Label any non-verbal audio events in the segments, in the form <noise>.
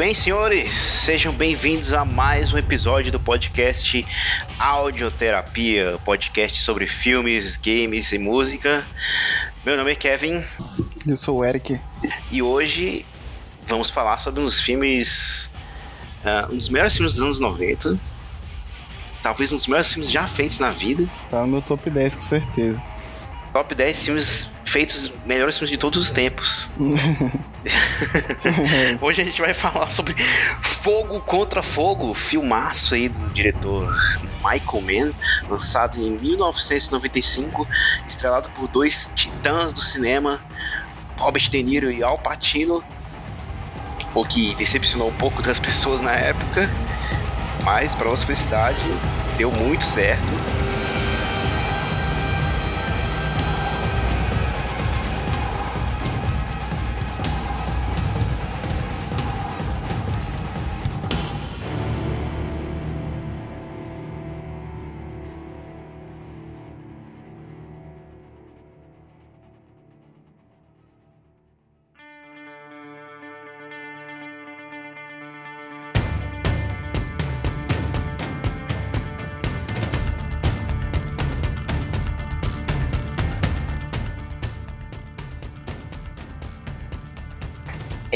bem, senhores, sejam bem-vindos a mais um episódio do podcast Audioterapia, podcast sobre filmes, games e música. Meu nome é Kevin. Eu sou o Eric. E hoje vamos falar sobre uns filmes. Uh, um dos melhores filmes dos anos 90. Talvez um dos melhores filmes já feitos na vida. Tá no meu top 10, com certeza. Top 10 filmes feitos, melhores filmes de todos os tempos. <laughs> Hoje a gente vai falar sobre Fogo contra Fogo, filmaço aí do diretor Michael Mann, lançado em 1995, estrelado por dois titãs do cinema, Robert De Niro e Al Pacino, o que decepcionou um pouco das pessoas na época, mas para nossa felicidade deu muito certo.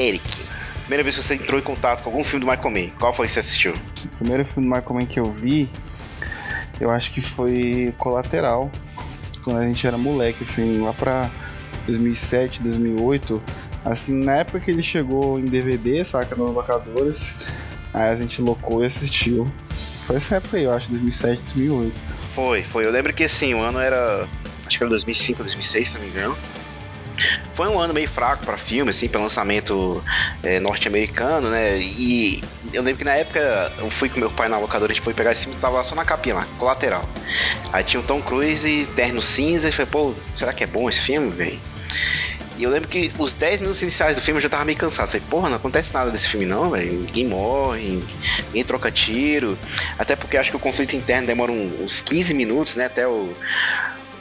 Eric, primeira vez que você entrou em contato com algum filme do Michael Mann, qual foi que você assistiu? O primeiro filme do Michael Mann que eu vi, eu acho que foi Colateral, quando a gente era moleque, assim, lá pra 2007, 2008. Assim, na época que ele chegou em DVD, saca, nas locadoras, aí a gente locou e assistiu. Foi essa época aí, eu acho, 2007, 2008. Foi, foi. Eu lembro que, assim, o ano era, acho que era 2005, 2006, se não me engano. Foi um ano meio fraco para filme, assim, para lançamento é, norte-americano, né? E eu lembro que na época eu fui com meu pai na locadora, a gente foi pegar esse filme, tava só na capinha lá, colateral. Aí tinha o Tom Cruise e Terno Cinza, e falei, pô, será que é bom esse filme, velho? E eu lembro que os 10 minutos iniciais do filme eu já tava meio cansado. Falei, porra, não acontece nada desse filme não, velho. Ninguém morre, ninguém troca tiro. Até porque acho que o conflito interno demora uns 15 minutos, né? Até o,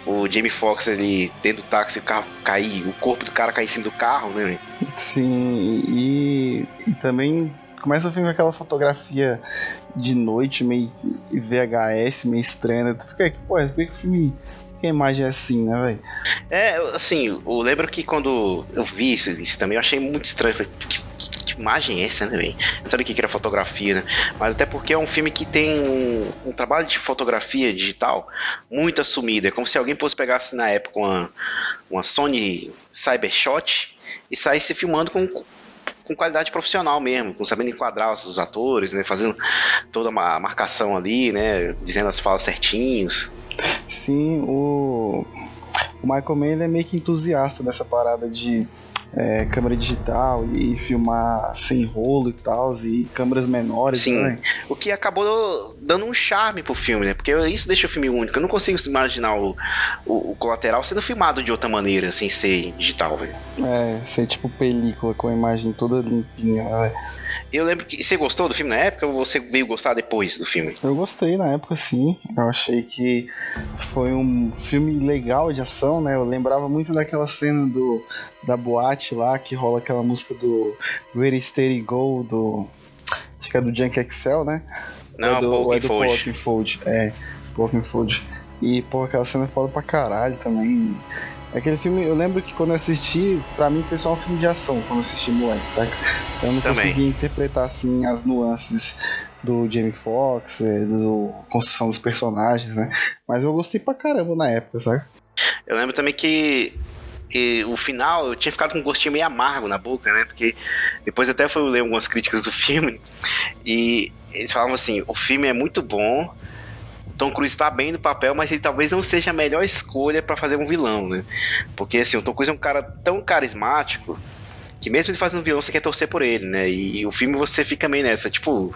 o Jamie Foxx ali dentro do táxi, o carro cair, o corpo do cara cair em cima do carro, né? Sim, e, e também começa o filme com aquela fotografia de noite, meio VHS, meio estranha. Né? Tu fica pô, por que o filme que a imagem é assim, né, velho? É, assim, eu lembro que quando eu vi isso, isso também, eu achei muito estranho. Falei, que, imagem é essa, né, velho? Não sabia o que era fotografia, né? Mas até porque é um filme que tem um, um, trabalho de fotografia digital muito assumido. É como se alguém fosse pegasse na época uma, uma Sony Cybershot e saísse filmando com com qualidade profissional mesmo, com sabendo enquadrar os atores, né, fazendo toda uma marcação ali, né, dizendo as falas certinhos. Sim, o, o Michael Mann é meio que entusiasta dessa parada de é, câmera digital e filmar sem rolo e tal, e câmeras menores. Sim, né? o que acabou dando um charme pro filme, né? Porque isso deixa o filme único. Eu não consigo imaginar o, o, o colateral sendo filmado de outra maneira, sem ser digital, velho. É, ser tipo película com a imagem toda limpinha, né? Eu lembro que você gostou do filme na época ou você veio gostar depois do filme? Eu gostei na época, sim. Eu achei que foi um filme legal de ação, né? Eu lembrava muito daquela cena do da boate lá que rola aquela música do Ready Steady Go do acho que é do Junk Excel, né? Não, é do, é do Paul Fold. É, Paul Fold. E, pô, aquela cena é foda pra caralho também. Aquele filme, eu lembro que quando eu assisti, pra mim foi só um filme de ação, quando eu assisti moleque, saca? Então eu não Também. consegui interpretar, assim, as nuances do Jamie Foxx, é, do construção dos personagens, né? Mas eu gostei pra caramba na época, saca? Eu lembro também que e o final eu tinha ficado com um gostinho meio amargo na boca, né? Porque depois até fui ler algumas críticas do filme e eles falavam assim: o filme é muito bom, Tom Cruise está bem no papel, mas ele talvez não seja a melhor escolha para fazer um vilão, né? Porque assim, o Tom Cruise é um cara tão carismático que mesmo ele fazendo vilão, você quer torcer por ele, né? E o filme você fica meio nessa, tipo,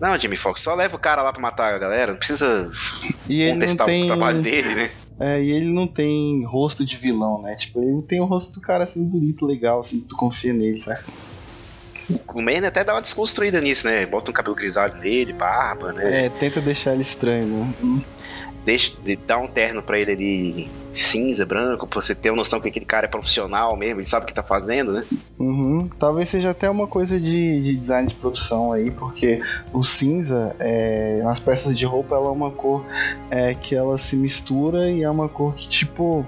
não, Jimmy Fox, só leva o cara lá pra matar a galera, não precisa e contestar tem... o trabalho dele, né? É, e ele não tem rosto de vilão, né? Tipo, ele tem o rosto do cara assim bonito, legal, assim, tu confia nele, sabe? O Manny até dá uma desconstruída nisso, né? Bota um cabelo grisalho nele, barba, né? É, tenta deixar ele estranho, né? deixa, de, dá um terno pra ele ali cinza, branco, pra você ter uma noção que aquele cara é profissional mesmo, ele sabe o que tá fazendo, né? Uhum. Talvez seja até uma coisa de, de design de produção aí, porque o cinza, é, nas peças de roupa, ela é uma cor é, que ela se mistura e é uma cor que, tipo,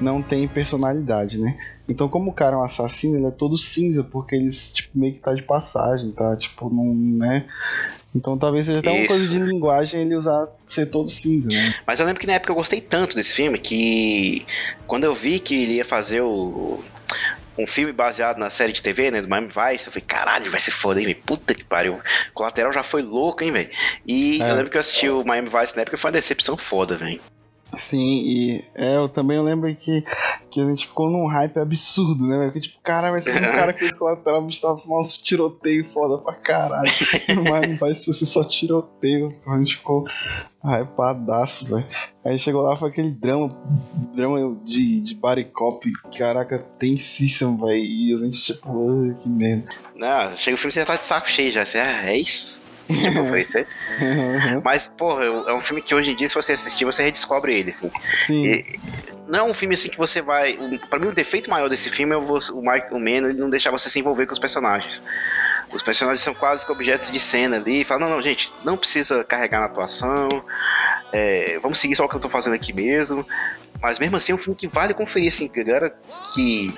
não tem personalidade, né? Então, como o cara é um assassino, ele é todo cinza, porque ele tipo, meio que tá de passagem, tá? Tipo, não, né? Então talvez seja até Isso. uma coisa de linguagem ele usar ser todo cinza, né? Mas eu lembro que na época eu gostei tanto desse filme que quando eu vi que ele ia fazer o um filme baseado na série de TV, né, do Miami Vice, eu falei, caralho, vai ser foda, hein, puta que pariu. O Colateral já foi louco, hein, velho. E é. eu lembro que eu assisti o Miami Vice na época e foi uma decepção foda, velho. Sim, e é, eu também lembro que, que a gente ficou num hype absurdo, né? Porque, tipo, cara, vai ser um <laughs> cara com esse colateral, bicho tava uns tiroteio foda pra caralho. <laughs> Mas não vai se você só tiroteio. A gente ficou hypadaço, velho. Aí chegou lá, foi aquele drama, drama de, de body cop, caraca, tensíssimo, velho. E a gente, tipo, que merda. Não, chega o filme você já tá de saco cheio já. Você, ah, é isso? <laughs> Mas, porra, é um filme que hoje em dia, se você assistir, você redescobre ele, assim. Sim. E, não é um filme assim que você vai. Pra mim, o defeito maior desse filme é o, o Mike o Mano, ele não deixar você se envolver com os personagens. Os personagens são quase que objetos de cena ali. Fala, não, não, gente, não precisa carregar na atuação. É, vamos seguir só o que eu tô fazendo aqui mesmo. Mas mesmo assim é um filme que vale conferir, assim, galera que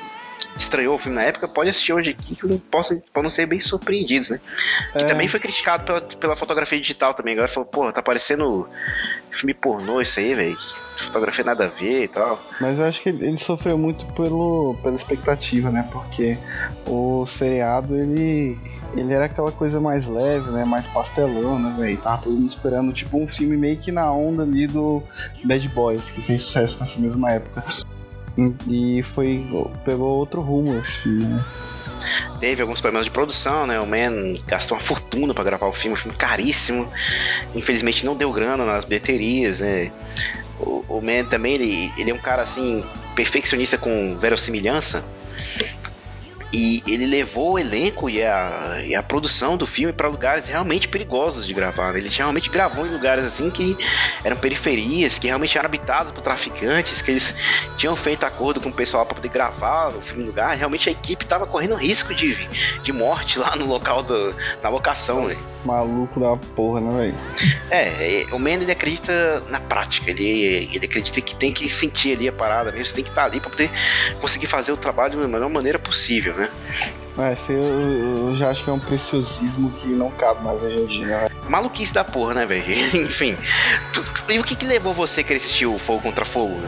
estreou o filme na época pode assistir hoje aqui que possam, podem ser bem surpreendidos, né? É. Que também foi criticado pela, pela fotografia digital também. A galera falou, porra, tá parecendo filme pornô isso aí, velho. Fotografia nada a ver e tal. Mas eu acho que ele, ele, sofreu muito pelo, pela expectativa, né? Porque o seriado, ele, ele era aquela coisa mais leve, né? Mais pastelão, né, velho? Tava todo mundo esperando, tipo, um filme meio que na onda ali do Bad Boys, que fez sucesso nessa mesma época. E foi. pegou outro rumo esse filme, né? Teve alguns problemas de produção, né? O Man gastou uma fortuna para gravar o filme, um filme caríssimo. Infelizmente não deu grana nas bilheterias, né? O, o Man também, ele, ele é um cara assim, perfeccionista com verossimilhança. E ele levou o elenco e a, e a produção do filme para lugares realmente perigosos de gravar. Né? Ele realmente gravou em lugares assim que eram periferias, que realmente eram habitados por traficantes, que eles tinham feito acordo com o pessoal para poder gravar o filme no lugar. Realmente a equipe estava correndo risco de, de morte lá no local do, na locação. Né? Maluco da porra, né, velho? É, o Man ele acredita na prática, ele, ele acredita que tem que sentir ali a parada mesmo, você tem que estar tá ali para poder conseguir fazer o trabalho da melhor maneira possível, né? É, esse eu, eu, já acho que é um preciosismo que não cabe mais hoje em dia, né? Maluquice da porra, né, velho? <laughs> Enfim. Tu, e o que que levou você a querer assistir o Fogo contra Fogo?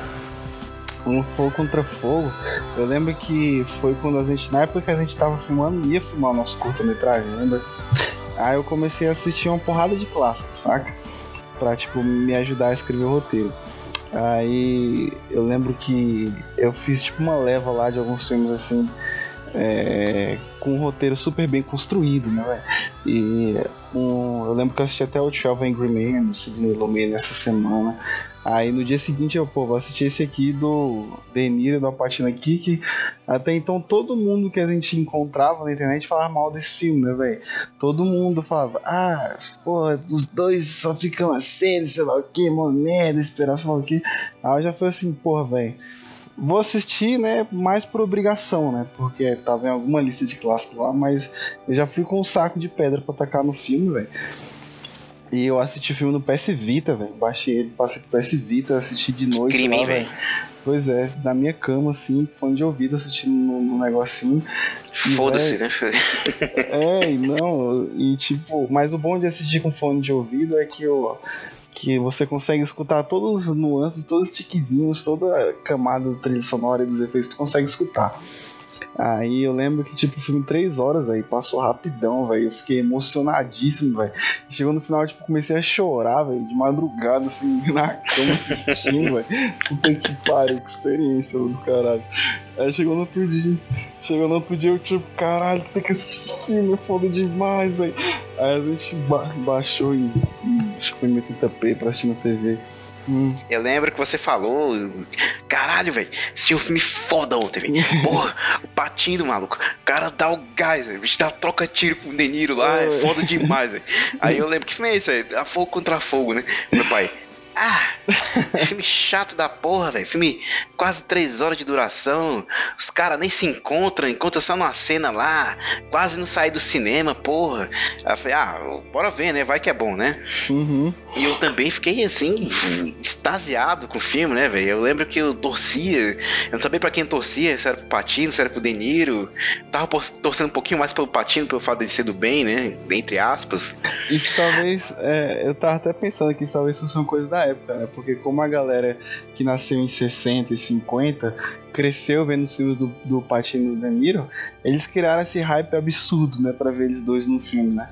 Um Fogo contra Fogo, eu lembro que foi quando a gente, na época que a gente tava filmando, ia filmar o nosso curta-metragem, lembra? Aí eu comecei a assistir uma porrada de clássicos, saca? Pra, tipo, me ajudar a escrever o roteiro. Aí eu lembro que eu fiz, tipo, uma leva lá de alguns filmes, assim, é, com um roteiro super bem construído, né, véio? E um, eu lembro que eu assisti até o 12 Angry do Sidney Lumet, nessa semana. Aí no dia seguinte eu, pô, vou assistir esse aqui do Deniro, do Apatina aqui, que até então todo mundo que a gente encontrava na internet falava mal desse filme, né, velho? Todo mundo falava, ah, pô, os dois só ficam assim, sei lá o que, moneda, esperar, sei lá o que. Aí eu já foi assim, porra, velho Vou assistir, né, mais por obrigação, né? Porque tava em alguma lista de clássicos lá, mas eu já fui com um saco de pedra pra tacar no filme, velho. E eu assisti o filme no PS Vita, velho. Baixei ele, passei pro PS Vita, assisti de noite. Crime, velho. Pois é, na minha cama, assim, fone de ouvido, assistindo no, no negocinho. Foda-se, né? <laughs> é, não, e tipo, mas o bom de assistir com fone de ouvido é que eu que você consegue escutar todos os nuances, todos os tiquezinhos, toda a camada da trilha sonora e dos efeitos, tu consegue escutar. Aí eu lembro que, tipo, o filme três horas, aí passou rapidão, velho. Eu fiquei emocionadíssimo, velho. Chegou no final, tipo, comecei a chorar, velho, de madrugada, assim, <laughs> na cama assistindo, velho. Puta que pariu, que experiência do caralho. Aí chegou no outro dia, chegou no outro dia, eu, tipo, caralho, tu tem que assistir esse filme, é foda demais, velho. Aí a gente ba baixou em, acho que foi em 80p pra assistir na TV. Hum. Eu lembro que você falou, caralho, velho, assisti um filme foda ontem, velho. <laughs> Porra, o patinho do maluco. O cara dá o gás, velho. O bicho dá troca tiro com o Deniro lá, é foda demais, velho. <laughs> Aí eu lembro que filme é esse, velho? A fogo contra fogo, né? Meu pai, Ah, filme chato da porra, velho. Filme quase três horas de duração. Os caras nem se encontram, encontram só numa cena lá. Quase não sair do cinema, porra. Aí eu falei, ah, bora ver, né? Vai que é bom, né? Uhum. E eu também fiquei assim, extasiado com o filme, né, velho? Eu lembro que eu torcia. Eu não sabia pra quem torcia, se era pro Patino, se era pro De Niro. Tava torcendo um pouquinho mais pelo Patino, pelo fato de ser do bem, né? Entre aspas. Isso talvez. É, eu tava até pensando que isso talvez fosse uma coisa da época, né? Porque como a galera que nasceu em 60 e 50 cresceu vendo os filmes do, do Patino e do De Niro, eles criaram esse hype absurdo, né? Pra ver eles dois no filme, né?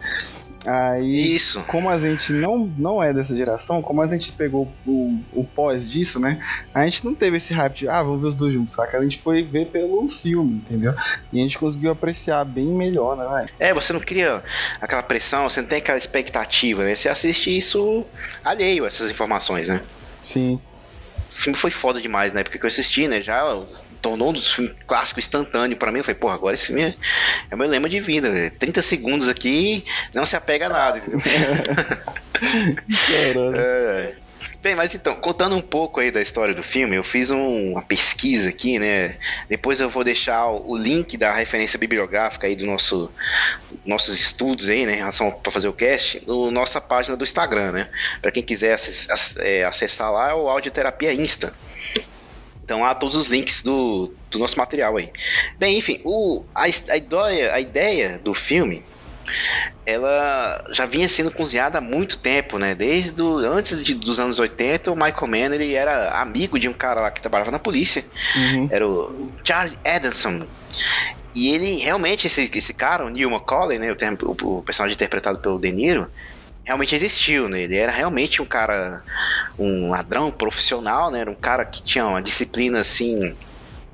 Aí, Isso. como a gente não, não é dessa geração, como a gente pegou o, o pós disso, né? A gente não teve esse hype de, ah, vamos ver os dois juntos, saca? A gente foi ver pelo filme, entendeu? E a gente conseguiu apreciar bem melhor, né, velho? É, você não cria aquela pressão, você não tem aquela expectativa, né? Você assiste isso alheio essas informações, né? Sim. O filme foi foda demais na época que eu assisti, né? Já tornou um dos filmes clássicos instantâneo pra mim. Eu falei, porra, agora esse filme é, é meu lema de vida. Né? 30 segundos aqui, não se apega a nada. <laughs> Caralho. É. Bem, mas então, contando um pouco aí da história do filme, eu fiz um- uma pesquisa aqui, né? Depois eu vou deixar o o link da referência bibliográfica aí do nosso nossos estudos aí, né, em relação para fazer o cast, no nossa página do Instagram, né? Para quem quiser acess- ac- é, acessar lá é o Audioterapia Insta. Então lá todos os links do, do nosso material aí. Bem, enfim, o, a, a, ideia, a ideia do filme ela já vinha sendo cozinhada há muito tempo, né? Desde do, antes de- dos anos 80, o Michael Mann ele era amigo de um cara lá que trabalhava na polícia, Uhum. era o Charlie Adamson. E ele realmente, esse, esse cara, o Neil McCauley, né? O, o- o personagem interpretado pelo De Niro, realmente existiu, né? Ele era realmente um cara, um ladrão profissional, né? Era um cara que tinha uma disciplina assim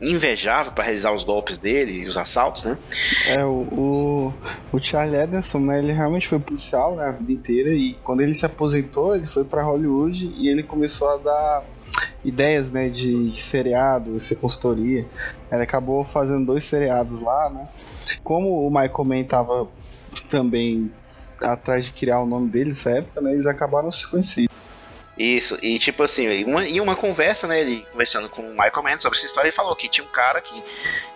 invejável para realizar os golpes dele e os assaltos, né? É, o, o, o Charlie Adelson, né, ele realmente foi policial né, a vida inteira e quando ele se aposentou, ele foi pra Hollywood e ele começou a dar ideias, né, de, de seriado, ser consultoria. Ele acabou fazendo dois seriados lá, né. Como o Michael Mann tava também atrás de criar o nome dele nessa época, né, eles acabaram se conhecendo. Isso, e tipo assim, em uma, em uma conversa, né, ele conversando com o Michael Mann sobre essa história, ele falou que tinha um cara que,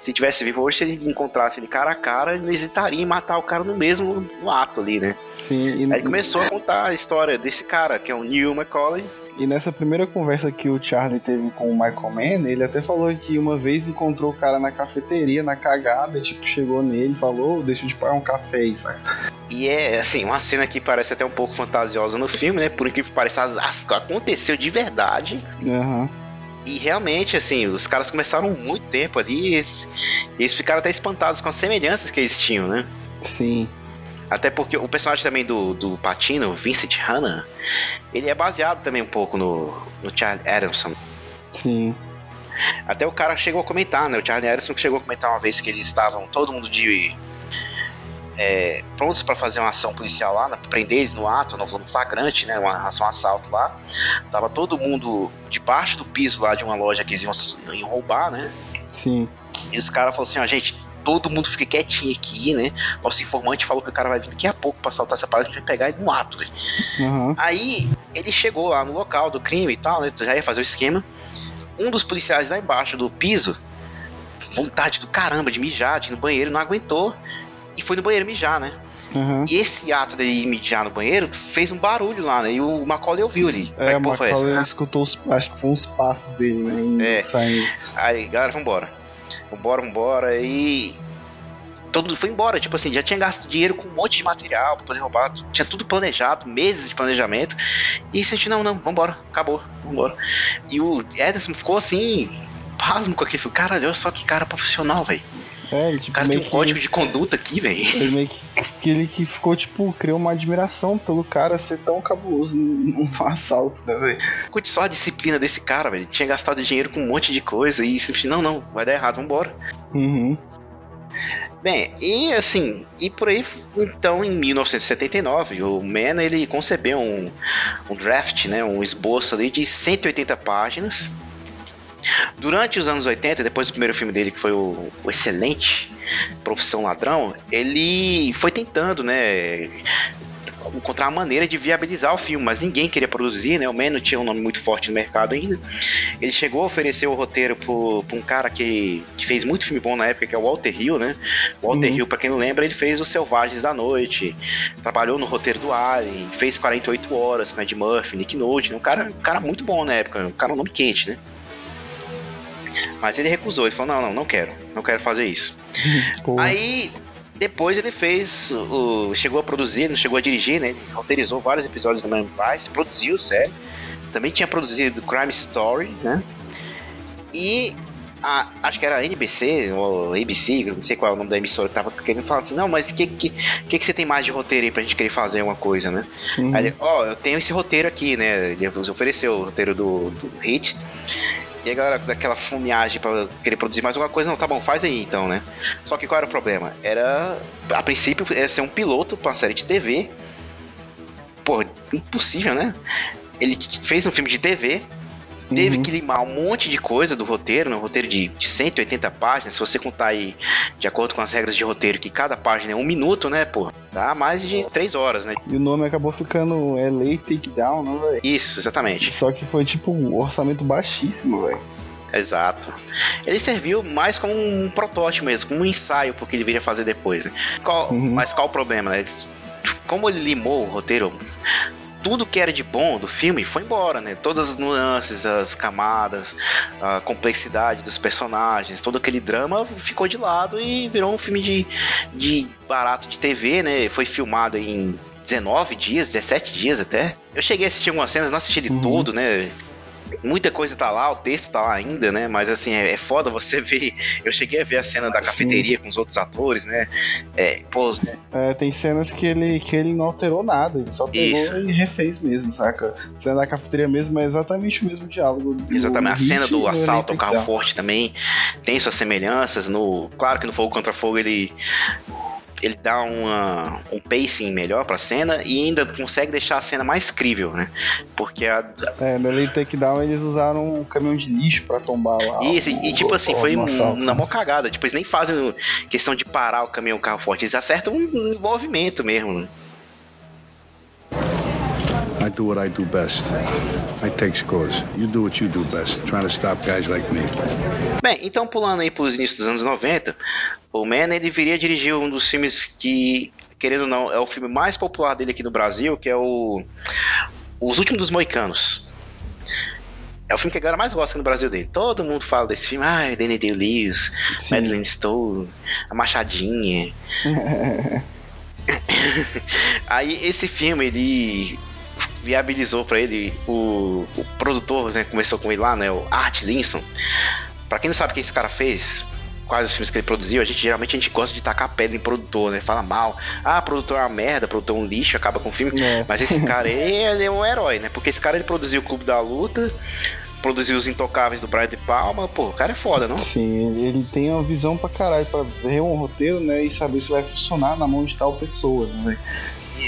se tivesse vivo hoje, se ele encontrasse ele cara a cara, ele não hesitaria em matar o cara no mesmo no ato ali, né? Sim, e, Aí começou a contar a história desse cara, que é o Neil McCauley. E nessa primeira conversa que o Charlie teve com o Michael Mann, ele até falou que uma vez encontrou o cara na cafeteria, na cagada, e, tipo, chegou nele e falou, deixa eu te pagar um café aí, saca? E é, assim, uma cena que parece até um pouco fantasiosa no filme, né? Por incrível que pareça, aconteceu de verdade. Aham. E realmente, assim, os caras começaram muito tempo ali e eles, eles ficaram até espantados com as semelhanças que eles tinham, né? Sim. Até porque o personagem também do, do Patino, Vincent Hanna, ele é baseado também um pouco no, no Charlie Adamson. Sim. Até o cara chegou a comentar, né? O Charlie Adamson chegou a comentar uma vez que eles estavam todo mundo de. é, prontos para fazer uma ação policial lá, né, prender eles no ato, no, no flagrante, né? Uma ação assalto lá. Tava todo mundo debaixo do piso lá de uma loja que eles iam, iam roubar, né? Sim. E os caras falaram assim, ó, gente, todo mundo fica quietinho aqui, né? Nosso informante falou que o cara vai vir daqui a pouco pra assaltar essa parada, a gente vai pegar ele no ato. Aham. Aí ele chegou lá no local do crime e tal, né? Já ia fazer o esquema. Um dos policiais lá embaixo do piso, vontade do caramba de mijar, de ir no banheiro, não aguentou e foi no banheiro mijar, né? Aham. E esse ato dele mijar no banheiro fez um barulho lá, né? E o Macaulay ouviu ali. É, o pô, foi essa, Macaulay né? escutou os, acho que foi uns passos dele, né? É. Saindo. Aí, galera, vambora. Vambora, vambora. E. Todo mundo foi embora. Tipo assim, já tinha gasto dinheiro com um monte de material pra poder roubar. Tinha tudo planejado, meses de planejamento. E a gente, não, não, vambora. Acabou, vambora. E o Ederson ficou assim, pasmo com aquilo. Caralho, olha só que cara profissional, velho. É, ele O tipo cara tem um que... código de conduta aqui, velho. Ele meio que, que ele que ficou, tipo, criou uma admiração pelo cara ser tão cabuloso num <laughs> assalto, né, velho? Curte só a disciplina desse cara, velho. Ele tinha gastado dinheiro com um monte de coisa. E simplesmente, não, não, vai dar errado, vambora. Uhum. Bem, e assim, e por aí, então, em 1979, o Mann, ele concebeu um, um draft, né, um esboço ali de 180 páginas. Durante os anos 80, depois do primeiro filme dele, que foi o, o excelente Profissão Ladrão, ele foi tentando, né, encontrar uma maneira de viabilizar o filme, mas ninguém queria produzir, né? O Man não tinha um nome muito forte no mercado ainda. Ele chegou a oferecer o roteiro para um cara que, que fez muito filme bom na época, que é o Walter Hill, né? O Walter uhum. Hill, para quem não lembra, ele fez Os Selvagens da Noite, trabalhou no roteiro do Alien, fez 48 Horas com Ed Murphy, Nick Nolte, né? um cara, um cara muito bom na época, um cara um nome quente, né? Mas ele recusou, ele falou: não, não, não quero, não quero fazer isso. <laughs> Aí depois ele fez o. Chegou a produzir, não chegou a dirigir, né? Ele roteirizou vários episódios do Man Vice, produziu, sério. Também tinha produzido Crime Story, né? E a, acho que era a NBC ou ABC, não sei qual é o nome da emissora que tava querendo falar assim, não, mas o que, que, que, que você tem mais de roteiro aí pra gente querer fazer uma coisa, né? Uhum. Aí ele, ó, oh, eu tenho esse roteiro aqui, né? Ele ofereceu o roteiro do, do Hit. E a galera daquela fumeagem pra querer produzir mais alguma coisa, não, tá bom, faz aí então, né? Só que qual era o problema? Era, a princípio, ia ser um piloto pra uma série de TV. Pô, impossível, né? Ele fez um filme de TV, teve uhum. que limar um monte de coisa do roteiro, né? um roteiro de, de 180 páginas. Se você contar aí, de acordo com as regras de roteiro, que cada página é um minuto, né, pô? Dá mais de 3 horas, né? E o nome acabou ficando LA Takedown, não, velho? Isso, exatamente. Só que foi tipo um orçamento baixíssimo, velho. Exato. Ele serviu mais como um protótipo mesmo, como um ensaio porque ele viria fazer depois. Né? Qual, uhum. Mas qual o problema, né? Como ele limou o roteiro, tudo que era de bom do filme foi embora, né? Todas as nuances, as camadas, a complexidade dos personagens, todo aquele drama ficou de lado e virou um filme de, de barato de TV, né? Foi filmado em 19 dias, 17 dias até. Eu cheguei a assistir algumas cenas, não assisti de uhum. tudo, né? Muita coisa tá lá, o texto tá lá ainda, né? Mas assim, é, é foda você <laughs> ver. Eu cheguei a ver a cena da cafeteria Sim. com os outros atores, né? É, pô. É, tem cenas que ele, que ele não alterou nada, ele só pegou Isso. e refez mesmo, saca? A cena da cafeteria mesmo é exatamente o mesmo diálogo. Exatamente. A cena do assalto ao carro forte também tem suas semelhanças. No, claro que no Fogo contra Fogo ele ele dá uma, um pacing melhor pra cena e ainda consegue deixar a cena mais crível, né? Porque a. É, no Elite Takedown eles usaram um caminhão de lixo pra tombar lá. Isso, o, e tipo assim, foi um, na mó cagada. Tipo, eles nem fazem questão de parar o caminhão o carro forte, eles acertam um movimento mesmo, né? I do what I do best. I take scores. You do what you do best, trying to stop guys like me. Bem, então pulando aí para os inícios dos anos 90, o Mann ele viria dirigir um dos filmes que, querendo ou não, é o filme mais popular dele aqui no Brasil, que é o Os Últimos dos Moicanos. É o filme que a galera mais gosta no Brasil dele. Todo mundo fala desse filme. Ah, Danny Day-Lewis, Madeline Stowe, a Machadinha. <laughs> Aí esse filme, ele viabilizou para ele o, o, produtor, né, começou com ele lá, né, o Art Linson. Para quem não sabe o que esse cara fez, quais os filmes que ele produziu, a gente geralmente a gente gosta de tacar pedra em produtor, né? Fala mal. Ah, produtor é uma merda, produtor é um lixo, acaba com o filme. É. Mas esse <laughs> cara ele é um herói, né? Porque esse cara ele produziu o Clube da Luta, produziu os Intocáveis do Brian de Palma, pô, o cara é foda, não? Sim, ele tem uma visão pra caralho, pra ver um roteiro, né, e saber se vai funcionar na mão de tal pessoa, né?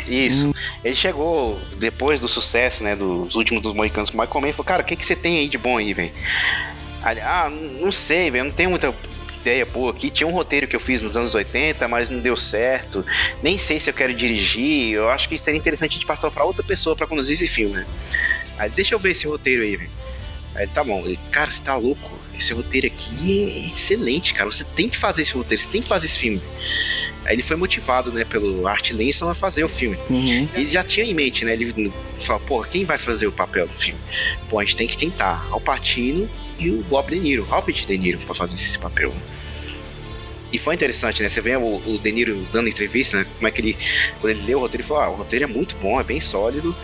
Isso. Ele chegou depois do sucesso, né, dos últimos dos Moicanos com o Michael Mann e falou, cara, o que, que você tem aí de bom aí, velho? Ah, não sei, velho, não tenho muita ideia boa aqui. Tinha um roteiro que eu fiz nos anos 80, mas não deu certo. Nem sei se eu quero dirigir. Eu acho que seria interessante a gente passar para outra pessoa para conduzir esse filme, né? Aí deixa eu ver esse roteiro aí, velho. Aí tá bom. Ele, cara, você tá louco? Esse roteiro aqui é excelente, cara. Você tem que fazer esse roteiro, você tem que fazer esse filme. Aí ele foi motivado, né, pelo Art Linson a fazer o filme. Uhum. E já tinha em mente, né? Ele falou, pô, quem vai fazer o papel do filme? Pô, a gente tem que tentar. Al Pacino e o Bob De Niro, Robert De Niro, pra fazer esse papel. E foi interessante, né? Você vê o, o De Niro dando entrevista, né? Como é que ele. Quando ele leu o roteiro, ele falou: ah, o roteiro é muito bom, é bem sólido.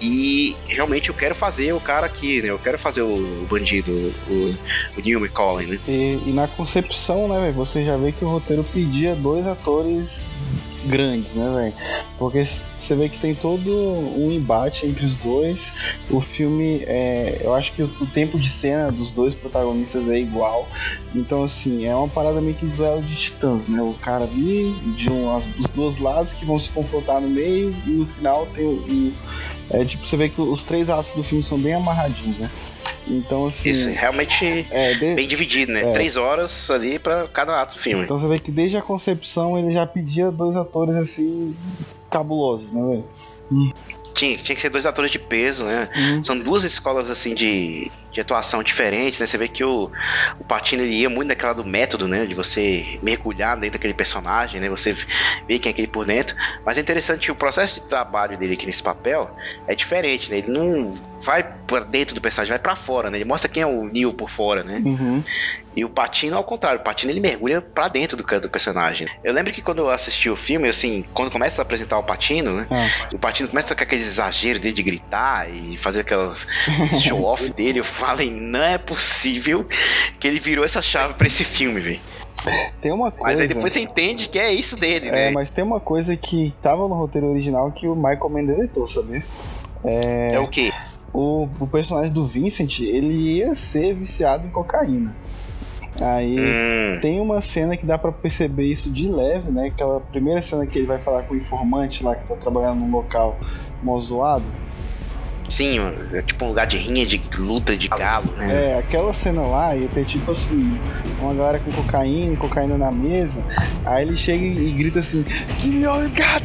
E realmente eu quero fazer o cara aqui, né? Eu quero fazer o, bandido, o, o Neil McCollin, né? E, e na concepção, né, você já vê que o roteiro pedia dois atores grandes, né, velho? Porque você vê que tem todo um embate entre os dois. O filme, é, eu acho que o, tempo de cena dos dois protagonistas é igual. Então, assim, é uma parada meio que duelo de titãs, né? O cara ali, de um, as, os dois lados que vão se confrontar no meio, e no final tem o. é tipo, você vê que os três atos do filme são bem amarradinhos, né? Então, assim. Isso, realmente é, de... bem dividido, né? É. Três horas ali pra cada ato do filme. Então você vê que desde a concepção ele já pedia dois atores assim. cabulosos, né, velho? Tinha, tinha que ser dois atores de peso, né? Uhum. São duas escolas assim de, de atuação diferentes, né? Você vê que o, o Patino ele ia muito naquela do método, né? De você mergulhar dentro daquele personagem, né? Você ver quem é aquele por dentro. Mas é interessante que o processo de trabalho dele aqui nesse papel é diferente, né? Ele não vai pra dentro do personagem, vai para fora, né? Ele mostra quem é o Neo por fora, né? Uhum. E o Patino, ao contrário, o Patino ele mergulha pra dentro do, do personagem. Eu lembro que quando eu assisti o filme, assim, quando começa a apresentar o Patino, né? Ah. O Patino começa com aqueles exageros dele de gritar e fazer aquelas show-off <laughs> dele. Eu falei, não é possível que ele virou essa chave pra esse filme, velho. Tem uma coisa. Mas aí depois você entende que é isso dele, É, né? mas tem uma coisa que tava no roteiro original que o Michael Mann deletou, sabia? É, É o quê? o, o personagem do Vincent, ele ia ser viciado em cocaína. Aí Hum, tem uma cena que dá pra perceber isso de leve, né? Aquela primeira cena que ele vai falar com o informante lá que tá trabalhando num local mó zoado. Sim, é tipo um lugar de rinha, de luta de galo, né? É, aquela cena lá ia ter tipo assim, uma galera com cocaína, cocaína na mesa. Aí ele chega e grita assim: Give me got!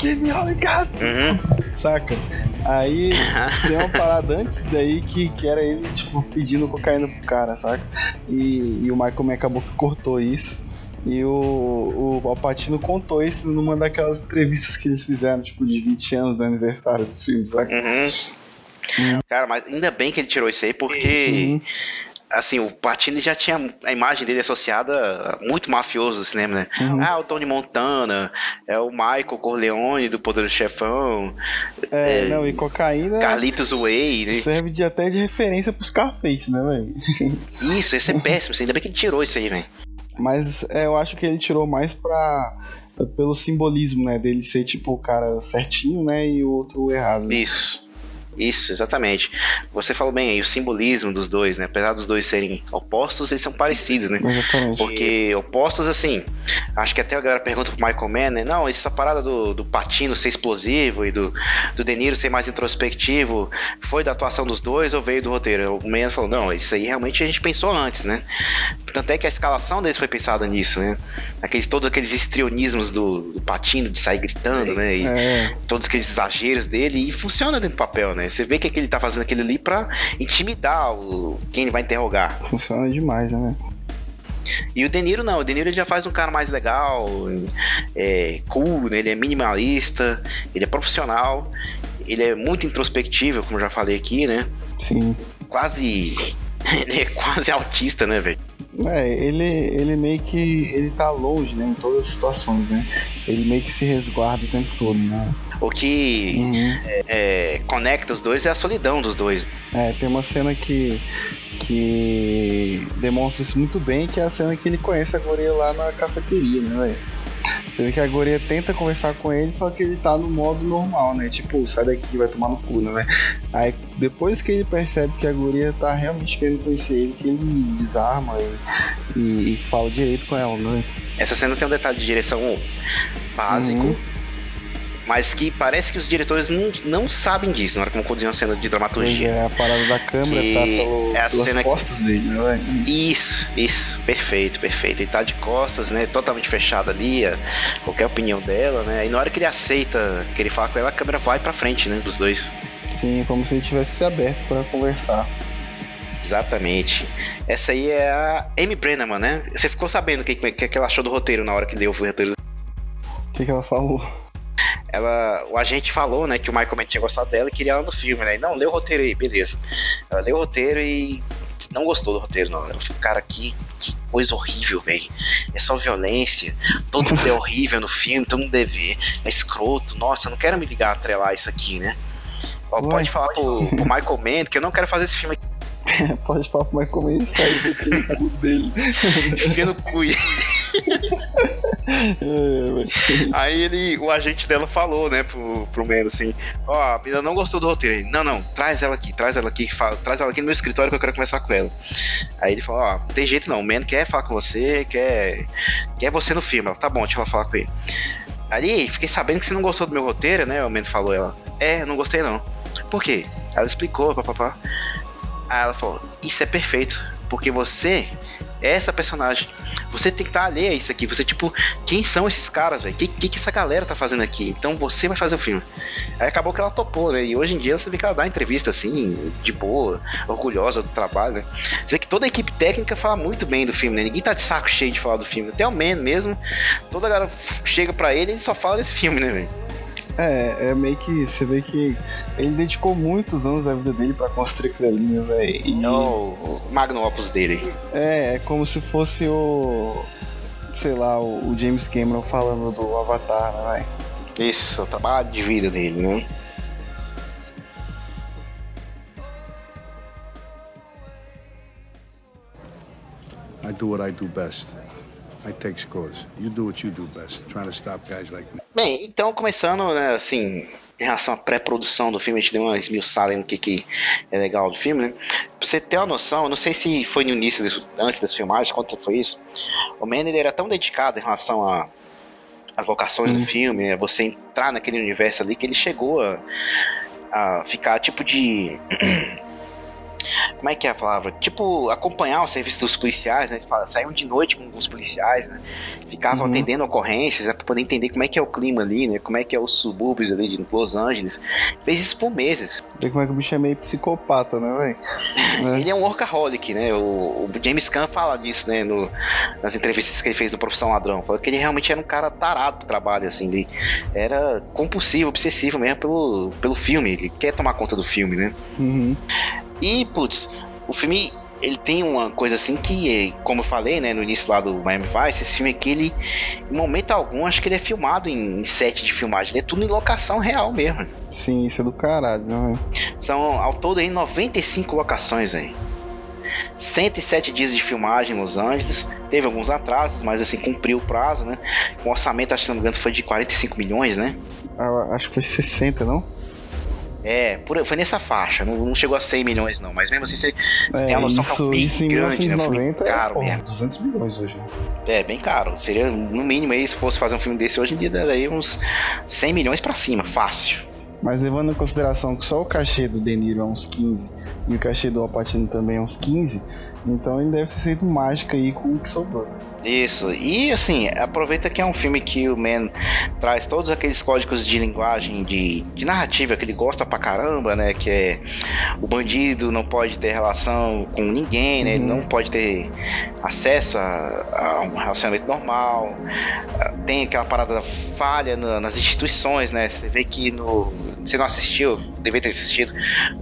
Give me got! Uhum. Saca? Aí <laughs> tem uma parada antes daí que, que era ele, tipo, pedindo cocaína pro cara, saca? E, e o Michael Mann acabou que cortou isso. E o, o Alpatino contou isso numa daquelas entrevistas que eles fizeram, tipo, de 20 anos do aniversário do filme, saca? Uhum. Uhum. Cara, mas ainda bem que ele tirou isso aí, porque Uhum. assim, o Patino já tinha a imagem dele associada muito mafioso no cinema, né? Uhum. Ah, o Tony Montana, é o Michael Corleone do Poder do Chefão, É, é, não, e cocaína Carlitos Way, né? serve de, até de referência pros Scarface, né, velho? Isso, esse é péssimo, ainda bem que ele tirou isso aí, velho. Mas é, eu acho que ele tirou mais pra. pelo simbolismo, né? Dele ser tipo o cara certinho, né? E o outro errado. Isso. Isso, exatamente. Você falou bem aí, o simbolismo dos dois, né? Apesar dos dois serem opostos, eles são parecidos, né? Exatamente. Porque opostos, assim, acho que até a galera pergunta pro Michael Mann, né? Não, essa parada do, do Patino ser explosivo e do, do De Niro ser mais introspectivo, foi da atuação dos dois ou veio do roteiro? O Mann falou, não, isso aí realmente a gente pensou antes, né? Tanto é que a escalação deles foi pensada nisso, né? Aqueles, todos aqueles histrionismos do, do Patino, de sair gritando, né? E É, todos aqueles exageros dele, e funciona dentro do papel, né? Você vê que, é que ele tá fazendo aquilo ali pra intimidar o, quem ele vai interrogar. funciona demais, né? E o De Niro não, o De Niro já faz um cara mais legal, é, cool, né? ele é minimalista, ele é profissional, ele é muito introspectivo, como já falei aqui, né? Sim. Quase. Ele <laughs> é quase autista, né, velho? É, ele, ele meio que. Ele tá longe, né? Em todas as situações, né? Ele meio que se resguarda o tempo todo, né? O que Uhum. é, conecta os dois é a solidão dos dois. É, tem uma cena que. que demonstra isso muito bem, que é a cena que ele conhece a Goreia lá na cafeteria, né, velho? Você vê que a Goreia tenta conversar com ele, só que ele tá no modo normal, né? Tipo, sai daqui, vai tomar no cu, né? Aí depois que ele percebe que a Goreia tá realmente querendo conhecer ele, que ele desarma e, e- e fala direito com ela, né? Essa cena tem um detalhe de direção básico, Uhum. Mas que parece que os diretores não, não sabem disso na hora que vão conduzir uma cena de dramaturgia. é, a parada da câmera Que tá pelo, é a pelas cena que- costas dele, né? Isso, isso, perfeito, perfeito. Ele tá de costas, né? Totalmente fechado ali, qualquer opinião dela, né? E na hora que ele aceita, que ele fala com ela, a câmera vai pra frente, né? Dos dois. Sim, como se ele tivesse se aberto pra conversar. Exatamente. Essa aí é a Amy Brenneman, né? Você ficou sabendo o que, que, que ela achou do roteiro na hora que leu o roteiro? O que, que ela falou? Ela, o agente falou, né, que o Michael Mann tinha gostado dela e queria ela no filme, né? Não, leu o roteiro aí, beleza. Ela leu o roteiro e não gostou do roteiro, não. Ela falou, cara, que, que coisa horrível, velho. É só violência. Todo mundo é horrível no filme, todo mundo deve. É escroto. Nossa, eu não quero me ligar a atrelar isso aqui, né? Ó, pode falar pro, pro Michael Mann que eu não quero fazer esse filme aqui. <laughs> Pode falar pro Michael Mann e faz isso aqui no cu dele. Enfia no cu. <laughs> <laughs> Aí ele, o agente dela falou, né, pro, pro Mano assim: Ó, a menina não gostou do roteiro. Ele, não, não, traz ela aqui, traz ela aqui, fala, traz ela aqui no meu escritório que eu quero conversar com ela. Aí ele falou: Ó, não tem jeito não, o Mano quer falar com você, quer, quer você no filme. Ela, tá bom, deixa ela falar com ele. Aí, fiquei sabendo que você não gostou do meu roteiro, né? O Mano falou ela. É, não gostei não. Por quê? Ela explicou, papapá. Aí ela falou: Isso é perfeito, porque você é essa personagem. Você tem que estar tá alheio a isso aqui. Você, tipo, quem são esses caras, velho? O que, que, que essa galera tá fazendo aqui? Então você vai fazer o filme. Aí acabou que ela topou, né? E hoje em dia você vê que ela dá entrevista assim, de boa, orgulhosa do trabalho, né? Você vê que toda a equipe técnica fala muito bem do filme, né? Ninguém tá de saco cheio de falar do filme. Até o Man mesmo, toda a galera chega pra ele e ele só fala desse filme, né, velho? É, é meio que. Você vê que ele dedicou muitos anos da vida dele para construir aquilo ali, né, velho? E... É o, magno opus dele. É, é como se fosse o. Sei lá, o, o James Cameron falando do Avatar, né, velho? Isso, o trabalho de vida dele, né? I do what I do best. I take scores. You do what you do best, trying to stop guys like me. Bem, então começando, né, assim, em relação à pré-produção do filme, a gente deu uma esmiuçada no que, que é legal do filme, né? Pra você ter uma noção, eu não sei se foi no início, disso, antes das filmagens, quanto foi isso. O Man, ele era tão dedicado em relação a as locações uhum. do filme, né? você entrar naquele universo ali, que ele chegou a, a ficar tipo de como é que é a palavra? Tipo, acompanhar o serviço dos policiais, né? Saíam de noite com os policiais, né? Ficavam uhum. atendendo ocorrências, né? Pra poder entender como é que é o clima ali, né? Como é que é os subúrbios ali de Los Angeles. Fez isso por meses. Vê como é que o bicho é meio psicopata, né, velho? <laughs> É. ele é um workaholic, né? O, o James Caan fala disso, né? No, nas entrevistas que ele fez do Profissão Ladrão. Falou que ele realmente era um cara tarado pro trabalho, assim. Ele era compulsivo, obsessivo mesmo pelo, pelo filme. Ele quer tomar conta do filme, né? Uhum. E, putz, o filme ele tem uma coisa assim que, como eu falei, né, no início lá do Miami Vice, esse filme aqui, ele, em momento algum, acho que ele é filmado em, em set de filmagem, é tudo em locação real mesmo. Sim, isso é do caralho, né? São ao todo aí 95 locações aí. 107 dias de filmagem em Los Angeles. Teve alguns atrasos, mas assim, cumpriu o prazo, né? O orçamento, acho que não me engano, foi de 45 milhões, né? Ah, acho que foi 60, não? É, por, foi nessa faixa, não, não, chegou a 100 milhões não, mas mesmo assim você é, tem a noção isso, que é um isso grande, 1990 né? caro é, mesmo. 200 milhões hoje. Né? É, bem caro. Seria, no mínimo aí, se fosse fazer um filme desse hoje em dia, daria uns 100 milhões para cima, fácil. Mas levando em consideração que só o cachê do De Niro é uns 15 e o cachê do Alpatino também é uns 15, então ele deve ter sido mágica aí com o que sobrou. Isso. E assim, aproveita que é um filme que o Man traz todos aqueles códigos de linguagem, de, de narrativa que ele gosta pra caramba, né? Que é o bandido não pode ter relação com ninguém, né? Ele não uhum. pode ter acesso a, a, um relacionamento normal. Tem aquela parada da falha no, nas instituições, né? Você vê que no. Você não assistiu, deveria ter assistido.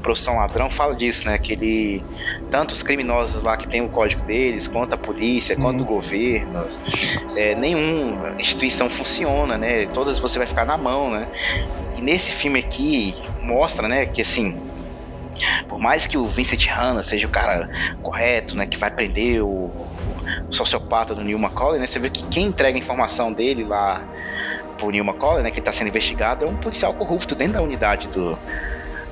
Profissão Ladrão fala disso, né? Que ele. Tanto os criminosos lá que tem o código deles, quanto a polícia, uhum. quanto o governo governo, é, nenhuma instituição funciona, né? Todas você vai ficar na mão, né? E nesse filme aqui mostra, né, que assim, por mais que o Vincent Hanna seja o cara correto, né, que vai prender o, o sociopata do Neil McCauley, né? Você vê que quem entrega a informação dele lá pro Neil McCauley, né, que está sendo investigado, é um policial corrupto dentro da unidade do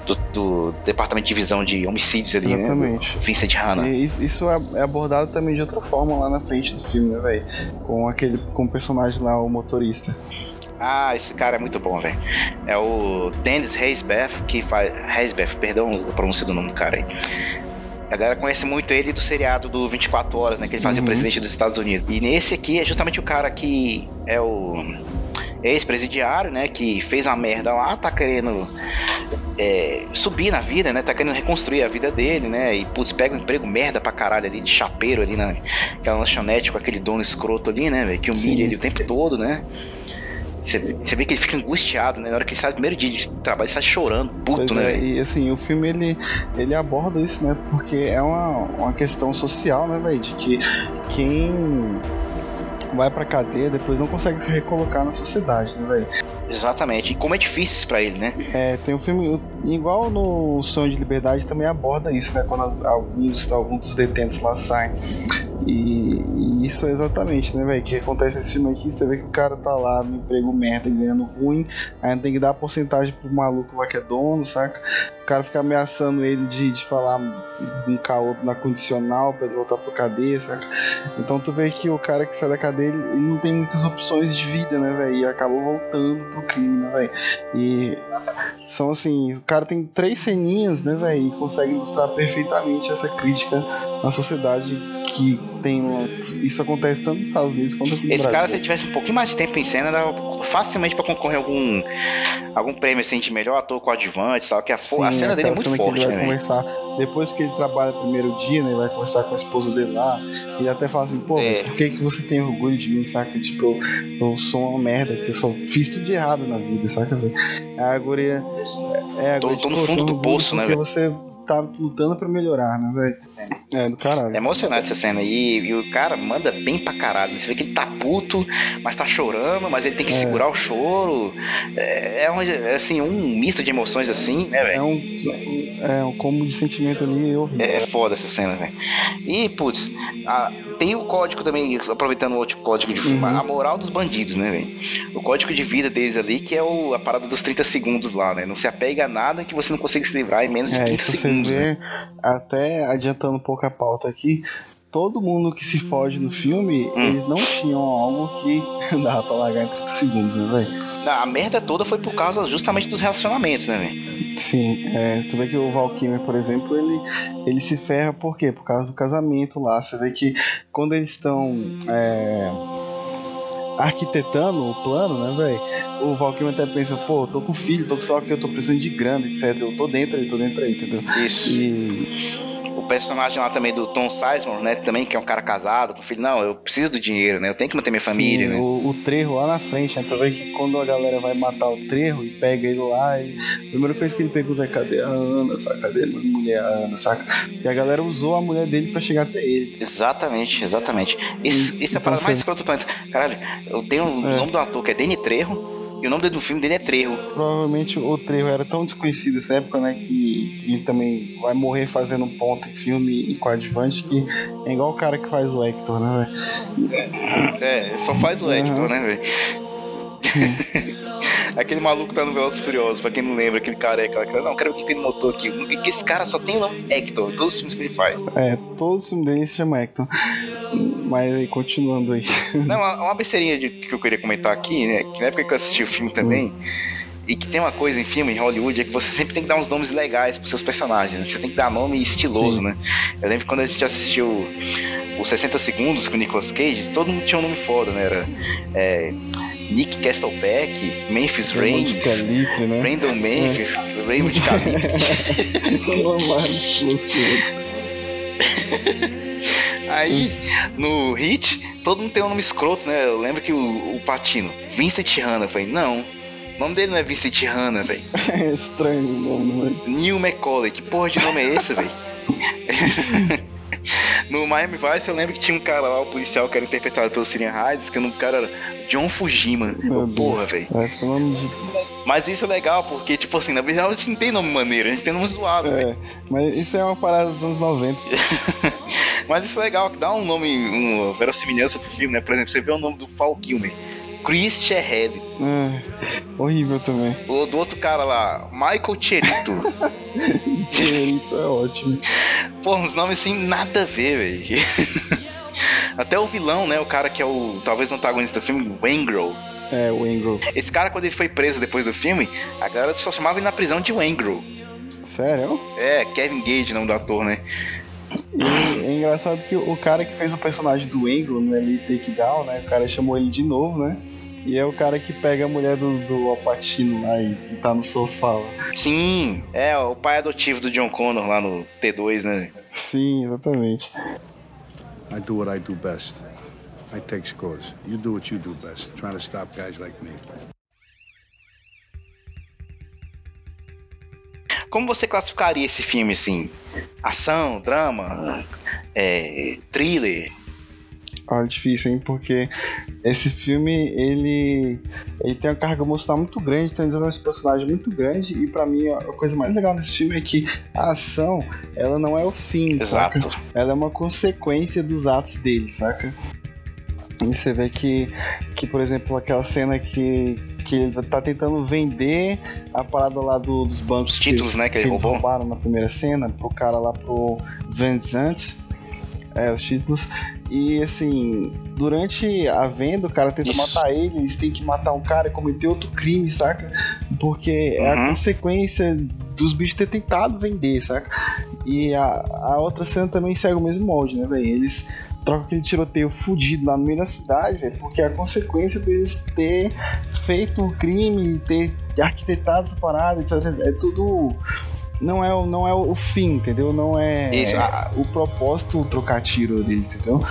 do, do, Departamento de Divisão de Homicídios ali, né? Exatamente. né? Vincent Hanna. E isso é, é abordado também de outra forma lá na frente do filme, né, velho? Com aquele com o personagem lá, o motorista. Ah, esse cara é muito bom, velho. É o Dennis Reisbeth, que faz. Reisbeth, perdão a pronúncia do nome do cara aí. A galera conhece muito ele do seriado do 24 Horas, né? Que ele fazia uhum. o presidente dos Estados Unidos. E nesse aqui é justamente o cara que é o ex-presidiário, né? Que fez uma merda lá, tá querendo é, subir na vida, né? Tá querendo reconstruir a vida dele, né? E, putz, pega um emprego merda pra caralho ali, de chapeiro ali naquela lanchonete com aquele dono escroto ali, né? Que humilha Sim. ele o tempo todo, né? Você vê que ele fica angustiado, né? Na hora que ele sai no primeiro dia de trabalho, ele sai chorando, puto, pois né? É, e assim, o filme ele, ele aborda isso, né? Porque é uma, uma questão social, né, velho? De que quem vai pra cadeia, depois não consegue se recolocar na sociedade, né, velho? Exatamente. E como é difícil pra ele, né? É, tem um filme, igual no Sonho de Liberdade, também aborda isso, né? Quando alguns, alguns dos detentos lá saem. E, Isso exatamente, né, velho? que acontece nesse filme aqui, você vê que o cara tá lá no emprego merda, ganhando ruim, ainda tem que dar porcentagem pro maluco lá que é dono, saca? O cara fica ameaçando ele de, de falar um caô na condicional pra ele voltar pra cadeia, saca? Então tu vê que o cara que sai da cadeia, ele, não tem muitas opções de vida, né, velho? E acaba voltando pro crime, né, velho? E são assim, o cara tem três ceninhas, né, velho? E consegue ilustrar perfeitamente essa crítica na sociedade que tem. Uma... Isso acontece tanto nos Estados Unidos quanto aqui no Esse Brasil. cara, se ele tivesse um pouquinho mais de tempo em cena, dava facilmente pra concorrer algum, algum prêmio assim, de melhor ator coadjuvante, tal, que a, fo- a Sim, cena dele é muito cena que forte, ele vai né, conversar depois que ele trabalha o primeiro dia, né? Ele vai conversar com a esposa dele lá. Ele até fala assim, pô, É. por que, que você tem orgulho de mim, saca? Tipo, eu, eu sou uma merda, que eu só fiz tudo de errado na vida, saca, velho? A guria. É, a Tô- guria, tô no "Pô, eu fundo do poço, né, Porque velho?" você tá lutando pra melhorar, né, velho? É, do caralho. É emocionante essa cena. E, e o cara manda bem pra caralho. Você vê que ele tá puto, mas tá chorando, mas ele tem que É. segurar o choro. É, é, um, é, assim, um misto de emoções assim, né, velho? É um, é um combo de sentimento ali horrível. É, é foda essa cena, velho. E, putz, a- tem o código também, aproveitando o outro código de filme, Uhum. a moral dos bandidos, né, velho? O código de vida deles ali, que é o, a parada dos 30 segundos lá, né? Não se apega a nada que você não consiga se livrar em menos de É, 30 isso segundos, né? até adiantando um pouco a pauta aqui, todo mundo que se foge no filme, Hum. eles não tinham algo que <laughs> dava pra largar em 30 segundos, né, velho? A merda toda foi por causa justamente dos relacionamentos, né, velho? Sim, é, tu vê que o Val Kilmer, por exemplo, ele, ele se ferra por quê? Por causa do casamento lá. Você vê que quando eles estão é, arquitetando o plano, né, velho? O Val Kilmer até pensa, pô, tô com filho, tô com sei lá o que, eu tô precisando de grana, etc. Eu tô dentro aí, tô dentro aí, entendeu? Isso. E personagem lá também do Tom Sizemore, né? Também que é um cara casado, com filho. Não, eu preciso do dinheiro, né? Eu tenho que manter minha família, Sim, né? o, o trevo lá na frente, né? Que quando a galera vai matar o trevo e pega ele lá, ele, a primeira coisa que ele pergunta é cadê a Ana, saca? Cadê a mulher a Ana, saca? E a galera usou a mulher dele pra chegar até ele. Exatamente, exatamente. Isso, isso é a Então parada mais escrota do planeta. Caralho, eu tenho o É. nome do ator que é Danny Trejo. E o nome do filme dele é Trejo. Provavelmente o trevo era tão desconhecido nessa época, né? Que ele também vai morrer fazendo um ponto em filme e coadjuvante, que é igual o cara que faz o Hector, né, velho? É, só faz o Hector, Aham. né, velho? <laughs> aquele maluco tá no Velozes Furiosos, pra quem não lembra, aquele careca que- Não, quero ver o que tem no motor aqui. Que esse cara só tem o nome Hector, todos os filmes que ele faz. É, todo o filme dele se chama Hector. Mas aí, continuando aí. <laughs> Não, uma, uma besteirinha de- que eu queria comentar aqui, né? Que na época que eu assisti o filme também, e que tem uma coisa em filme, em Hollywood, é que você sempre tem que dar uns nomes legais pros seus personagens. Né? Você tem que dar nome estiloso, Sim. né? Eu lembro quando a gente assistiu os 60 Segundos com o Nicolas Cage, todo mundo tinha um nome foda, né? Era é, Nick Castlebeck, Memphis Reigns, Calitre, né? Brandon Memphis, Raymond Calibre. <laughs> <laughs> Aí, no Hit, todo mundo tem um nome escroto, né? Eu lembro que o, o Patino, Vincent Hanna, eu falei, não, o nome dele não é Vincent Hanna, velho. <laughs> É estranho o nome, né? Neil McCauley, que porra de nome é esse, velho? <laughs> no Miami Vice eu lembro que tinha um cara lá, o policial que era interpretado pelo Sirian Hydes, que o nome do cara era John Fujima. Meu Eu, porra, velho. É. Mas isso é legal, porque, tipo assim, na verdade a gente não tem nome maneiro, a gente tem nome zoado, velho. É, mas isso é uma parada dos anos 90. <laughs> Mas isso é legal, que dá um nome, uma verossimilhança pro filme, né? Por exemplo, você vê o nome do Fall Kilmer. Chris Shehead. É, horrível também. O do outro cara lá, Michael Cherito. <laughs> Dinheirito é ótimo. Pô, uns nomes assim, nada a ver, velho. <laughs> Até o vilão, né? O cara que é o, talvez, o antagonista do filme, o Wangro. É, o Engro. Esse cara, quando ele foi preso depois do filme, a galera só chamava ele na prisão de Wangro. Sério? É, Kevin Gage, nome do ator, né? E é engraçado que o cara que fez o personagem do Engro no Elite Takedown, né? O cara chamou ele de novo, né? E é o cara que pega a mulher do, do Alpatino lá e que tá no sofá. lá. Sim, é o pai adotivo do John Connor lá no T2, né? Sim, exatamente. I do what I do best. I take scores. You do what you do best, trying to stop guys like me. Como você classificaria esse filme, assim? Ação, drama, é, thriller? Olha, difícil, hein? Porque esse filme, ele, ele tem uma carga emocional muito grande, tem um desenvolvimento de personagem muito grande, e pra mim a coisa mais legal desse filme é que a ação, ela não é o fim, saca? Exato. Ela é uma consequência dos atos dele, saca? E você vê que, que por exemplo, aquela cena que, que ele tá tentando vender a parada lá do, dos bancos Os títulos, que, né, que ele eles roubaram na primeira cena, pro cara lá pro Vincent. É, os títulos. E assim, durante a venda, o cara tenta Isso. matar ele, eles têm que matar um cara e cometer outro crime, saca? Porque é a Uhum. consequência dos bichos ter tentado vender, saca? E a, a outra cena também segue o mesmo molde, né, velho? Eles trocam aquele tiroteio fudido lá no meio da cidade, velho, porque a consequência deles ter feito o crime, ter arquitetado essa parada, etc. É tudo. Não é, o- não é o fim, entendeu? Não é a- o propósito trocar tiro deles, entendeu?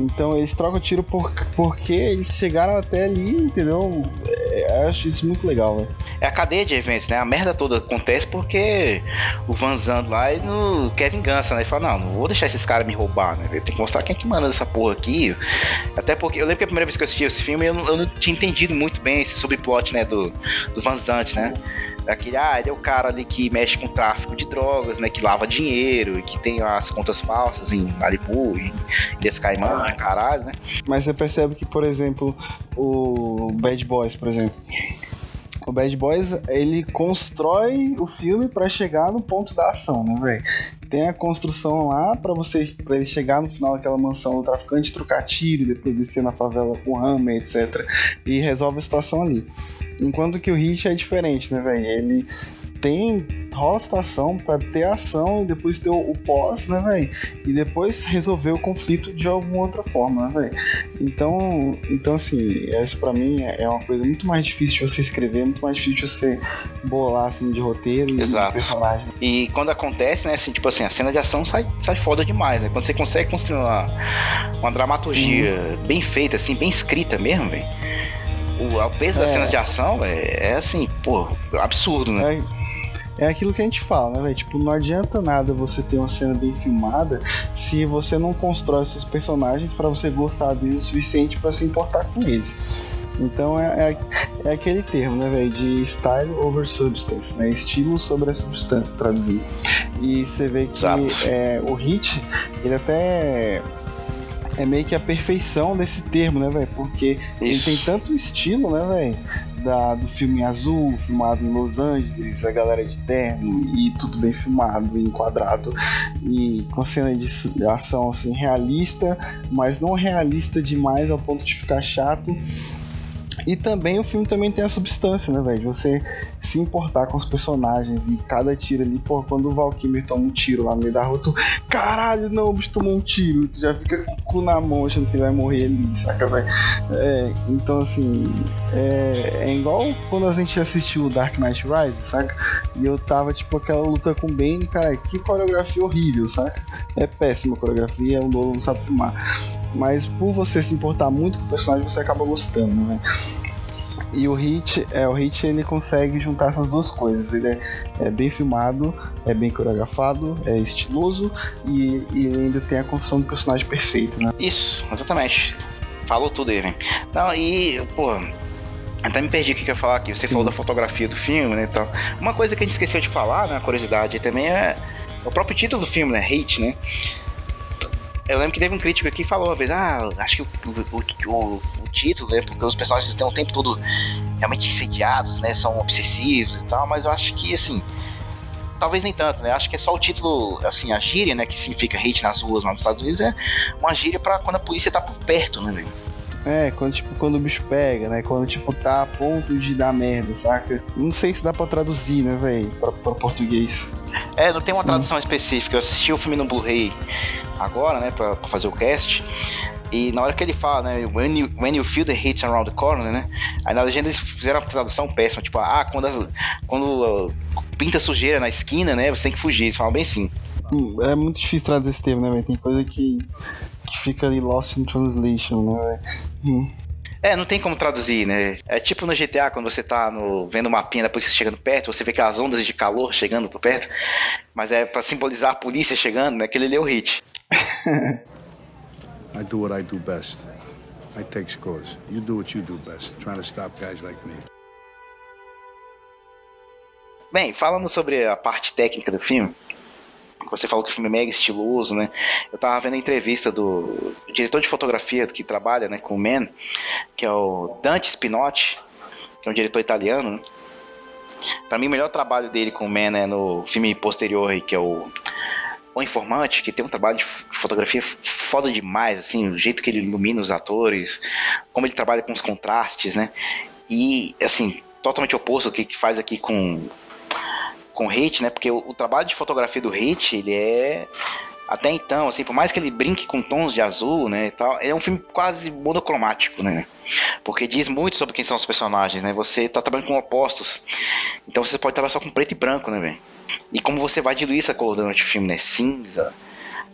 Então eles trocam tiro por, porque eles chegaram até ali, entendeu? É, eu acho isso muito legal, velho. É a cadeia de eventos, né? A merda toda acontece porque o Van Zandt lá não quer vingança, né? Ele fala, não, não vou deixar esses caras me roubar, né? Tem que mostrar quem é que manda essa porra aqui. Até porque eu lembro que a primeira vez que eu assisti esse filme eu não, eu não tinha entendido muito bem esse subplot, né? Do, do Van Zandt, né? Daquele, ah, ele é o cara ali que mexe com tráfico de drogas, né? Que lava dinheiro e que tem lá as contas falsas em Malibu e Ilhas Caimã, caralho, né? Mas você percebe que, por exemplo, o Bad Boys, por exemplo. O Bad Boys, ele constrói o filme pra chegar no ponto da ação, né, velho? Tem a construção lá pra você para ele chegar no final daquela mansão do traficante, trocar tiro, depois descer na favela com hammer, etc. E resolve a situação ali. Enquanto que o Hit é diferente, né, velho? Ele tem rola situação pra ter ação e depois ter o, o pós, né, velho? E depois resolver o conflito de alguma outra forma, né, velho? Então, então assim, essa pra mim é é uma coisa muito mais difícil de você escrever, muito mais difícil de você bolar assim de roteiro e Exato. de personagem. E quando acontece, né, assim, tipo assim, a cena de ação sai, sai foda demais, né? Quando você consegue construir uma, uma dramaturgia bem feita, assim, bem escrita mesmo, velho. O, o peso das É. cenas de ação é, é assim, pô, absurdo, né? É, é aquilo que a gente fala, né, velho? Tipo, não adianta nada você ter uma cena bem filmada se você não constrói seus personagens pra você gostar deles o suficiente pra se importar com eles. Então é, é, é aquele termo, né, velho? De style over substance, né? Estilo sobre a substância, traduzindo. E você vê que é, o hit, ele até é meio que a perfeição desse termo, né, velho? Porque ele Isso. tem tanto estilo, né, velho? Do filme azul, filmado em Los Angeles, a galera de terno e tudo bem filmado, enquadrado e com cena de ação assim realista, mas não realista demais ao ponto de ficar chato. E também o filme também tem a substância, né, velho? Você se importar com os personagens e cada tiro ali, pô, quando o Valkyrie toma um tiro lá no meio da rua, tu, caralho, não, o bicho tomou um tiro, tu já fica com o cu na mão achando que ele vai morrer ali, saca, velho? É, então, assim, é, é igual quando a gente assistiu o Dark Knight Rises, saca? E eu tava, tipo, aquela luta com o Bane, cara, que coreografia horrível, saca? É péssima a coreografia, o Nolan não sabe filmar. Mas por você se importar muito com o personagem, você acaba gostando, né? E o Hit, é, o Hit ele consegue juntar essas duas coisas. Ele é, é bem filmado, é bem coreografado, é estiloso e, e ele ainda tem a construção do personagem perfeita, né? Isso, exatamente. Falou tudo aí, velho. Não, e, pô, até me perdi o que que eu ia falar aqui. Você Sim. falou da fotografia do filme, né, e tal. Uma coisa que a gente esqueceu de falar, né, uma curiosidade também é o próprio título do filme, né, Hate, né? Eu lembro que teve um crítico aqui que falou uma vez, ah, acho que o, o, o, o título, né, porque os personagens estão o tempo todo realmente insediados, né, são obsessivos e tal, mas eu acho que, assim, talvez nem tanto, né, acho que é só o título, assim, a gíria, né, que significa hate nas ruas lá nos Estados Unidos, é uma gíria pra quando a polícia tá por perto, né, velho? É, quando, tipo, quando o bicho pega, né? Quando, tipo, tá a ponto de dar merda, saca? Não sei se dá pra traduzir, né, velho, pra, pra português. É, não tem uma tradução específica. Eu assisti o filme no Blu-ray agora, né, pra, pra fazer o cast. E na hora que ele fala, né, when you, when you feel the hate around the corner, né, aí na legenda eles fizeram uma tradução péssima, tipo, ah, quando, a- quando uh, pinta sujeira na esquina, né, você tem que fugir. Eles falam bem assim. Hum, É muito difícil traduzir esse termo, né, velho? Tem coisa que, que fica ali lost in translation, né, velho? Hum. É, não tem como traduzir, né? É tipo no GTA, quando você tá no, vendo o mapinha da polícia chegando perto, você vê aquelas ondas de calor chegando por perto, mas é pra simbolizar a polícia chegando, né? Aquele ali é o hit. <laughs> I do what I do best. I take scores. You do what you do best, trying to stop guys like me. Bem, falando sobre a parte técnica do filme, Você falou que o filme é mega estiloso, né? Eu tava vendo a entrevista do diretor de fotografia que trabalha né, com o Man, que é o Dante Spinotti, que é um diretor italiano, né? Pra mim, o melhor trabalho dele com o Man é no filme posterior, que é o O Informante, que tem um trabalho de fotografia foda demais, assim, o jeito que ele ilumina os atores, como ele trabalha com os contrastes, né? E, assim, totalmente oposto ao que faz aqui com com Hit, né? Porque o, o, trabalho de fotografia do Hit, ele é até então, assim, por mais que ele brinque com tons de azul, né, e tal, é um filme quase monocromático, né? Porque diz muito sobre quem são os personagens, né? Você tá trabalhando com opostos. Então você pode trabalhar só com preto e branco, né, velho? E como você vai diluir essa cor durante o filme, né? Cinza,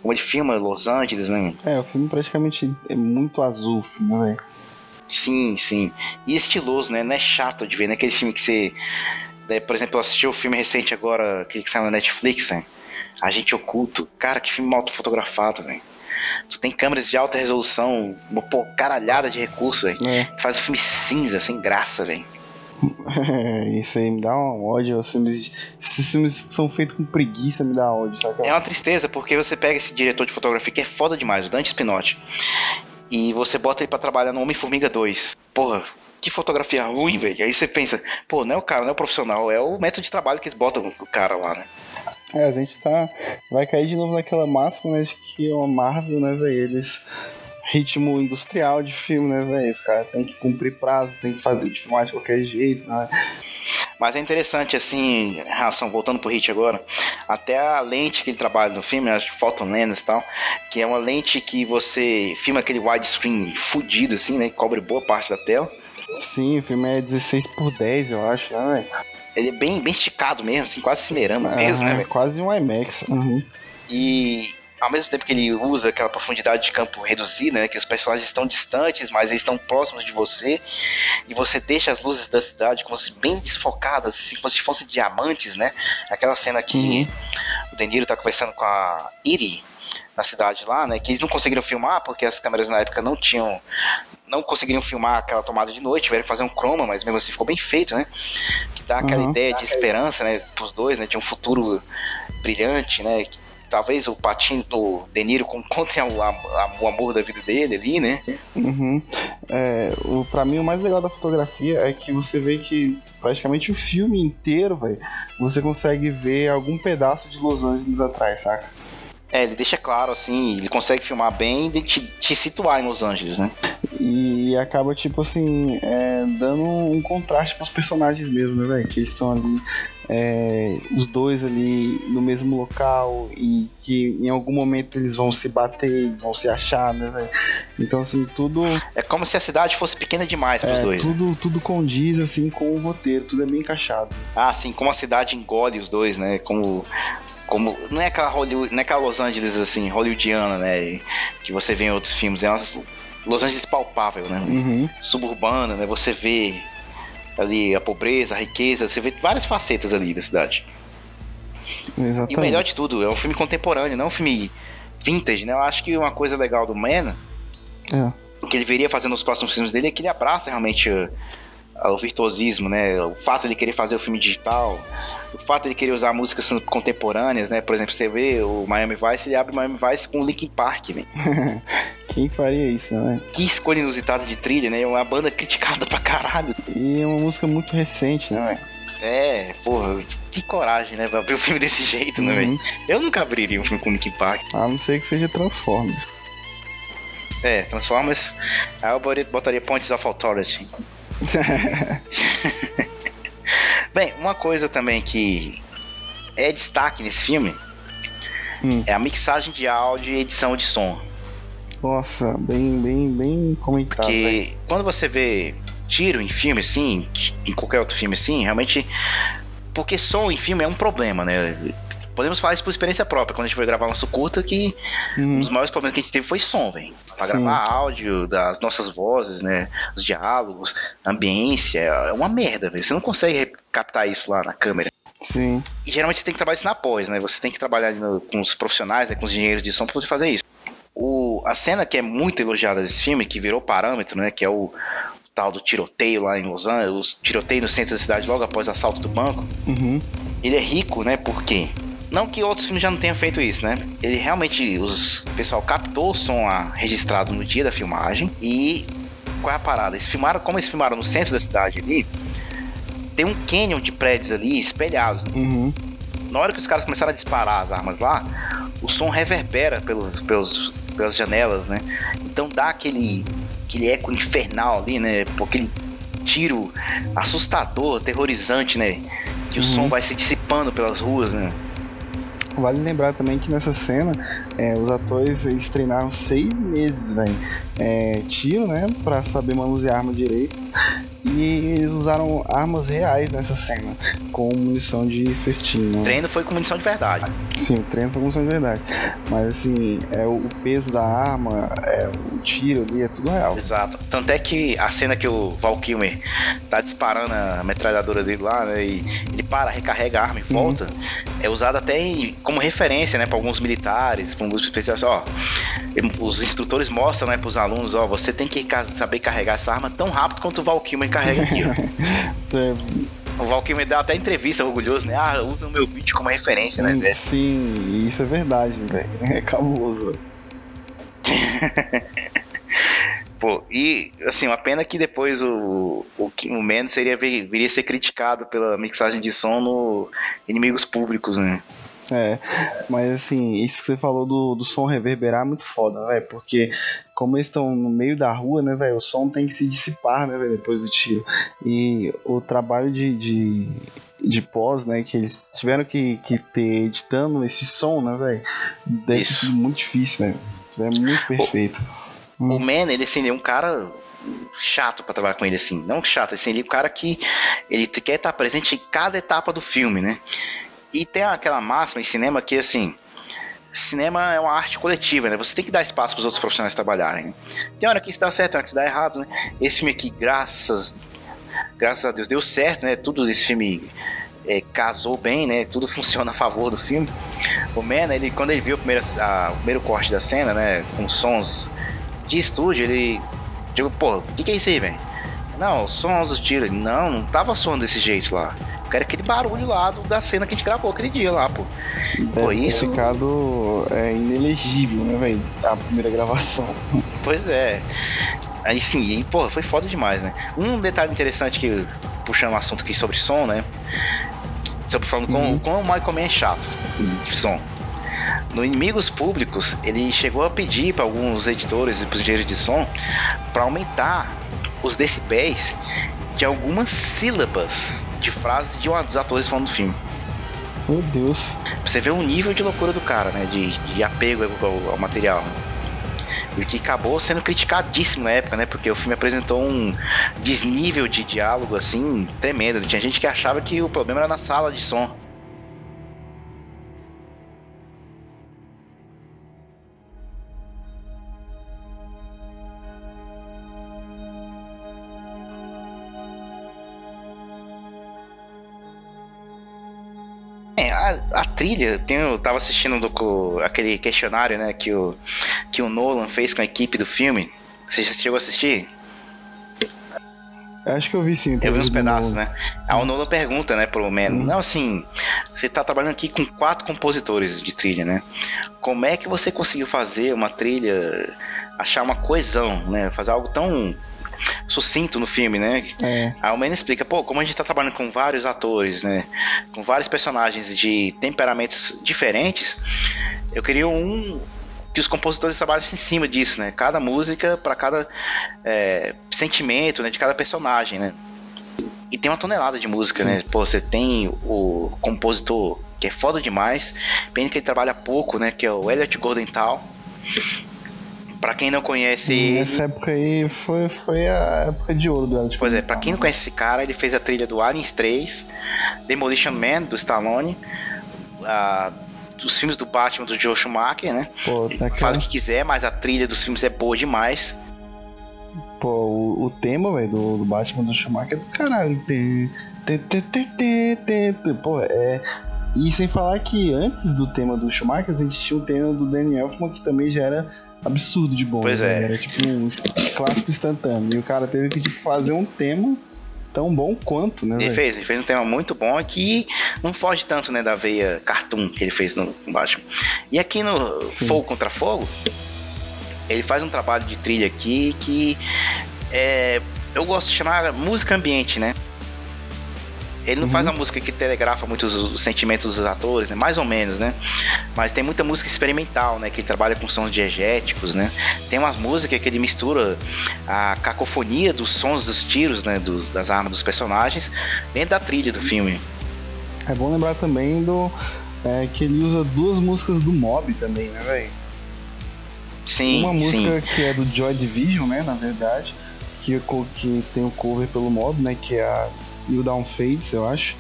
como ele filma Los Angeles, né? É, o filme praticamente é muito azul, filme, velho. Sim, sim. E estiloso, né? Não é chato de ver, né? Aquele filme que você né, por exemplo, eu assisti o um filme recente agora, que saiu na Netflix, né? Agente Oculto. Cara, que filme mal fotografado, velho. Tu tem câmeras de alta resolução, uma pô, caralhada de recursos, velho. É. Faz um filme cinza, sem graça, velho. <laughs> isso aí me dá um ódio. Os filmes, esses filmes que são feitos com preguiça me dá ódio, sabe? É uma tristeza, porque você pega esse diretor de fotografia que é foda demais, o Dante Spinotti, e você bota ele para trabalhar no Homem-Formiga 2. Porra, que fotografia ruim, velho. Aí você pensa, pô, não é o cara, não é o profissional, é o método de trabalho que eles botam o cara lá, né? É, a gente tá. Vai cair de novo naquela máxima, né? De que a Marvel, né, velho? Eles. Ritmo industrial de filme, né, velho? Os caras tem que cumprir prazo, tem que fazer de filmar de qualquer jeito, né? Mas é interessante, assim, Ração, voltando pro Hit agora, até a lente que ele trabalha no filme, as photon lens e tal, que é uma lente que você filma aquele widescreen fudido, assim, né? Que cobre boa parte da tela. Sim, o filme é 16 por 10, eu acho, né, Ele é bem, bem esticado mesmo, assim, quase cinerama mesmo, né, Quase um IMAX. Uhum. E ao mesmo tempo que ele usa aquela profundidade de campo reduzida, né, que os personagens estão distantes, mas eles estão próximos de você, e você deixa as luzes da cidade como se bem desfocadas, assim, como se fossem diamantes, né? Aquela cena que uhum. o Deniro tá conversando com a Iri na cidade lá, né, que eles não conseguiram filmar porque as câmeras na época não tinham não conseguiriam filmar aquela tomada de noite, tiveram que fazer um chroma, mas mesmo assim ficou bem feito, né? Que dá aquela uhum. ideia de esperança, né, pros dois, né, de um futuro brilhante, né? Talvez o Patinho, o Deniro encontre <laughs> o, o amor da vida dele ali, né? Uhum. É, o, pra mim, o mais legal da fotografia é que você vê que praticamente o filme inteiro, velho, você consegue ver algum pedaço de Los Angeles atrás, saca? É, ele deixa claro, assim, ele consegue filmar bem e te, te situar em Los Angeles, né? E acaba, tipo assim, é, dando um contraste pros personagens mesmo, né, velho? Que eles estão ali, é, os dois ali no mesmo local e que em algum momento eles vão se bater, eles vão se achar, né, velho? Então, assim, tudo. É como se a cidade fosse pequena demais pros é, dois. Tudo, né? tudo condiz, assim, com o roteiro, tudo é bem encaixado. Ah, sim, como a cidade engole os dois, né? Como como não é aquela Hollywood, não é aquela Los Angeles assim, hollywoodiana, né, que você vê em outros filmes, é uma Los Angeles palpável, né? Uhum. Suburbana, né? Você vê ali a pobreza, a riqueza, você vê várias facetas ali da cidade. Exatamente. E o melhor de tudo, é um filme contemporâneo, não é um filme vintage, né? Eu acho que uma coisa legal do Man, é. que ele viria fazer nos próximos filmes dele, é que ele abraça realmente o, o virtuosismo, né? O fato de ele querer fazer o filme digital, o fato de querer usar músicas contemporâneas, né? Por exemplo, você vê o Miami Vice, ele abre o Miami Vice com o Linkin Park, velho. <laughs> Quem faria isso, né? Que escolha inusitada de trilha, né? É uma banda criticada pra caralho. E é uma música muito recente, né, velho? É, porra, que coragem, né? Pra abrir um filme desse jeito, né, uhum. né, velho? Eu nunca abriria um filme com Linkin Park. A não ser que seja Transformers. É, Transformers. Aí eu botaria Points of Authority. <laughs> Bem, uma coisa também que é destaque nesse filme hum. é a mixagem de áudio e edição de som. Nossa, bem, bem, bem comentado. Porque véio. quando você vê tiro em filme assim, em qualquer outro filme assim, realmente. Porque som em filme é um problema, né? Podemos falar isso por experiência própria, quando a gente foi gravar nosso curta, que uhum. um dos maiores problemas que a gente teve foi som, velho. Pra Sim. gravar áudio das nossas vozes, né? Os diálogos, a ambiência, é uma merda, velho. Você não consegue captar isso lá na câmera. Sim. E geralmente você tem que trabalhar isso na pós, né? Você tem que trabalhar no, com os profissionais, né? com os engenheiros de som pra poder fazer isso. O, a cena que é muito elogiada desse filme, que virou parâmetro, né? Que é o, tal do tiroteio lá em Los Angeles, o tiroteio no centro da cidade logo após o assalto do banco. Uhum. Ele é rico, né? Porque Não que outros filmes já não tenham feito isso, né? Ele realmente, os, o pessoal captou o som a, registrado no dia da filmagem e qual é a parada? Eles filmaram, como eles filmaram no centro da cidade ali, tem um canyon de prédios ali espelhados. Né? Uhum. Na hora que os caras começaram a disparar as armas lá, o som reverbera pelos, pelos, pelas janelas, né? Então dá aquele, aquele eco infernal ali, né? Aquele tiro assustador, aterrorizante, né? Que o Uhum. som vai se dissipando pelas ruas, né? Vale lembrar também que nessa cena é, os atores eles treinaram seis meses, velho. É, tiro, né? Pra saber manusear a arma direito. E eles usaram armas reais nessa cena, com munição de festim. Né? O treino foi com munição de verdade. Sim, o treino foi munição de verdade. Mas assim, é o, peso da arma, é, o tiro ali, é tudo real. Exato. Tanto é que a cena que o Val Kilmer tá disparando a metralhadora dele lá, né? E ele para, recarrega a arma e volta. É usada até em- como referência, né? Pra alguns militares, pra alguns especiais. Ó, os instrutores mostram, né? Pros alunos, ó, você tem que saber carregar essa arma tão rápido quanto o Val Kilmer carrega aqui. <laughs> É, O Val Kilmer dá até entrevista orgulhoso, né? Ah, usa o meu vídeo como referência, né? Hum, Sim, isso é verdade, velho. É cabuloso. <laughs> Pô, e assim, uma pena que depois o, o, o Man seria, viria a ser criticado pela mixagem de som no Inimigos Públicos, né? É, mas assim, isso que você falou do, do som reverberar é muito foda, velho, porque como eles estão no meio da rua, né, velho, o som tem que se dissipar, né, velho, depois do tiro. E o trabalho de, de, de pós, né, que eles tiveram que, que ter editando esse som, né, velho, deve Isso. muito difícil, né, é muito perfeito. O Man, ele assim, é um cara chato pra trabalhar com ele, assim. Não chato, assim, ele é um cara que ele quer estar presente em cada etapa do filme, né? E tem aquela máxima em cinema que, assim, cinema é uma arte coletiva, né? Você tem que dar espaço pros outros profissionais trabalharem. Tem hora que isso dá certo, tem hora que isso dá errado, né? Esse filme aqui, graças, graças a Deus, deu certo, né? Tudo esse filme é, casou bem, né? Tudo <laughs> funciona a favor do filme. O Man, ele, quando ele viu a primeira, a- o primeiro corte da cena, né? Com sons de estúdio, ele. Digo, pô, o que, que é isso aí, velho? Não, sons dos tiros. Não, não tava soando desse jeito lá. Eu quero aquele barulho lá do- da cena que a gente gravou aquele dia lá, pô. Deve Pô, isso- ficado é, inelegível, né, velho, a primeira gravação. <laughs> Pois é. Aí sim, e, pô, foi foda demais, né? Um detalhe interessante que, puxando um assunto aqui sobre som, né? Sobre falando Uhum. como o Michael Mann é chato de som. No Inimigos Públicos, ele chegou a pedir para alguns editores e os engenheiros de som para aumentar os decibéis de algumas sílabas de frases de um dos atores falando do filme. Meu Deus. Você ver o nível de loucura do cara, né? De, de apego ao, ao material. E que acabou sendo criticadíssimo na época, né? Porque o filme apresentou um desnível de diálogo, assim, tremendo. Tinha gente que achava que o problema era na sala de som. Trilha, tem, eu tava assistindo um docu- aquele questionário, né, que o, que o Nolan fez com a equipe do filme. Você já chegou a assistir? Acho que eu vi sim. Eu vi uns pedaços, né? Aí o Nolan pergunta, né, pro Man, não, assim, você tá trabalhando aqui com quatro compositores de trilha, né? Como é que você conseguiu fazer uma trilha, achar uma coesão, né? Fazer algo tão sucinto no filme, né? É, Aí o Man explica, pô, como a gente tá trabalhando com vários atores, né? Com vários personagens de temperamentos diferentes, eu queria um que os compositores trabalhassem em cima disso, né? Cada música para cada é, sentimento, né? De cada personagem, né? E tem uma tonelada de música, Sim. né? Pô, você tem o compositor que é foda demais, pena que ele trabalha pouco, né? Que é o Elliot Goldenthal. Pra quem não conhece ele, nessa época aí foi, foi a época de ouro do Elliot. Pois é, pra quem não conhece esse cara, ele fez a trilha do Aliens 3, Demolition Man, do Stallone, a- dos filmes do Batman, do Joe Schumacher, né? Pô, tá o que quiser, mas a trilha dos filmes é boa demais. pô o, o tema, velho, do, do Batman do Schumacher é do caralho. Tem, tem, tem, tem, tem, tem, tem. Pô, é. E sem falar que antes do tema do Schumacher, a gente tinha o tema do Danny Elfman, que também já era absurdo de bom. Pois né? é. Era tipo um clássico instantâneo. E o cara teve que tipo, fazer um tema tão bom quanto, né? Ele véi? fez, ele fez um tema muito bom que não foge tanto, né, da veia cartoon que ele fez no Batman. E aqui no Sim. Fogo contra Fogo, ele faz um trabalho de trilha aqui que é, eu gosto de chamar música ambiente, né? Ele não Uhum. faz uma música que telegrafa muito os, os sentimentos dos atores, né? Mais ou menos, né? Mas tem muita música experimental, né? Que ele trabalha com sons diegéticos, né? Tem umas músicas que ele mistura a cacofonia dos sons dos tiros, né? dos- das armas dos personagens dentro da trilha do filme. É bom lembrar também do. é, que ele usa duas músicas do Mob também, né, velho? Sim, Uma sim. música que é do Joy Division, né, na verdade, que, que tem o cover pelo Mob, né, que é a You Down Fades, eu acho.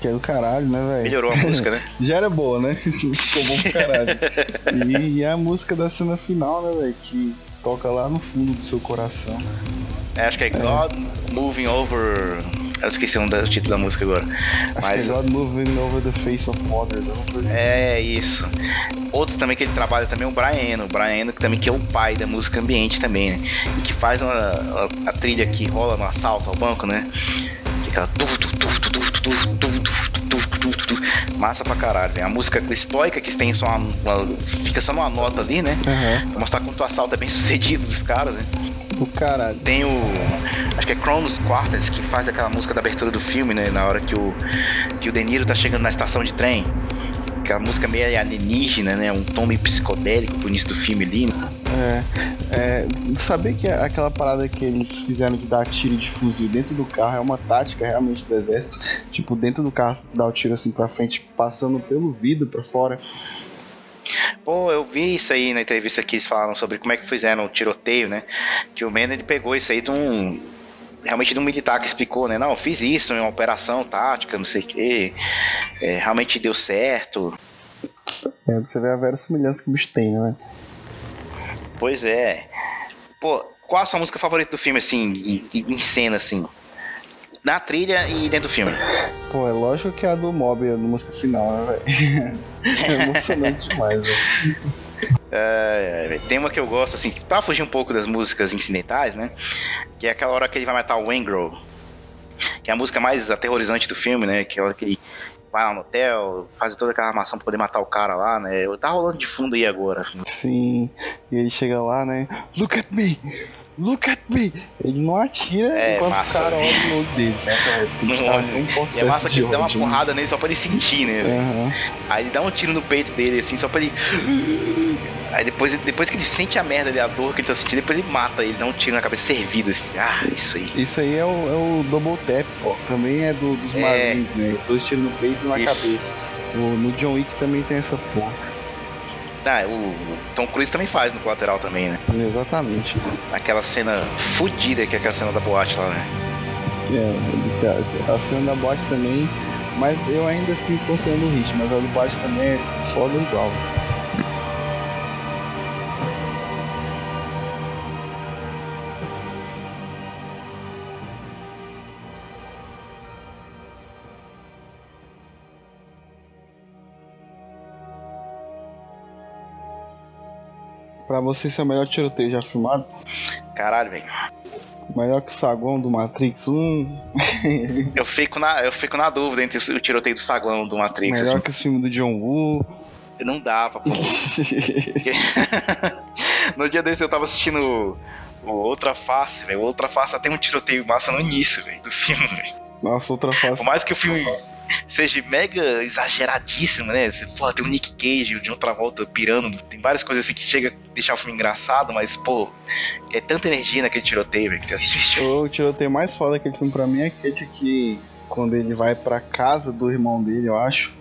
Que é do caralho, né, velho? Melhorou a música, né? <laughs> Já era boa, né? <laughs> Ficou bom pro caralho. E, e a música da cena final, né, velho? Que toca lá no fundo do seu coração. É, acho que é God Moving Over. Eu esqueci o título da música agora. Acho Mas que é God Moving Over the Face of Water, assim. é isso. Outro também que ele trabalha também é o Brian Eno. O Brian Eno que também que é o pai da música ambiente também, né? E que faz uma, a, a trilha que rola no assalto ao banco, né? Que aquela tuf, tuf, tuf, tuf, tuf, tuf, tuf, tuf, tuf, tuf, tuf. Massa pra caralho, velho. A música estoica que tem só uma, uma- fica só numa nota ali, né? Aham. Pra mostrar quanto o assalto é bem sucedido dos caras, né? Do caralho. Tem o. Acho que é Kronos Quartets que faz aquela música da abertura do filme, né? Na hora que o, que o De Niro tá chegando na estação de trem. Aquela música meio alienígena, né? Um tom meio psicodélico pro início do filme ali. né? É, é, saber que aquela parada que eles fizeram de dar tiro de fuzil dentro do carro é uma tática realmente do exército. Tipo, dentro do carro, você dá o tiro assim pra frente, passando pelo vidro pra fora. Pô, eu vi isso aí na entrevista que eles falaram sobre como é que fizeram o tiroteio, né? Que o Mena ele pegou isso aí de um. Realmente um militar que explicou, né? Não, fiz isso em uma operação tática, não sei o quê. É, realmente deu certo. É, você vê a vera semelhança que o bicho tem, né? Pois é. Pô, qual a sua música favorita do filme, assim, em, em cena, assim? Na trilha e dentro do filme. Pô, é lógico que é a do Mob, a música final, né, velho? <laughs> É emocionante demais, velho. É, tem uma que eu gosto, assim, pra fugir um pouco das músicas incidentais, né? Que é aquela hora que ele vai matar o Wengro. Que é a música mais aterrorizante do filme, né? Que é a hora que ele vai lá no hotel, faz toda aquela armação pra poder matar o cara lá, né? Tá rolando de fundo aí agora. assim. Sim, e ele chega lá, né? Look at me! Look at me! Ele não atira É, enquanto massa, o cara olha no olho dele, sabe? Ele <laughs> Não tá E é massa que ele dá uma porrada nele só pra ele sentir, né? Aham. Aí ele dá um tiro no peito dele, assim, só pra ele. Aí depois, depois que ele sente a merda ali, a dor que ele tá sentindo, depois ele mata ele, dá um tiro na cabeça servido, assim. Ah, isso aí. Isso aí é o, é o Double Tap, pô. Também é do, dos É. Marines, né? Dois tiros no peito e na Isso. cabeça. O, no John Wick também tem essa porra. Ah, o, o Tom Cruise também faz no colateral também, né? Exatamente. Aquela cena fodida que é aquela cena da boate lá, né? É. A cena da boate também. Mas eu ainda fico com a cena do Hit, mas a do boate também é foda igual. Pra você, é o melhor tiroteio já filmado? Caralho, velho. Melhor que o saguão do Matrix 1. <laughs> Eu fico na, eu fico na dúvida entre o tiroteio do saguão do Matrix. melhor Assim. que o filme do John Woo. Não dava, pô. <laughs> no dia desse eu tava assistindo Outra Face, velho. O Outra Face tem um tiroteio massa no início, velho, do filme, velho. Nossa, outra face. Por mais que o filme seja mega exageradíssimo, né? Você, pô, tem o Nick Cage, o de outra volta pirando, tem várias coisas assim que chega a deixar o filme engraçado, mas, pô, é tanta energia naquele tiroteio, que você assiste. O tiroteio mais foda daquele filme pra mim é aquele que quando ele vai pra casa do irmão dele, eu acho.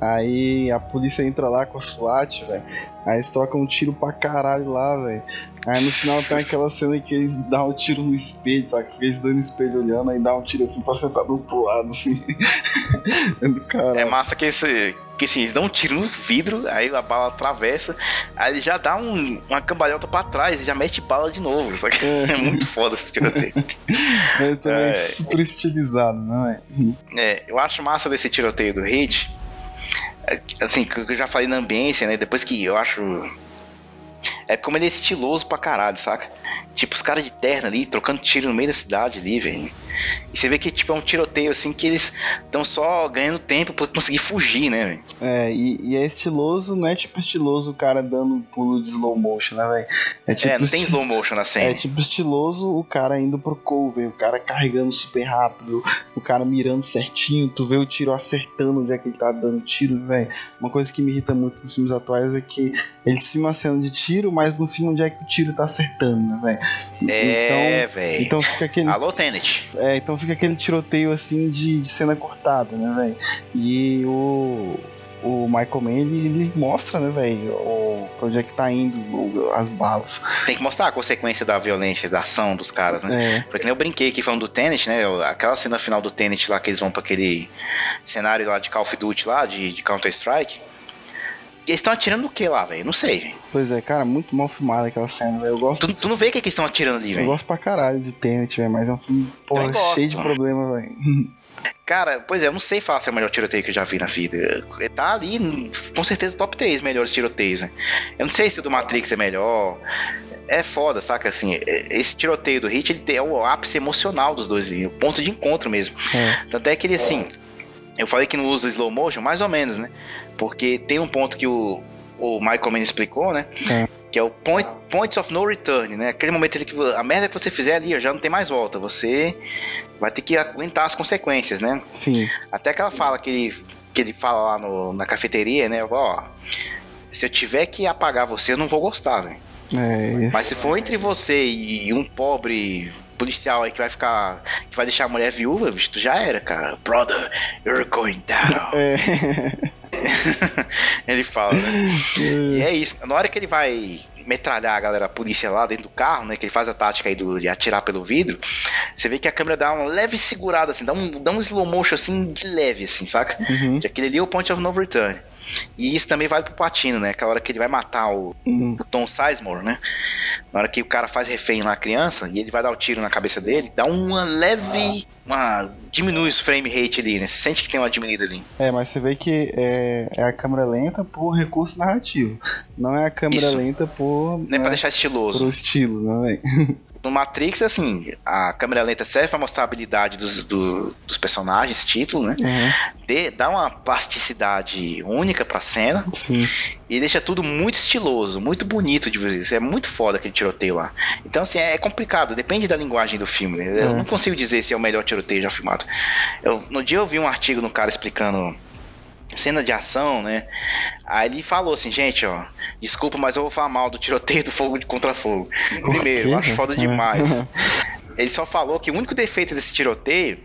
Aí a polícia entra lá com a SWAT, velho. Aí eles trocam um tiro pra caralho lá, velho. Aí no final tem aquela cena que eles dão um tiro no espelho, sabe? Que eles dois no espelho olhando, aí dá um tiro assim pra sentar do outro lado, assim. <laughs> é caralho. É massa que esse. Que assim, eles dão um tiro no vidro, aí a bala atravessa, aí ele já dá um- uma cambalhota pra trás e já mete bala de novo. Só que É. <laughs> é muito foda esse tiroteio. <laughs> Ele também é É. super estilizado, não é? É, eu acho massa desse tiroteio do Hit. é, Assim, que eu já falei na ambiência, né? Depois que eu acho. É como ele é estiloso pra caralho, saca? Tipo, os caras de terno ali, trocando tiro no meio da cidade ali, velho. E você vê que, tipo, é um tiroteio, assim, que eles estão só ganhando tempo pra conseguir fugir, né, velho? É, e, e, é estiloso, não é tipo estiloso o cara dando um pulo de slow motion, né, velho? É, tipo é, não tem slow motion na cena. É tipo estiloso o cara indo pro cover, o cara carregando super rápido, o cara mirando certinho, tu vê o tiro acertando onde é que ele tá dando tiro, velho. Uma coisa que me irrita muito nos filmes atuais é que eles filmam a cena de tiro, mas no filme onde é que o tiro tá acertando, né, velho? É, então, velho. Então fica aquele. Alô, Tenet. É, então fica aquele tiroteio assim de, de cena cortada, né, velho? E o o Michael Mann ele, ele mostra, né, velho, pra onde é que tá indo o, as balas. Tem que mostrar a consequência da violência, da ação dos caras, né? É. Porque nem eu brinquei aqui falando do Tenet, né? Aquela cena final do Tenet lá que eles vão pra aquele cenário lá de Call of Duty lá, de, de Counter-Strike. Eles estão atirando o que lá, velho? Não sei, velho. Pois é, cara, muito mal filmada aquela cena, velho. Eu gosto. Tu, tu, não vê o que, que eles estão atirando ali, velho? Eu gosto pra caralho de Tenet, velho, mas é um filme, porra, cheio de problema, velho. <laughs> Cara, pois é, eu não sei falar se é o melhor tiroteio que eu já vi na vida. Tá ali, com certeza, top 3 melhores tiroteios, né? Eu não sei se o do Matrix é melhor. É foda, saca? Assim, esse tiroteio do Hit ele é o ápice emocional dos dois, o ponto de encontro mesmo. É. Tanto é que ele, assim, eu falei que não usa slow motion, mais ou menos, né? Porque tem um ponto que o, o Michael Mann explicou, né? É. Que é o point, points of no return, né? Aquele momento que a merda que você fizer ali já não tem mais volta. Você vai ter que aguentar as consequências, né? Sim. Até que ela fala que ele, que ele fala lá no, na cafeteria, né? Ó, se eu tiver que apagar você, eu não vou gostar, velho. É, Mas se for entre você e um pobre policial aí que vai ficar. que vai deixar a mulher viúva, bicho, tu já era, cara. Brother, you're going down. <laughs> É. <laughs> ele fala, né? e é isso. Na hora que ele vai metralhar a galera, a polícia lá dentro do carro, né? Que ele faz a tática aí do, de atirar pelo vidro. Você vê que a câmera dá uma leve segurada, assim, dá um, dá um slow motion assim de leve, assim, saca? Uhum. Que aquele ali é o point of no return. E isso também vale pro Patino, né? Aquela hora que ele vai matar o, uhum. o Tom Sizemore, né? Na hora que o cara faz refém lá, a criança, e ele vai dar o tiro na cabeça dele, dá uma leve. Uma, diminui os frame rate ali, né? Você sente que tem uma diminuída ali. É, mas você vê que é, é a câmera lenta por recurso narrativo. Não é a câmera Isso. lenta por. Nem né, pra deixar estiloso. Pro estilo, não é? <laughs> no Matrix, assim, a câmera lenta serve para mostrar a habilidade dos, do, dos personagens, título, né? Uhum. De, dá uma plasticidade única pra cena. Sim. E deixa tudo muito estiloso, muito bonito de ver. É muito foda aquele tiroteio lá. Então, assim, é complicado, depende da linguagem do filme. Eu é. não consigo dizer se é o melhor tiroteio já filmado. Eu, no dia eu vi um artigo no cara explicando cena de ação, né? Aí ele falou assim, gente, ó, desculpa, mas eu vou falar mal do tiroteio do fogo de contra fogo. Primeiro, eu acho foda demais. <laughs> ele só falou que o único defeito desse tiroteio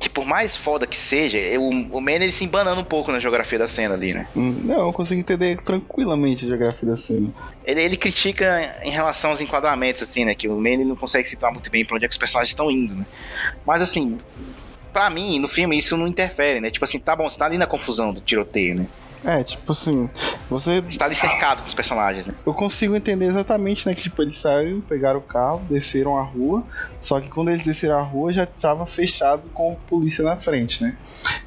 que por mais foda que seja, o, o Man ele se embanando um pouco na geografia da cena ali, né? Hum, não, eu consigo entender tranquilamente a geografia da cena. Ele, ele critica em relação aos enquadramentos, assim, né? Que o Man ele não consegue situar muito bem pra onde é que os personagens estão indo, né? Mas assim, pra mim, no filme, isso não interfere, né? Tipo assim, tá bom, você tá ali na confusão do tiroteio, né? É, tipo assim, você. Está ali cercado com os personagens, né? Eu consigo entender exatamente, né? Que tipo, eles saíram, pegaram o carro, desceram a rua. Só que quando eles desceram a rua já estava fechado com polícia na frente, né?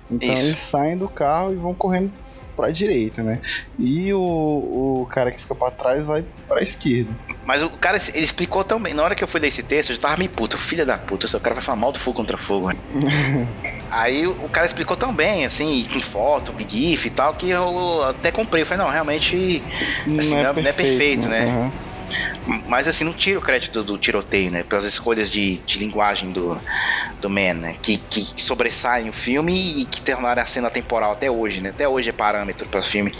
Então Isso. eles saem do carro e vão correndo pra direita, né? E o, o cara que fica pra trás vai pra esquerda. Mas o cara, ele explicou também. Na hora que eu fui ler esse texto, eu já tava meio puto. Filha da puta, o cara vai falar mal do fogo contra fogo, né? <laughs> Aí o cara explicou tão bem, assim, com foto, com GIF e tal, que eu até comprei. Eu falei, não, realmente. Assim, não, é, não, perfeito, não é perfeito, né? Uhum. Mas assim, não tira o crédito do tiroteio, né? Pelas escolhas de, de linguagem do, do Man, né? Que, que sobressaem o filme e que tornaram a cena temporal até hoje, né? Até hoje é parâmetro para o filme.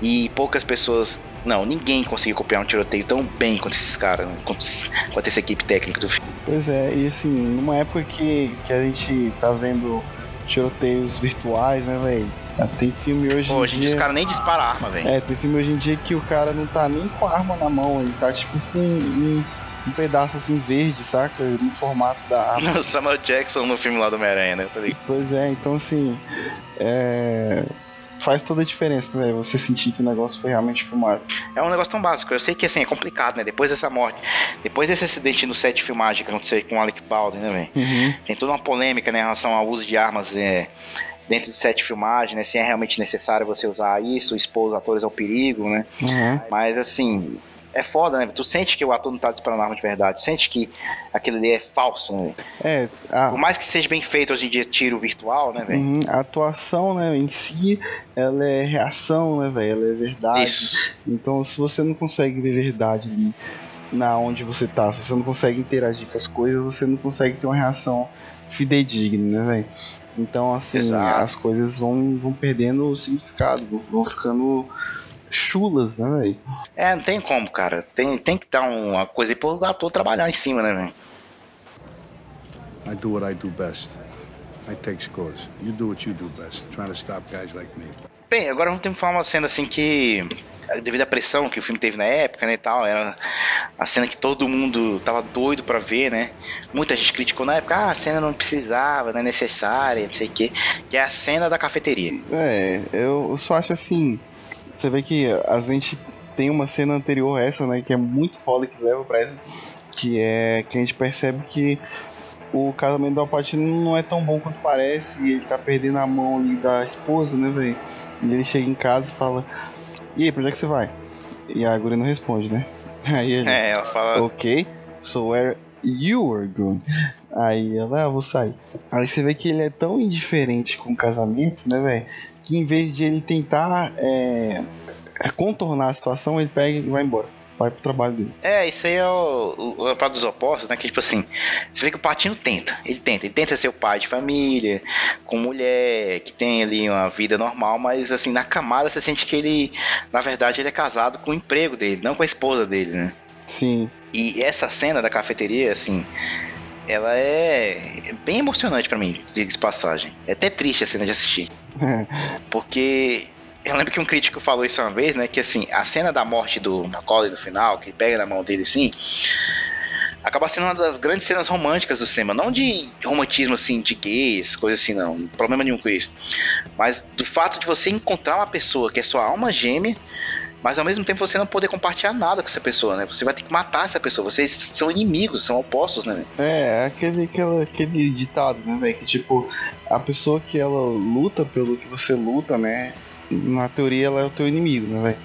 E poucas pessoas. Não, ninguém conseguiu copiar um tiroteio tão bem quanto esses caras, né? quanto, quanto essa equipe técnica do filme. Pois é, e assim, numa época que, que a gente tá vendo tiroteios virtuais, né, velho? Tem filme hoje Pô, em dia. os caras nem disparam arma, velho. É, tem filme hoje em dia que o cara não tá nem com a arma na mão, ele tá tipo com um, um pedaço assim verde, saca? No formato da arma. <laughs> O Samuel Jackson no filme lá do Homem-Aranha, né? Pois é, então assim. É faz toda a diferença, né? Você sentir que o negócio foi realmente filmado. É um negócio tão básico. Eu sei que assim é complicado, né? Depois dessa morte, depois desse acidente no set de filmagem que aconteceu com o Alec Baldwin, né, velho? Uhum. Tem toda uma polêmica né, em relação ao uso de armas é, dentro de filmagem, né? Se é realmente necessário você usar isso, expor os atores ao perigo, né? Uhum. Mas assim, é foda, né? Tu sente que o ator não tá disparando arma de verdade, sente que aquilo ali é falso, né? É, a, Por mais que seja bem feito hoje em dia tiro virtual, né, velho? uhum, a atuação, né, em si, ela é reação, né, velho? Ela é verdade. Isso. Então, se você não consegue ver verdade ali na onde você tá, se você não consegue interagir com as coisas, você não consegue ter uma reação fidedigna, né, velho? Então, assim, Exato. as coisas vão, vão perdendo o significado, vão- ficando chulas, né, velho? É, não tem como, cara. Tem, tem que dar uma coisa aí pro ator trabalhar em cima, né, velho? I do what I do best. I take scores. You do what you do best, trying to stop guys like me. Bem, agora vamos falar uma cena assim que, devido à pressão que o filme teve na época, né, e tal, era a cena que todo mundo tava doido pra ver, né? Muita gente criticou na época, ah, a cena não precisava, não é necessária, não sei o quê, que é a cena da cafeteria. É, eu só acho assim. Você vê que a gente tem uma cena anterior a essa, né? Que é muito foda que leva pra essa. Que é que a gente percebe que o casamento do Alpatino não é tão bom quanto parece. E ele tá perdendo a mão ali da esposa, né, velho? E ele chega em casa e fala: E aí, pra onde é que você vai? E a guria não responde, né? <laughs> Aí ele. É, ela fala, Ok, so where you are going? Aí ela, ah, vou sair. Aí você vê que ele é tão indiferente com o casamento, né, velho? Que em vez de ele tentar é, contornar a situação, ele pega e vai embora. Vai pro trabalho dele. É, isso aí é o, o, o par dos opostos, né? Que tipo assim, você vê que o Patinho tenta, ele tenta, ele tenta ser o pai de família, com mulher, que tem ali uma vida normal, mas assim, na camada você sente que ele, na verdade, ele é casado com o emprego dele, não com a esposa dele, né? Sim. E essa cena da cafeteria, assim, ela é bem emocionante pra mim, diga-se de passagem. É até triste a cena de assistir. <laughs> Porque eu lembro que um crítico falou isso uma vez, né? Que assim, a cena da morte do Macaulay no final, que ele pega na mão dele assim, acaba sendo uma das grandes cenas românticas do cinema. Não de romantismo assim, de gays, coisa assim, não. Problema nenhum com isso. Mas do fato de você encontrar uma pessoa que é sua alma gêmea. Mas ao mesmo tempo você não poder compartilhar nada com essa pessoa, né? Você vai ter que matar essa pessoa. Vocês são inimigos, são opostos, né? É, aquele, aquela, aquele ditado, né, velho? Que tipo, a pessoa que ela luta pelo que você luta, né? Na teoria ela é o teu inimigo, né, velho?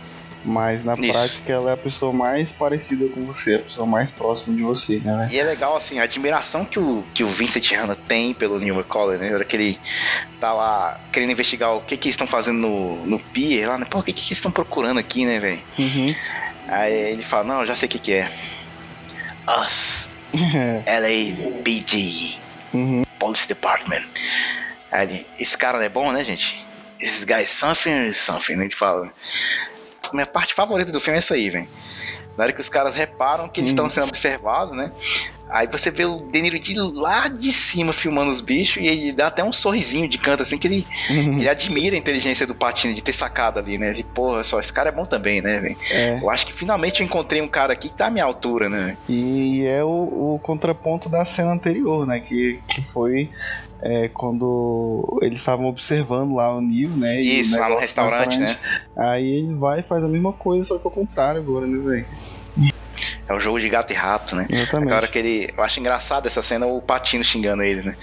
Mas na Isso. prática ela é a pessoa mais parecida com você, a pessoa mais próxima de você, né, velho? E é legal, assim, a admiração que o, que o Vincent Hanna tem pelo Neil McCauley, né? Na hora que ele tá lá querendo investigar o que que eles estão fazendo no, no pier lá, né? Pô, o que que eles estão procurando aqui, né, velho? Uhum. Aí ele fala, não, já sei o que que é. Us, <laughs> LAPD, Uhum. Police Department. Aí ele, esse cara não é bom, né, gente? Esses guys something something, né? Ele fala. Minha parte favorita do filme é essa aí, velho. Na hora que os caras reparam que eles estão sendo observados, né? Aí você vê o De Niro de lá de cima filmando os bichos e ele dá até um sorrisinho de canto, assim, que ele, ele admira a inteligência do Patino de ter sacado ali, né? Ele, porra, só, esse cara é bom também, né, velho? É. Eu acho que finalmente eu encontrei um cara aqui que tá à minha altura, né? E é o, o contraponto da cena anterior, né? Que, que foi é, quando eles estavam observando lá o Neil, né? Isso, lá no restaurante, né? Aí ele vai e faz a mesma coisa, só que ao contrário agora, né, velho? É o jogo de gato e rato, né? Exatamente. Hora que ele. Eu acho engraçado essa cena, o Patino xingando eles, né?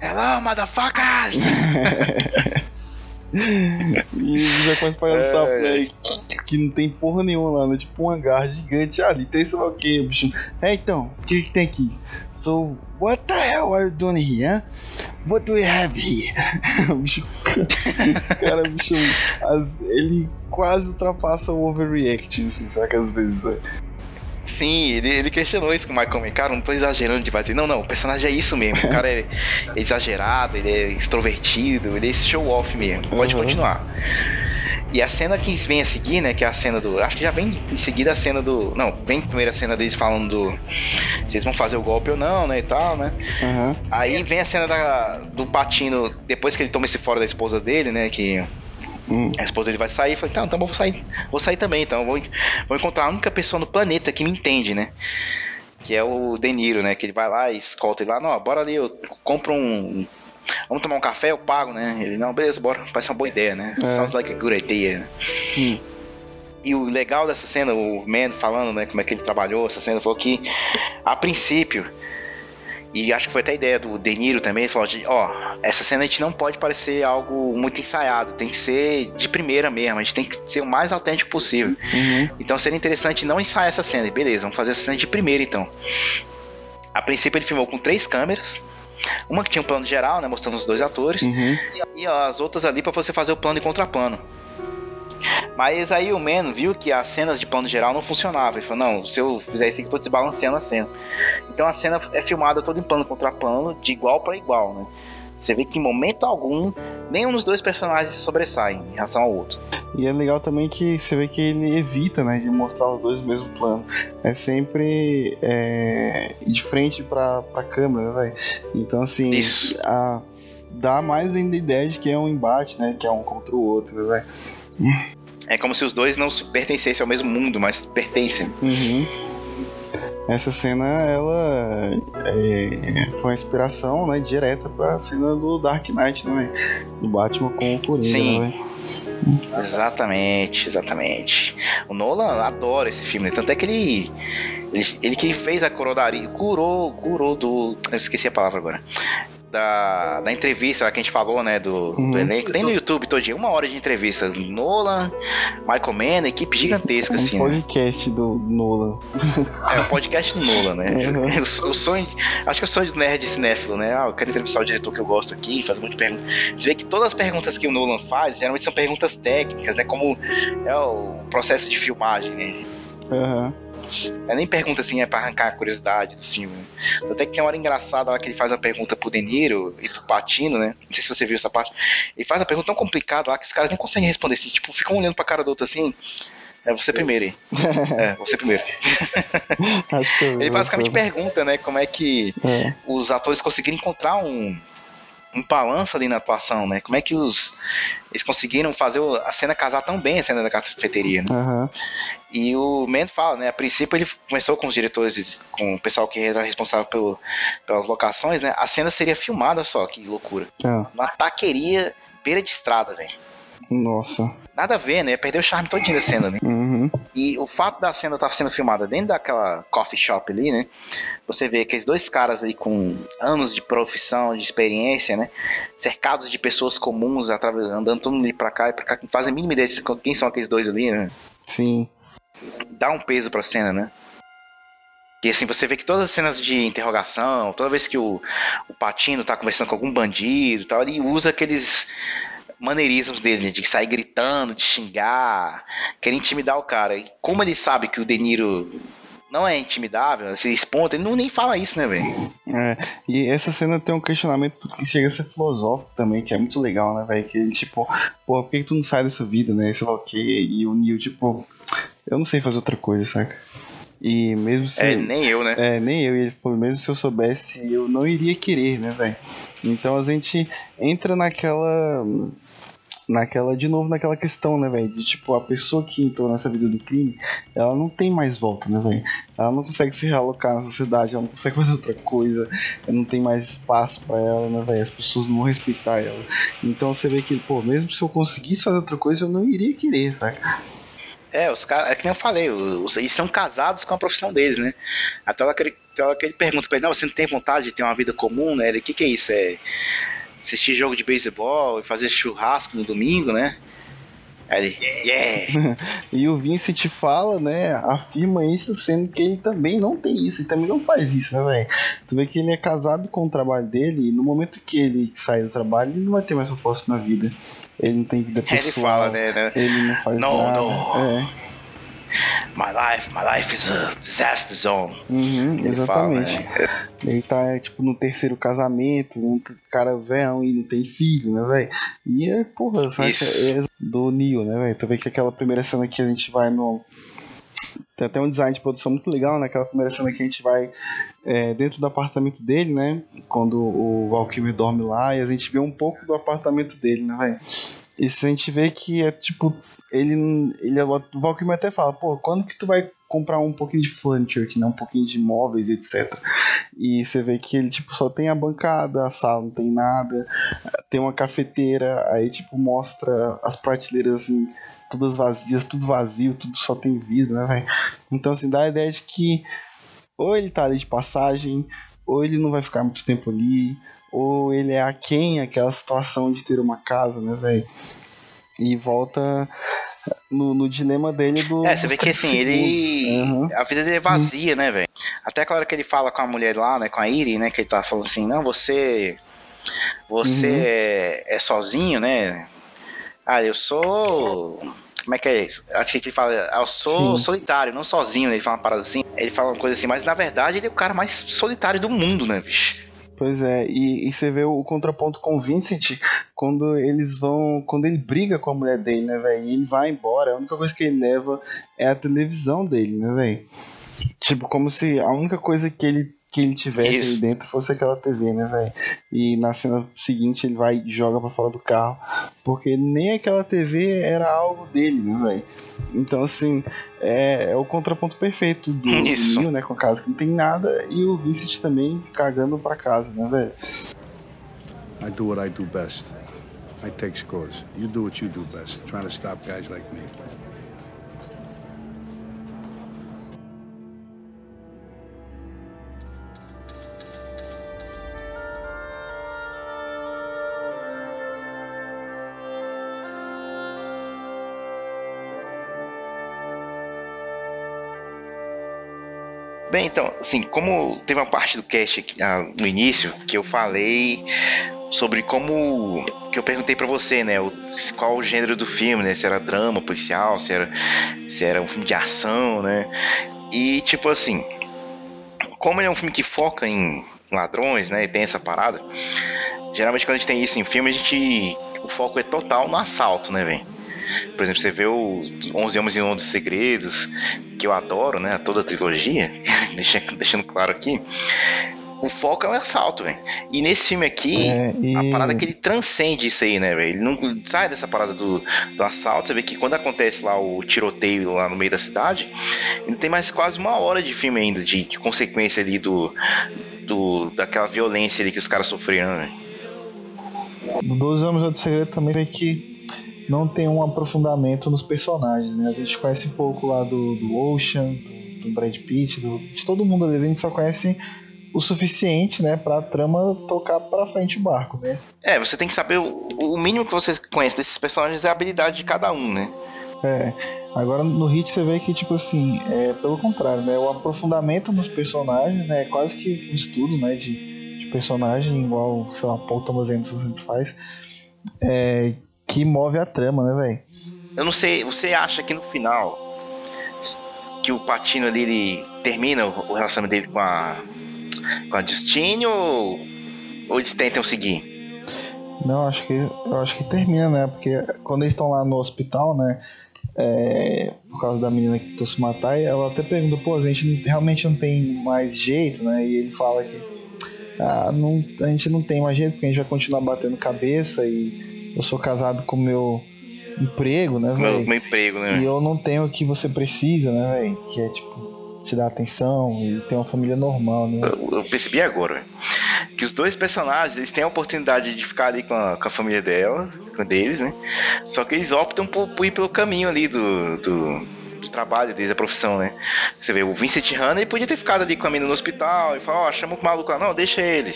Hello, motherfuckers! <laughs> E já começa pagar É. sapo, né? Que, que não tem porra nenhuma lá, né? Tipo um hangar gigante ali, tem sei lá o que, bicho. É, então, o que, que tem aqui? So, what the hell are you doing here? What do we have here? <laughs> o bicho. <laughs> cara, bicho. as- ele quase ultrapassa o overreact, assim, sabe? Às vezes, velho. Sim, ele, ele questionou isso com o Michael Mann. Cara, não tô exagerando demais. Ele, Não, não, o personagem é isso mesmo. O cara é, é <laughs> exagerado, ele é extrovertido, ele é esse show off mesmo. Pode Uhum. continuar. E a cena que vem a seguir, né? Que é a cena do. Acho que já vem em seguida a cena do. Não, vem primeiro a cena deles falando do. Se eles vão fazer o golpe ou não, né? E tal, né? Aham. Aí vem a cena da, do Patino, depois que ele toma esse fora da esposa dele, né? Que. A esposa dele vai sair. Fala, então, então eu vou sair. Vou sair também, então. Vou, vou encontrar a única pessoa no planeta que me entende, né? Que é o De Niro, né? Que ele vai lá e escolta ele lá. Não, bora ali, eu compro um. Vamos tomar um café, eu pago, né? Ele, não, beleza, bora. Parece uma boa ideia, né? É. Sounds like a good idea. Hum. E o legal dessa cena, o Man falando, né, como é que ele trabalhou, essa cena, falou que, a princípio, E acho que foi até a ideia do De Niro também, ele falou de, ó, essa cena a gente não pode parecer algo muito ensaiado, tem que ser de primeira mesmo, a gente tem que ser o mais autêntico possível. Uhum. Então seria interessante não ensaiar essa cena. Beleza, vamos fazer essa cena de primeira então. A princípio ele filmou com três câmeras. Uma que tinha um plano geral, né, mostrando os dois atores, Uhum. e as outras ali pra você fazer o plano e contraplano. Mas aí o Man viu que as cenas de plano geral não funcionavam. Ele falou: não, se eu fizer isso aqui, eu tô desbalanceando a cena. Então a cena é filmada toda em plano contra plano, de igual para igual, né? Você vê que em momento algum, nenhum dos dois personagens se sobressaem em relação ao outro. E é legal também que você vê que ele evita, né, de mostrar os dois no mesmo plano. É sempre é, de frente pra, pra câmera, né, velho? Então, assim, Isso. a- dá mais ainda a ideia de que é um embate, né, que é um contra o outro, né, velho? É como se os dois não se pertencessem ao mesmo mundo, mas pertencem. Uhum. Essa cena, ela é, foi uma inspiração, né, direta pra cena do Dark Knight, velho? Do Batman com o Coringa, Sim. né? Exatamente, exatamente. O Nolan adora esse filme, né? tanto é que ele. Ele, ele que fez a corodaria. Curou, curou do. Eu esqueci a palavra agora. Da, da entrevista lá que a gente falou, né? Do, Uhum. do elenco. Tem no YouTube todinho, uma hora de entrevista. Nolan, Michael Mann, equipe gigantesca, Um assim. né? podcast do Nolan. É o podcast do Nolan, né? Uhum. O, o sonho. Acho que é o sonho do nerd cinéfilo, né? Ah, eu quero entrevistar o diretor que eu gosto aqui, fazer um monte de perguntas. Você vê que todas as perguntas que o Nolan faz geralmente são perguntas técnicas, né? Como é o processo de filmagem, né? Aham. É nem pergunta assim, é pra arrancar a curiosidade do filme. Até que tem uma hora engraçada lá que ele faz uma pergunta pro De Niro e pro Patino, né? Não sei se você viu essa parte. Ele faz uma pergunta tão complicada lá que os caras nem conseguem responder. Assim, tipo, ficam olhando pra cara do outro assim. É você primeiro aí. <laughs> É, você primeiro. Acho que eu Ele basicamente pergunta, né, como é que É. os atores conseguiram encontrar um, um balanço ali na atuação, né? Como é que os eles conseguiram fazer a cena casar tão bem a cena da cafeteria, né? Aham. E o Mann fala, né? A princípio ele começou com os diretores, com o pessoal que era responsável pelo, pelas locações, né? A cena seria filmada só, que loucura. Ah, Uma taqueria beira de estrada, velho. Nossa. Nada a ver, né? Perdeu o charme todinho da cena, né? Uhum. E o fato da cena estar sendo filmada dentro daquela coffee shop ali, né? Você vê aqueles dois caras aí com anos de profissão, de experiência, né? Cercados de pessoas comuns, através- andando todo mundo ali pra cá e pra cá, que fazem a mínima ideia de quem são aqueles dois ali, né? Sim. Dá um peso pra cena, né? E assim, você vê que todas as cenas de interrogação, toda vez que o, o Patino tá conversando com algum bandido e tal, ele usa aqueles maneirismos dele, de sair gritando, de xingar, querer intimidar o cara. E como ele sabe que o De Niro não é intimidável, se exponta, ele não nem fala isso, né, velho? É, e essa cena tem um questionamento que chega a ser filosófico também, que é muito legal, né, velho? Que ele, tipo, pô, por que, que tu não sai dessa vida, né? Sei lá o quê. E o Neil, tipo, eu não sei fazer outra coisa, saca? E mesmo se. É, nem eu, né? É, nem eu. E ele falou, mesmo se eu soubesse, eu não iria querer, né, velho? Então a gente entra naquela. Naquela, de novo, naquela questão, né, velho? De tipo, a pessoa que entrou nessa vida do crime, ela não tem mais volta, né, velho? Ela não consegue se realocar na sociedade, ela não consegue fazer outra coisa, ela não tem mais espaço pra ela, né, velho? As pessoas não vão respeitar ela. Então você vê que, pô, mesmo se eu conseguisse fazer outra coisa, eu não iria querer, saca? É, os caras, é que nem eu falei, os, eles são casados com a profissão deles, né? Até hora que ele, até hora que ele pergunta pra ele, não, você não tem vontade de ter uma vida comum, né? Ele, o que que é isso? É assistir jogo de beisebol e fazer churrasco no domingo, né? Aí ele, yeah! <laughs> E o Vincent fala, né, afirma isso, sendo que ele também não tem isso, ele também não faz isso, né, velho? Tu vê que ele é casado com o trabalho dele, e no momento que ele sai do trabalho, ele não vai ter mais propósito na vida. Ele não tem vida Ele pessoal. fala, né? né? Ele não faz Não, nada. não. É. My life, my life is a disaster zone. Uhum, exatamente. fala, né? Ele tá, tipo, no terceiro casamento, um cara velho e não tem filho, né, velho? E é, porra, sabe? Isso. É do Neo, né, velho? Tu vê que aquela primeira cena que a gente vai no. Tem até um design de produção muito legal, né? Aquela primeira cena que a gente vai é, dentro do apartamento dele, né? Quando o Valkyrie dorme lá e a gente vê um pouco do apartamento dele, né, velho? E se a gente vê que é tipo. Ele, ele. O Valkyrie até fala, pô, quando que tu vai comprar um pouquinho de furniture aqui, né? Um pouquinho de móveis, etc. E você vê que ele, tipo, só tem a bancada, a sala não tem nada, tem uma cafeteira, aí, tipo, mostra as prateleiras, assim, todas vazias, tudo vazio, tudo só tem vidro, né, velho? Então, assim, dá a ideia de que ou ele tá ali de passagem, ou ele não vai ficar muito tempo ali, ou ele é aquém aquela situação de ter uma casa, né, velho? E volta no, no, dilema dele do. É, você vê que assim, ele. Uhum. A vida dele é vazia, né, velho? Até aquela hora que ele fala com a mulher lá, né, com a Iri, né, que ele tá falando assim: não, você. Você uhum. é, é sozinho, né? Ah, eu sou. Como é que é isso? Acho que ele fala, ah, eu sou Sim. solitário, não sozinho, né? Ele fala uma parada assim. Ele fala uma coisa assim, mas na verdade ele é o cara mais solitário do mundo, né, bicho? Pois é, e, e, você vê o, contraponto com o Vincent quando eles vão. Quando ele briga com a mulher dele, né, velho? E ele vai embora, a única coisa que ele leva é a televisão dele, né, velho? Tipo, como se a única coisa que ele que ele tivesse Isso. aí dentro fosse aquela TV, né, velho? E na cena seguinte ele vai e joga para fora do carro, porque nem aquela TV era algo dele, né, velho? Então, assim, é, é, o contraponto perfeito do <laughs> Isso. Neil, né, com a casa que não tem nada, e o Vincent também cagando pra casa, né, velho? I do what I do best. I take scores. You do what you do best, trying to stop guys like me. Bem, então, assim, como teve uma parte do cast aqui, ah, no início que eu falei sobre como que eu perguntei para você, né, o, qual o gênero do filme, né, se era drama policial, se era se era um filme de ação, né? E tipo assim, como ele é um filme que foca em ladrões, né, e tem essa parada, geralmente quando a gente tem isso em filme, a gente o foco é total no assalto, né, velho? Por exemplo, você vê o 11 Homens e 11 Segredos, que eu adoro, né? Toda a trilogia, <laughs> deixando, deixando claro aqui. O foco é o assalto, velho. E nesse filme aqui, é, e... a parada é que ele transcende isso aí, né, velho? Ele não sai dessa parada do, do assalto. Você vê que quando acontece lá o tiroteio lá no meio da cidade, ele tem mais quase uma hora de filme ainda, de, de consequência ali do, do, daquela violência ali que os caras sofreram, né? No 12 Anos de Segredo também vê que não tem um aprofundamento nos personagens, né? A gente conhece pouco lá do, do Ocean, do Brad Pitt, do, de todo mundo ali, a gente só conhece o suficiente, né, pra trama tocar pra frente o barco, né? É, você tem que saber, o, o mínimo que você conhece desses personagens é a habilidade de cada um, né? É, agora no Hit você vê que, tipo assim, é pelo contrário, né, o aprofundamento nos personagens, né, é quase que um estudo, né, de, de personagem, igual, sei lá, Paul Thomas Anderson sempre faz, é, que move a trama, né, velho? Eu não sei, você acha que no final que o Patino ali ele termina o relacionamento dele com a com a Justine ou, ou eles tentam seguir? Não, acho que eu acho que termina, né? Porque quando eles estão lá no hospital, né? É, por causa da menina que tentou se matar, ela até pergunta, pô, a gente realmente não tem mais jeito, né? E ele fala que ah, não, a gente não tem mais jeito, porque a gente vai continuar batendo cabeça e eu sou casado com meu emprego, né, velho? Meu, meu, emprego, né? E eu não tenho o que você precisa, né, velho? Que é tipo te dar atenção e ter uma família normal, né? Eu, eu percebi agora, que os dois personagens eles têm a oportunidade de ficar ali com a, com a família dela, com deles, né? Só que eles optam por, por ir pelo caminho ali do, do, do trabalho deles, a profissão, né? Você vê, o Vincent Hanna, ele podia ter ficado ali com a menina no hospital e falar, ó, oh, chama o maluco lá, não, deixa ele,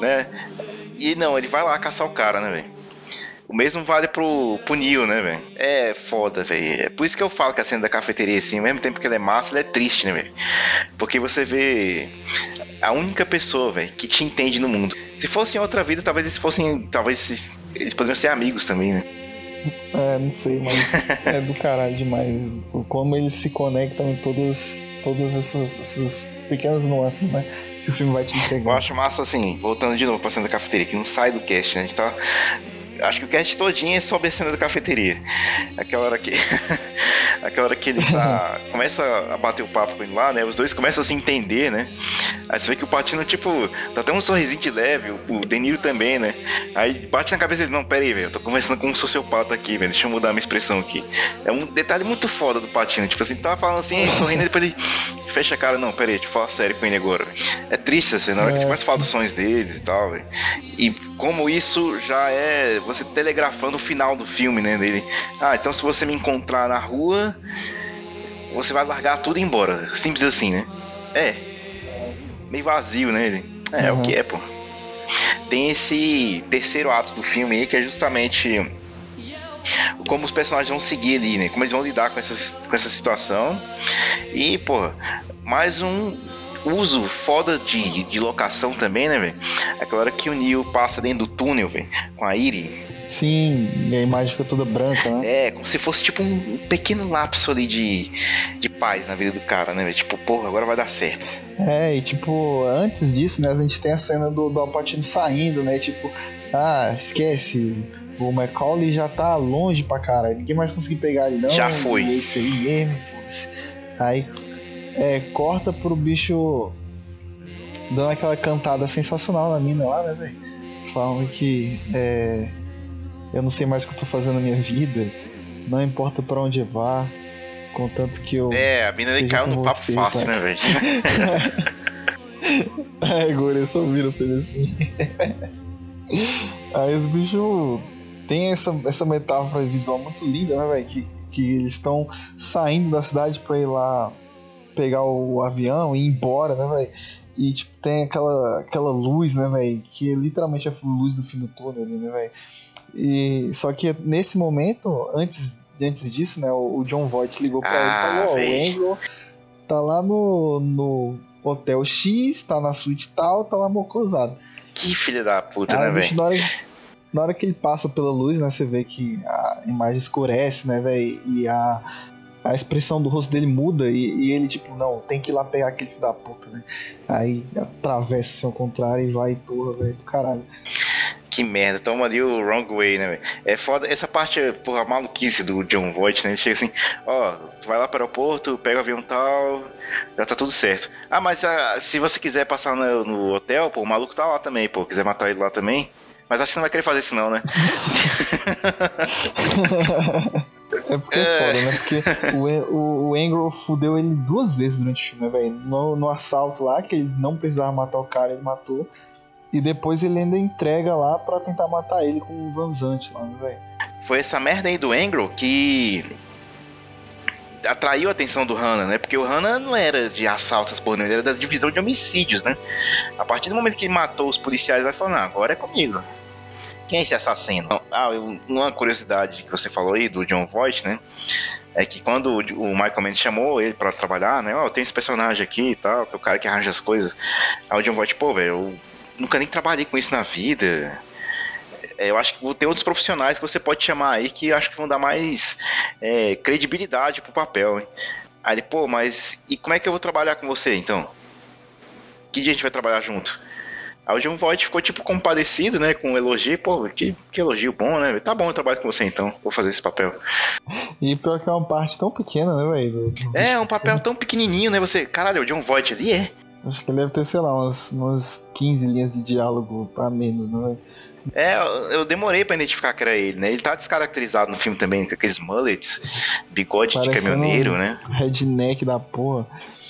né? E não, ele vai lá caçar o cara, né, velho? O mesmo vale pro, pro né, velho? É foda, velho. É por isso que eu falo que a cena da cafeteria, assim, ao mesmo tempo que ela é massa, ela é triste, né, velho? Porque você vê a única pessoa, velho, que te entende no mundo. Se fosse em outra vida, talvez eles fossem. Talvez eles poderiam ser amigos também, né? É, não sei, mas <laughs> é do caralho demais. Como eles se conectam em todas, todas essas, essas pequenas nuances, né? Que o filme vai te entregar. Eu acho massa assim, voltando de novo pra cena da cafeteria, que não sai do cast, né? A gente tá Acho que o cast todinho é sobre a cena da cafeteria. Aquela hora que. <laughs> aquela hora que ele tá. <laughs> começa a bater o papo com ele lá, né? Os dois começam a se entender, né? Aí você vê que o Patino, tipo, tá até um sorrisinho de leve, o Deniro também, né? Aí bate na cabeça dele, não, pera aí, velho, eu tô conversando com um sociopata aqui, velho, deixa eu mudar a minha expressão aqui. É um detalhe muito foda do Patino, tipo assim, tava falando assim, <laughs> sorrindo, depois ele fecha a cara, não, pera aí, deixa eu falar sério com ele agora. Véio. É triste essa cena, na hora que você começa a falar dos sonhos deles e tal, velho. E como isso já é você telegrafando o final do filme, né, dele. Ah, então se você me encontrar na rua, você vai largar tudo e ir embora. Simples assim, né? É. meio vazio, né? Ele, é, Uhum. o que é, pô. Tem esse terceiro ato do filme aí, que é justamente como os personagens vão seguir ali, né? Como eles vão lidar com, essas, com essa situação. E, pô, mais um uso foda de, de locação também, né, velho? Aquela hora que o Neil passa dentro do túnel, velho, com a Iri. Sim, e a imagem fica toda branca, né? É, como se fosse tipo um, pequeno lapso ali de, de paz na vida do cara, né, velho? Tipo, porra, agora vai dar certo. É, e tipo, antes disso, né, a gente tem a cena do, do Al Pacino saindo, né? Tipo, ah, esquece, o Macaulay já tá longe pra caralho, ninguém mais conseguiu pegar ele não. Já foi. E é isso aí mesmo, foda-se. Aí, é, corta pro bicho dando aquela cantada sensacional na mina lá, né, velho? Falando que, é, eu não sei mais o que eu tô fazendo na minha vida, não importa pra onde vá, contanto que eu... É, a mina ali Esteja caiu no papo você, fácil, sabe? né, velho? <laughs> É, Guri, eu só viro um pedacinho. Aí os bichos tem essa, essa metáfora visual muito linda, né, velho? Que, que eles estão saindo da cidade pra ir lá pegar o avião e ir embora, né, velho? E tipo, tem aquela, aquela luz, né, velho? Que é literalmente a luz do fim do túnel ali, né, velho? E só que nesse momento, antes, antes disso, né, o, John Voight ligou pra ele e Ah, falou: Ó, o. Anglo tá lá no, no hotel X, tá na suíte tal, tá lá mocosado. Que filha da puta, Aí né, velho? na, na hora que ele passa pela luz, né, você vê que a imagem escurece, né, velho, e a, a expressão do rosto dele muda e, e ele, tipo, não, tem que ir lá pegar aquele filho da puta, né. Aí atravessa assim, ao contrário e vai, porra, velho, do caralho. Que merda, toma ali o wrong way, né, velho? É foda, essa parte, porra, a maluquice do John Voight, né? Ele chega assim, ó, tu vai lá pro aeroporto, pega o avião tal, já tá tudo certo. Ah, mas ah, se você quiser passar no, no hotel, pô, o maluco tá lá também, pô, quiser matar ele lá também. Mas acho que você não vai querer fazer isso não, né? <laughs> <laughs> <laughs> É porque é, É. foda, né? Porque o, En- o, o Engel fudeu ele duas vezes durante o filme, né, velho? No, no assalto lá, que ele não precisava matar o cara, ele matou. E depois ele ainda entrega lá pra tentar matar ele com o Vanzante lá, né, velho? Foi essa merda aí do Angro que atraiu a atenção do Hannah, né? Porque o Hannah não era de assaltos por ele era da divisão de homicídios, né? A partir do momento que ele matou os policiais, ele falou, não, agora é comigo. Quem é esse assassino? Ah, uma curiosidade que você falou aí do John Voight, né? É que quando o Michael Mann chamou ele pra trabalhar, né? Ó, eu tenho esse personagem aqui e tal, que é o cara que arranja as coisas. Aí o John Voight, pô, velho, eu nunca nem trabalhei com isso na vida. É, eu acho que tem outros profissionais que você pode chamar aí que acho que vão dar mais é, credibilidade pro papel, hein? Aí ele, pô, mas e como é que eu vou trabalhar com você então? Que dia a gente vai trabalhar junto? Aí o John Voight ficou tipo compadecido, né? Com um elogio, pô, que, que elogio bom, né? Tá bom, eu trabalho com você então, vou fazer esse papel. E pior que é uma parte tão pequena, né, velho? É, um papel tão pequenininho, né? Você, caralho, o John Voight ali é. Acho que ele deve ter, sei lá, umas, umas 15 linhas de diálogo pra menos, né, velho? É, eu- demorei pra identificar que era ele, né? Ele tá descaracterizado no filme também, com aqueles mullets, bigode de caminhoneiro, um- né? Redneck da porra.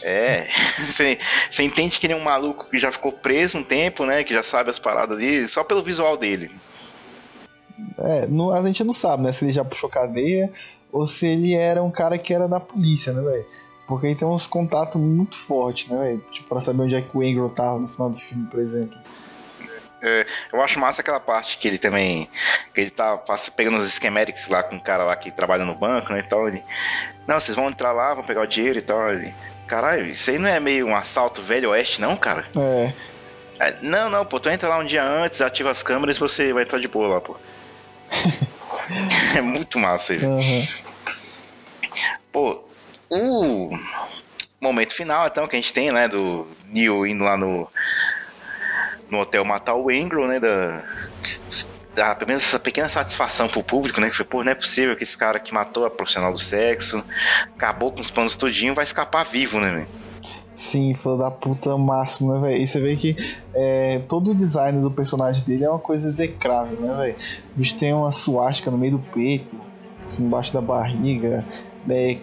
É, <laughs> você, você entende que ele é um maluco que já ficou preso um tempo, né? Que já sabe as paradas ali, só pelo visual dele. É, não- a gente não sabe, né, se ele já puxou cadeia ou se ele era um cara que era da polícia, né, velho? Porque aí tem uns contatos muito fortes, né, velho? Tipo, pra saber onde é que o Engel tava no final do filme, por exemplo. Eu acho massa aquela parte que ele também. Que ele tá passa- pegando os schematics lá com um cara lá que trabalha no banco, né? E tal. Ele, não, vocês vão entrar lá, vão pegar o dinheiro e tal. Ele, caralho, isso aí não é meio um assalto velho oeste, não, cara? É, É, não, não, pô, tu entra lá um dia antes, ativa as câmeras e você vai entrar de boa lá, pô. <laughs> é muito massa aí, aham. Pô, o momento final, então, que a gente tem, né, do Neil indo lá no, no hotel matar o Angro, né, da, da pelo menos essa pequena satisfação pro público, né, que foi, pô, não é possível que esse cara que matou a profissional do sexo, acabou com os planos todinho, vai escapar vivo, né, velho? Sim, filho da puta máximo, né, velho? E você vê que é, todo o design do personagem dele é uma coisa execrável, né, velho? O bicho tem uma suástica no meio do peito, assim, embaixo da barriga,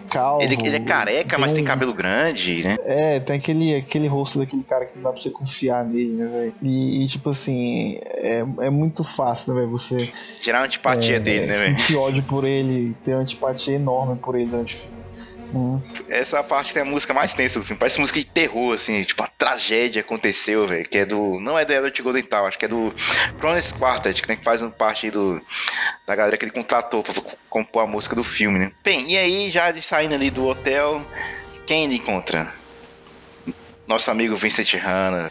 calvo. Ele, ele é careca, mas tem cabelo grande, né? É, tem aquele, aquele rosto daquele cara que não dá pra você confiar nele, né, velho? E, e, tipo assim, é, é muito fácil, né, velho? Você Gerar antipatia é, dele, né, velho? sentir ódio por ele, ter uma antipatia enorme por ele durante o filme. Hum. Essa parte tem a música mais tensa do filme. Parece música de terror, assim. Tipo, a tragédia aconteceu, velho. Que é do. Não é do Elliot Goldenthal, acho que é do Kronos Quartet, que, que faz parte do, da galera que ele contratou pra compor a música do filme, né? Bem, e aí, já saindo ali do hotel, quem ele encontra? Nosso amigo Vincent Hanna.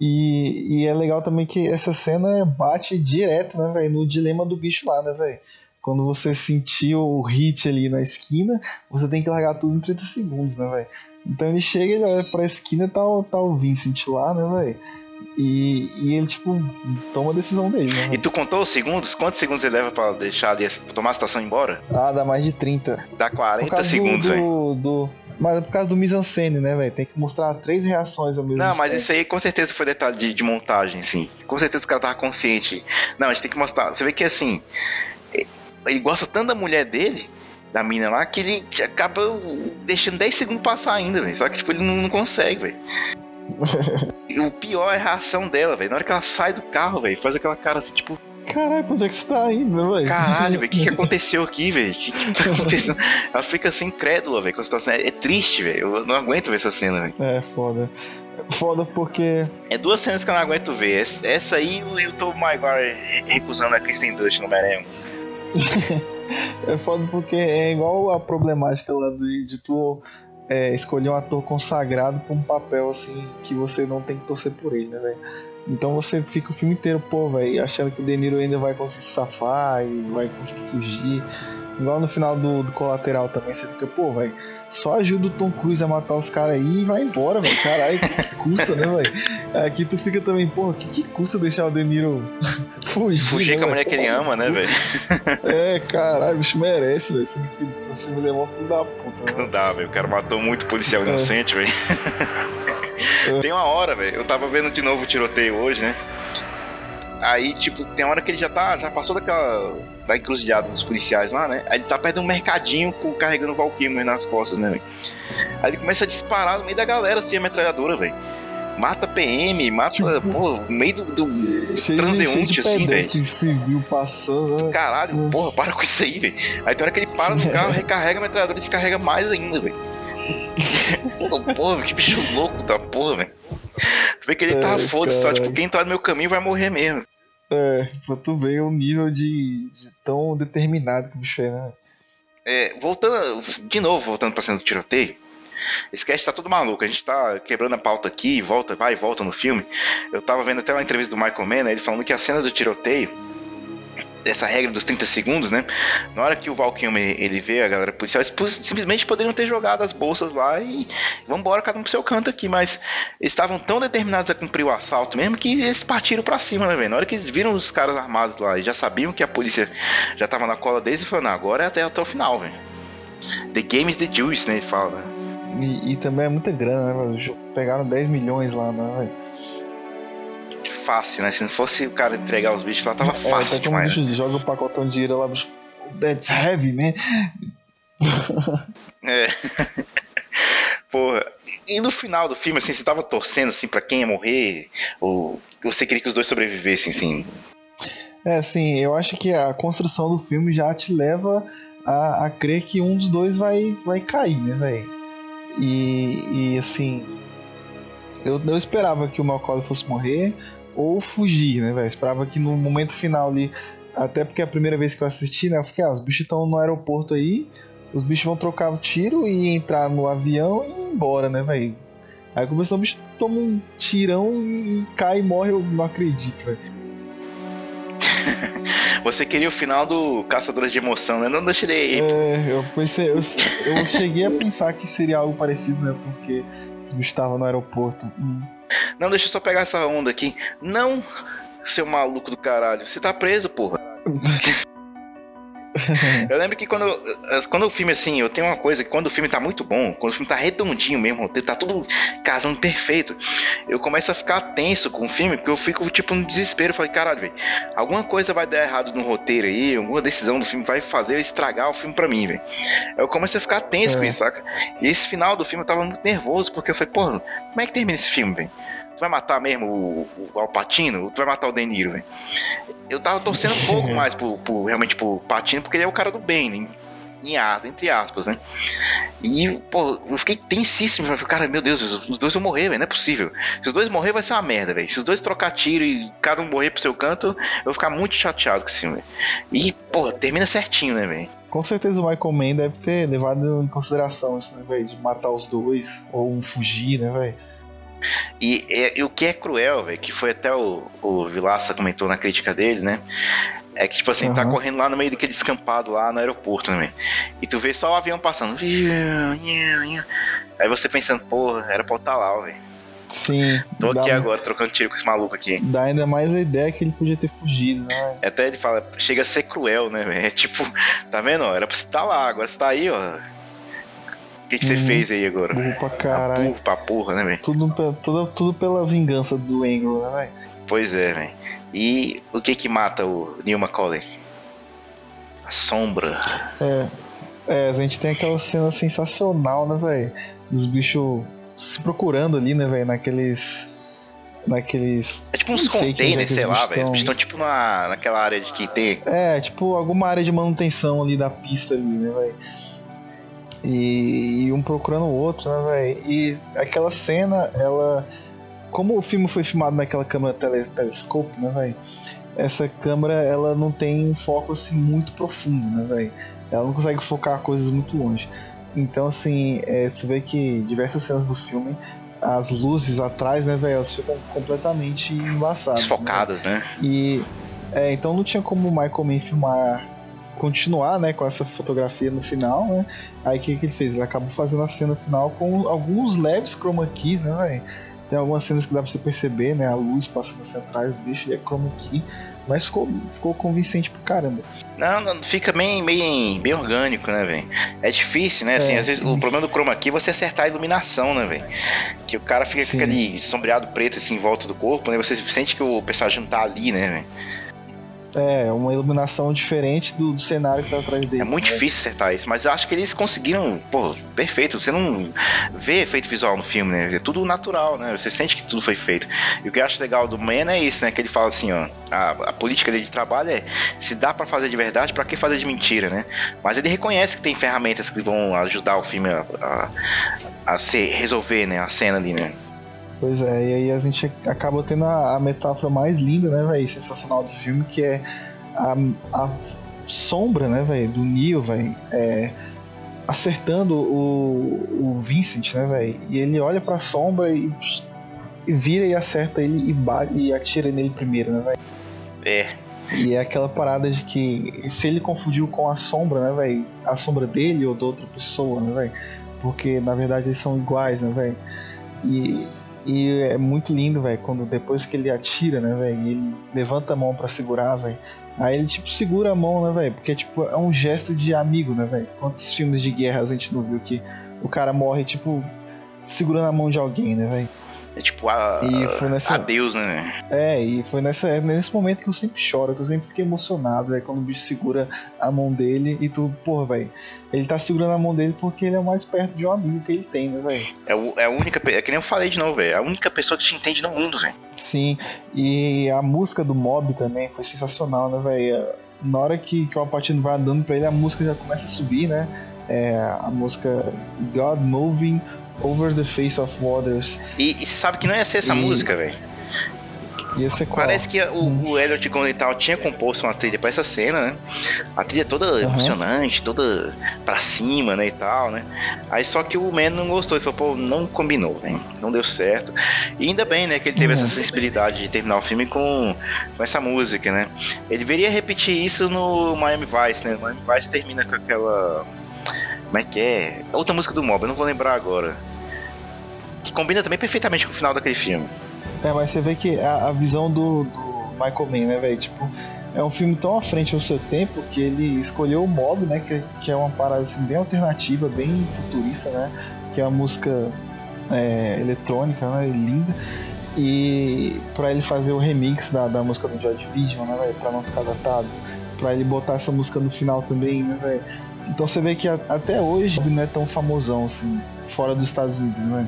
E, e é legal também que essa cena bate direto, né, velho, no dilema do bicho lá, né, velho? Quando você sentiu o hit ali na esquina, você tem que largar tudo em 30 segundos, né, velho? Então ele chega, ele olha pra esquina e tá, tá o Vincent lá, né, velho? E, e ele, tipo, toma a decisão dele, né? E tu contou os segundos? Quantos segundos ele leva pra deixar ali, tomar a situação embora? Ah, dá mais de 30. Dá 40 segundos, velho. Do, do, mas é por causa do mise-en-scène, né, velho? Tem que mostrar três reações ao mesmo Não, tempo. mas isso aí com certeza foi detalhe de, de montagem, sim. Com certeza o cara tava consciente. Não, a gente tem que mostrar. Você vê que assim. Ele gosta tanto da mulher dele, da mina lá, que ele acaba deixando 10 segundos passar ainda, velho. Só que tipo, ele não, não consegue, velho. <laughs> o pior é a reação dela, velho. Na hora que ela sai do carro, velho, faz aquela cara assim, tipo. Caralho, pra onde é que você tá indo, velho? Caralho, velho, o que, que <laughs> aconteceu aqui, velho? O que, que tá acontecendo? ela fica assim, incrédula, velho, com a situação. É, é triste, velho. Eu não aguento ver essa cena, velho. É, foda. Foda porque. É duas cenas que eu não aguento ver. Essa aí e o Tobey Maguire recusando a Kristen Dutch no Homem-Aranha. <laughs> é foda porque é igual a problemática lá de, de tu é, escolher um ator consagrado pra um papel assim que você não tem que torcer por ele, né, velho? Então você fica o filme inteiro, pô, velho, achando que o De Niro ainda vai conseguir se safar e vai conseguir fugir. Igual no final do, do colateral também, você fica, pô, velho, só ajuda o Tom Cruise a matar os caras aí e vai embora, velho. Caralho, que, que custa, né, velho? Aqui tu fica também, pô, que, que custa deixar o De Niro <laughs> fugir? Fugir né, com a mulher que ele ama, né, velho? <laughs> É, caralho, o bicho merece, velho. Sendo que o filme levou filho da puta, né? Não dá, velho. O cara matou muito policial É. inocente, velho. Tem uma hora, velho. Eu tava vendo de novo o tiroteio hoje, né? Aí, tipo, tem hora que ele já tá. Já passou daquela. Da encruzilhada dos policiais lá, né? Aí ele tá perto de um mercadinho pô, carregando o Valkyrie nas costas, né, velho? Aí ele começa a disparar no meio da galera, assim, a metralhadora, velho. Mata PM, mata. Tipo, pô, no meio do, do Cheio cheio transeunte, de assim, velho. civil passando, né? Caralho, Nossa. porra, para com isso aí, velho. Aí tem hora que ele para no carro, <laughs> recarrega a metralhadora e descarrega mais ainda, velho. <laughs> porra, que bicho louco da porra, velho. Tu vê que ele tá foda-se, caralho. tipo, quem tá no meu caminho vai morrer mesmo. É, pra tu ver o nível de, de tão determinado que o bicho é, né? É, voltando, de novo, voltando pra cena do tiroteio. Esse cast tá tudo maluco, a gente tá quebrando a pauta aqui, volta, vai e volta no filme. Eu tava vendo até uma entrevista do Michael Mann, né, ele falando que a cena do tiroteio, dessa regra dos 30 segundos, né? Na hora que o Val Kilmer ele vê a galera policial, eles simplesmente poderiam ter jogado as bolsas lá e vambora, cada um pro seu canto aqui, mas eles estavam tão determinados a cumprir o assalto mesmo que eles partiram pra cima, né, velho? Na hora que eles viram os caras armados lá e já sabiam que a polícia já tava na cola deles, eles falaram, não, agora é até, até o final, velho. The game is the juice, né? Ele fala, né? E, e também é muita grana, né? Pegaram 10 milhões lá, né, velho? Fácil, né? Se não fosse o cara entregar os bichos lá, tava É, fácil até quando o demais. né? bicho joga o pacotão de dinheiro lá, bicho. That's heavy, man. <laughs> É. <laughs> Porra. E no final do filme, assim, você tava torcendo, assim, pra quem ia morrer? Ou você queria que os dois sobrevivessem, assim? É, assim, eu acho que a construção do filme já te leva a, a crer que um dos dois vai, vai cair, né, velho? E, e, assim, eu, eu esperava que o Malcolm fosse morrer ou fugir, né, velho? Esperava que no momento final ali, até porque é a primeira vez que eu assisti, né, eu fiquei, ah, os bichos estão no aeroporto aí, os bichos vão trocar o tiro e entrar no avião e ir embora, né, velho? Aí começou o bicho toma um tirão e, e cai e morre, eu não acredito, velho. <laughs> Você queria o final do Caçadores de Emoção, né? Não deixei. É, eu pensei, eu, eu cheguei a pensar que seria algo parecido, né? Porque bichos estavam no aeroporto. Hum. Não, deixa eu só pegar essa onda aqui. Não, seu maluco do caralho. Você tá preso, porra. <laughs> Eu lembro que quando, quando o filme, assim, eu tenho uma coisa que quando o filme tá muito bom, quando o filme tá redondinho mesmo, tá tudo casando perfeito, eu começo a ficar tenso com o filme, porque eu fico, tipo, no desespero. Eu falei, caralho, velho, alguma coisa vai dar errado no roteiro aí, alguma decisão do filme vai fazer estragar o filme pra mim, velho. Eu comecei a ficar tenso com É. isso, saca? E esse final do filme eu tava muito nervoso, porque eu falei, porra, como é que termina esse filme, velho? Tu vai matar mesmo o, o Alpatino? Ou tu vai matar o De Niro, velho? Eu tava torcendo um pouco <laughs> mais pro, pro- realmente pro Patino, porque ele é o cara do bem, né? em aspas, entre aspas, né? E, pô, eu fiquei tensíssimo. Eu falei, cara, meu Deus, os dois vão morrer, velho. Não é possível. Se os dois morrer, vai ser uma merda, velho. Se os dois trocar tiro e cada um morrer pro seu canto, eu vou ficar muito chateado com esse filme. E, pô, termina certinho, né, velho? Com certeza o Michael Mann deve ter levado em consideração isso, né, velho? De matar os dois, ou um fugir, né, velho? E, e, e, o que é cruel, velho, que foi até o, o Vilaça comentou na crítica dele, né? É que, tipo assim, uhum. tá correndo lá no meio daquele descampado lá no aeroporto, né? E tu vê só o avião passando. Aí você pensando, porra, era pra eu estar tá lá, velho. Sim. Tô aqui agora, trocando tiro com esse maluco aqui. Dá ainda mais a ideia que ele podia ter fugido, né? Até ele fala, chega a ser cruel, né, velho? É tipo, tá vendo? Era pra você estar tá lá, agora você tá aí, ó. O que, que você uhum. fez aí agora? Burro pra caralho. Burro pra porra, né, velho? Tudo, tudo, tudo pela vingança do Angle, né, velho? Pois é, velho. E o que que mata o Neil McCauley? A sombra. É. É, a gente tem aquela cena sensacional, né, velho? Dos bichos se procurando ali, né, velho? Naqueles. Naqueles. É tipo uns containers, sei lá, velho. Eles estão tipo na, naquela área de que tem. É, tipo alguma área de manutenção ali da pista ali, né, velho? E, e, um procurando o outro, né, velho? E aquela cena, ela como o filme foi filmado naquela câmera tele, telescope, né, velho? Essa câmera, ela não tem um foco assim muito profundo, né, velho? Ela não consegue focar coisas muito longe. Então, assim, é, você vê que diversas cenas do filme, as luzes atrás, né, velho, elas ficam completamente embaçadas. Desfocadas, né? né? E é, então não tinha como o Michael Mann filmar continuar, né, com essa fotografia no final, né? Aí o que, que ele fez? Ele acabou fazendo a cena final com alguns leves chroma keys, né, velho? Tem algumas cenas que dá pra você perceber, né? A luz passando assim atrás do bicho, e é chroma key. Mas ficou, ficou convincente pro caramba. Não, não fica bem, bem, bem orgânico, né, velho? É difícil, né? Assim, é, às vezes, o problema do chroma key é você acertar a iluminação, né, velho? Que o cara fica com aquele sombreado preto assim em volta do corpo, né? Você sente que o personagem não tá ali, né, velho? É, uma iluminação diferente do, do cenário que tá atrás dele. É muito né? difícil acertar isso, mas eu acho que eles conseguiram, pô, perfeito. Você não vê efeito visual no filme, né? É tudo natural, né? Você sente que tudo foi feito. E o que eu acho legal do Man é isso, né? Que ele fala assim, ó, a, a política dele de trabalho é se dá para fazer de verdade, para que fazer de mentira, né? Mas ele reconhece que tem ferramentas que vão ajudar o filme a, a, a se resolver, né? A cena ali, né? Pois é, e aí a gente acaba tendo a, a metáfora mais linda, né, velho? Sensacional do filme, que é a, a sombra, né, velho, do Neo, velho, é, acertando o, o Vincent, né, velho? E ele olha pra sombra e, e vira e acerta ele e, bate, e atira nele primeiro, né, velho? É. E é aquela parada de que se ele confundiu com a sombra, né, velho? A sombra dele ou de outra pessoa, né, velho? Porque na verdade eles são iguais, né, velho? E e é muito lindo, velho, quando depois que ele atira, né, velho, ele levanta a mão para segurar, velho. Aí ele, tipo, segura a mão, né, velho? Porque, tipo, é um gesto de amigo, né, velho? Quantos filmes de guerra a gente não viu que o cara morre, tipo, segurando a mão de alguém, né, velho? É tipo a, e foi nessa... adeus, né? É, e foi nessa, é nesse momento que eu sempre choro, que eu sempre fiquei emocionado, é quando o bicho segura a mão dele e tu, porra, velho, ele tá segurando a mão dele porque ele é mais perto de um amigo que ele tem, né, velho? É, é a única, é que nem eu falei de novo, velho, é a única pessoa que te entende no mundo, velho. Sim, e a música do Mob também foi sensacional, né, velho? Na hora que, que o Alpatino vai andando pra ele, a música já começa a subir, né? É, a música God Moving Over the Face of Waters. E, e você sabe que não ia ser essa e... música, velho. Ia ser qual? Parece que o, hum. o Elliot Gondital tinha composto uma trilha para essa cena, né? A trilha toda uhum. emocionante, toda pra cima, né? E tal, né? Aí só que o Man não gostou. Ele falou, pô, não combinou, né? Não deu certo. E ainda bem, né? Que ele teve uhum. essa sensibilidade de terminar o filme com, com essa música, né? Ele deveria repetir isso no Miami Vice, né? O Miami Vice termina com aquela. Como é que é? Outra música do Mob, eu não vou lembrar agora que combina também perfeitamente com o final daquele filme. É, mas você vê que a, a visão do, do Michael Mann, né, velho? Tipo, é um filme tão à frente do seu tempo que ele escolheu o Mob, né? Que, que é uma parada assim, bem alternativa, bem futurista, né? Que é uma música é, eletrônica, né? Linda. E para ele fazer o remix da, da música do Joy Division, né, velho? Pra não ficar datado. Pra ele botar essa música no final também, né, velho? Então você vê que a, até hoje não é tão famosão assim, fora dos Estados Unidos, né?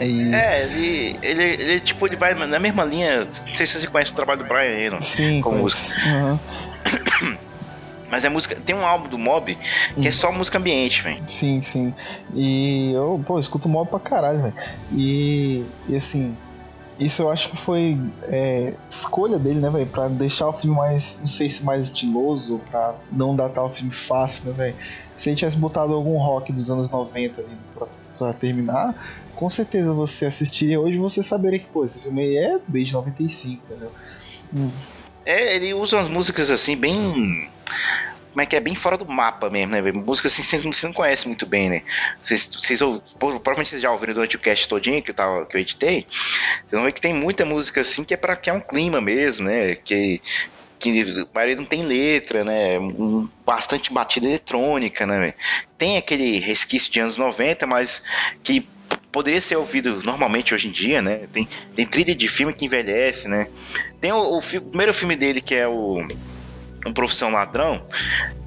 E... É, ele, ele, ele, tipo, ele vai na mesma linha. Não sei se você conhece o trabalho do Brian Eno. Sim, com música. Uhum. Mas é música. Tem um álbum do Mob que é só música ambiente, velho. Sim, sim. E eu, pô, escuto Mob pra caralho, velho. E, e assim, isso eu acho que foi é, escolha dele, né, velho? Pra deixar o filme mais, não sei se mais estiloso, pra não datar o filme fácil, né, velho? Se ele tivesse botado algum rock dos anos 90 ali pra, pra terminar, com certeza você assistiria hoje você saberia que, pô, esse filme aí é desde 95, entendeu? Hum. É, ele usa umas músicas assim, bem. Como é que é? Bem fora do mapa mesmo, né? Música assim você não conhece muito bem, né? Vocês, vocês provavelmente vocês já ouviram durante o cast todinho que eu, tava, que eu editei. Vocês vão ver que tem muita música assim que é para criar um clima mesmo, né? Que, que a maioria não tem letra, né? Um, bastante batida eletrônica, né? Tem aquele resquício de anos 90, mas que poderia ser ouvido normalmente hoje em dia, né? Tem, tem trilha de filme que envelhece, né? Tem o, o, o primeiro filme dele que é o um profissão ladrão,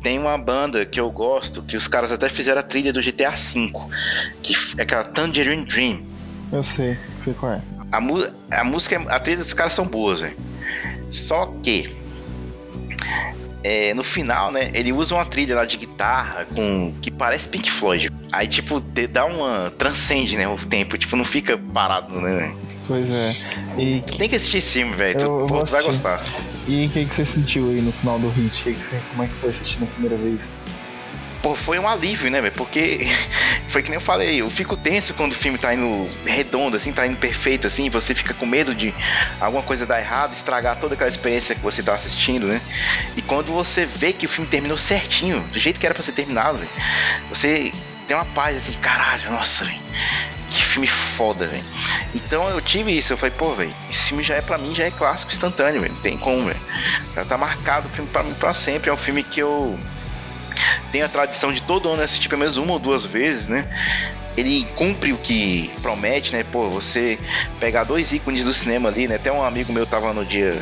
tem uma banda que eu gosto, que os caras até fizeram a trilha do GTA V, que é aquela Tangerine Dream. Eu sei, sei qual é. A, a música, a trilha dos caras são boas, velho. Só que é, no final, né, ele usa uma trilha lá de guitarra com que parece Pink Floyd. Aí, tipo, dá uma. transcende, né, o tempo, tipo, não fica parado, né? Pois é. E Tem que assistir esse filme, velho. Tu, tu vai gostar. E o que, que você sentiu aí no final do hit? Que que você, como é que foi assistir na primeira vez? Pô, foi um alívio, né, velho? Porque <laughs> foi que nem eu falei, eu fico tenso quando o filme tá indo redondo, assim, tá indo perfeito, assim, você fica com medo de alguma coisa dar errado, estragar toda aquela experiência que você tá assistindo, né? E quando você vê que o filme terminou certinho, do jeito que era pra ser terminado, véio, você tem uma paz assim, caralho, nossa, velho. Que filme foda, velho. Então eu tive isso, eu falei, pô, velho, esse filme já é pra mim, já é clássico instantâneo, velho. Não tem como, velho. Já tá marcado pra mim pra sempre. É um filme que eu tem a tradição de todo ano assistir pelo menos uma ou duas vezes, né? Ele cumpre o que promete, né? Pô, você pegar dois ícones do cinema ali, né? Até um amigo meu tava no dia,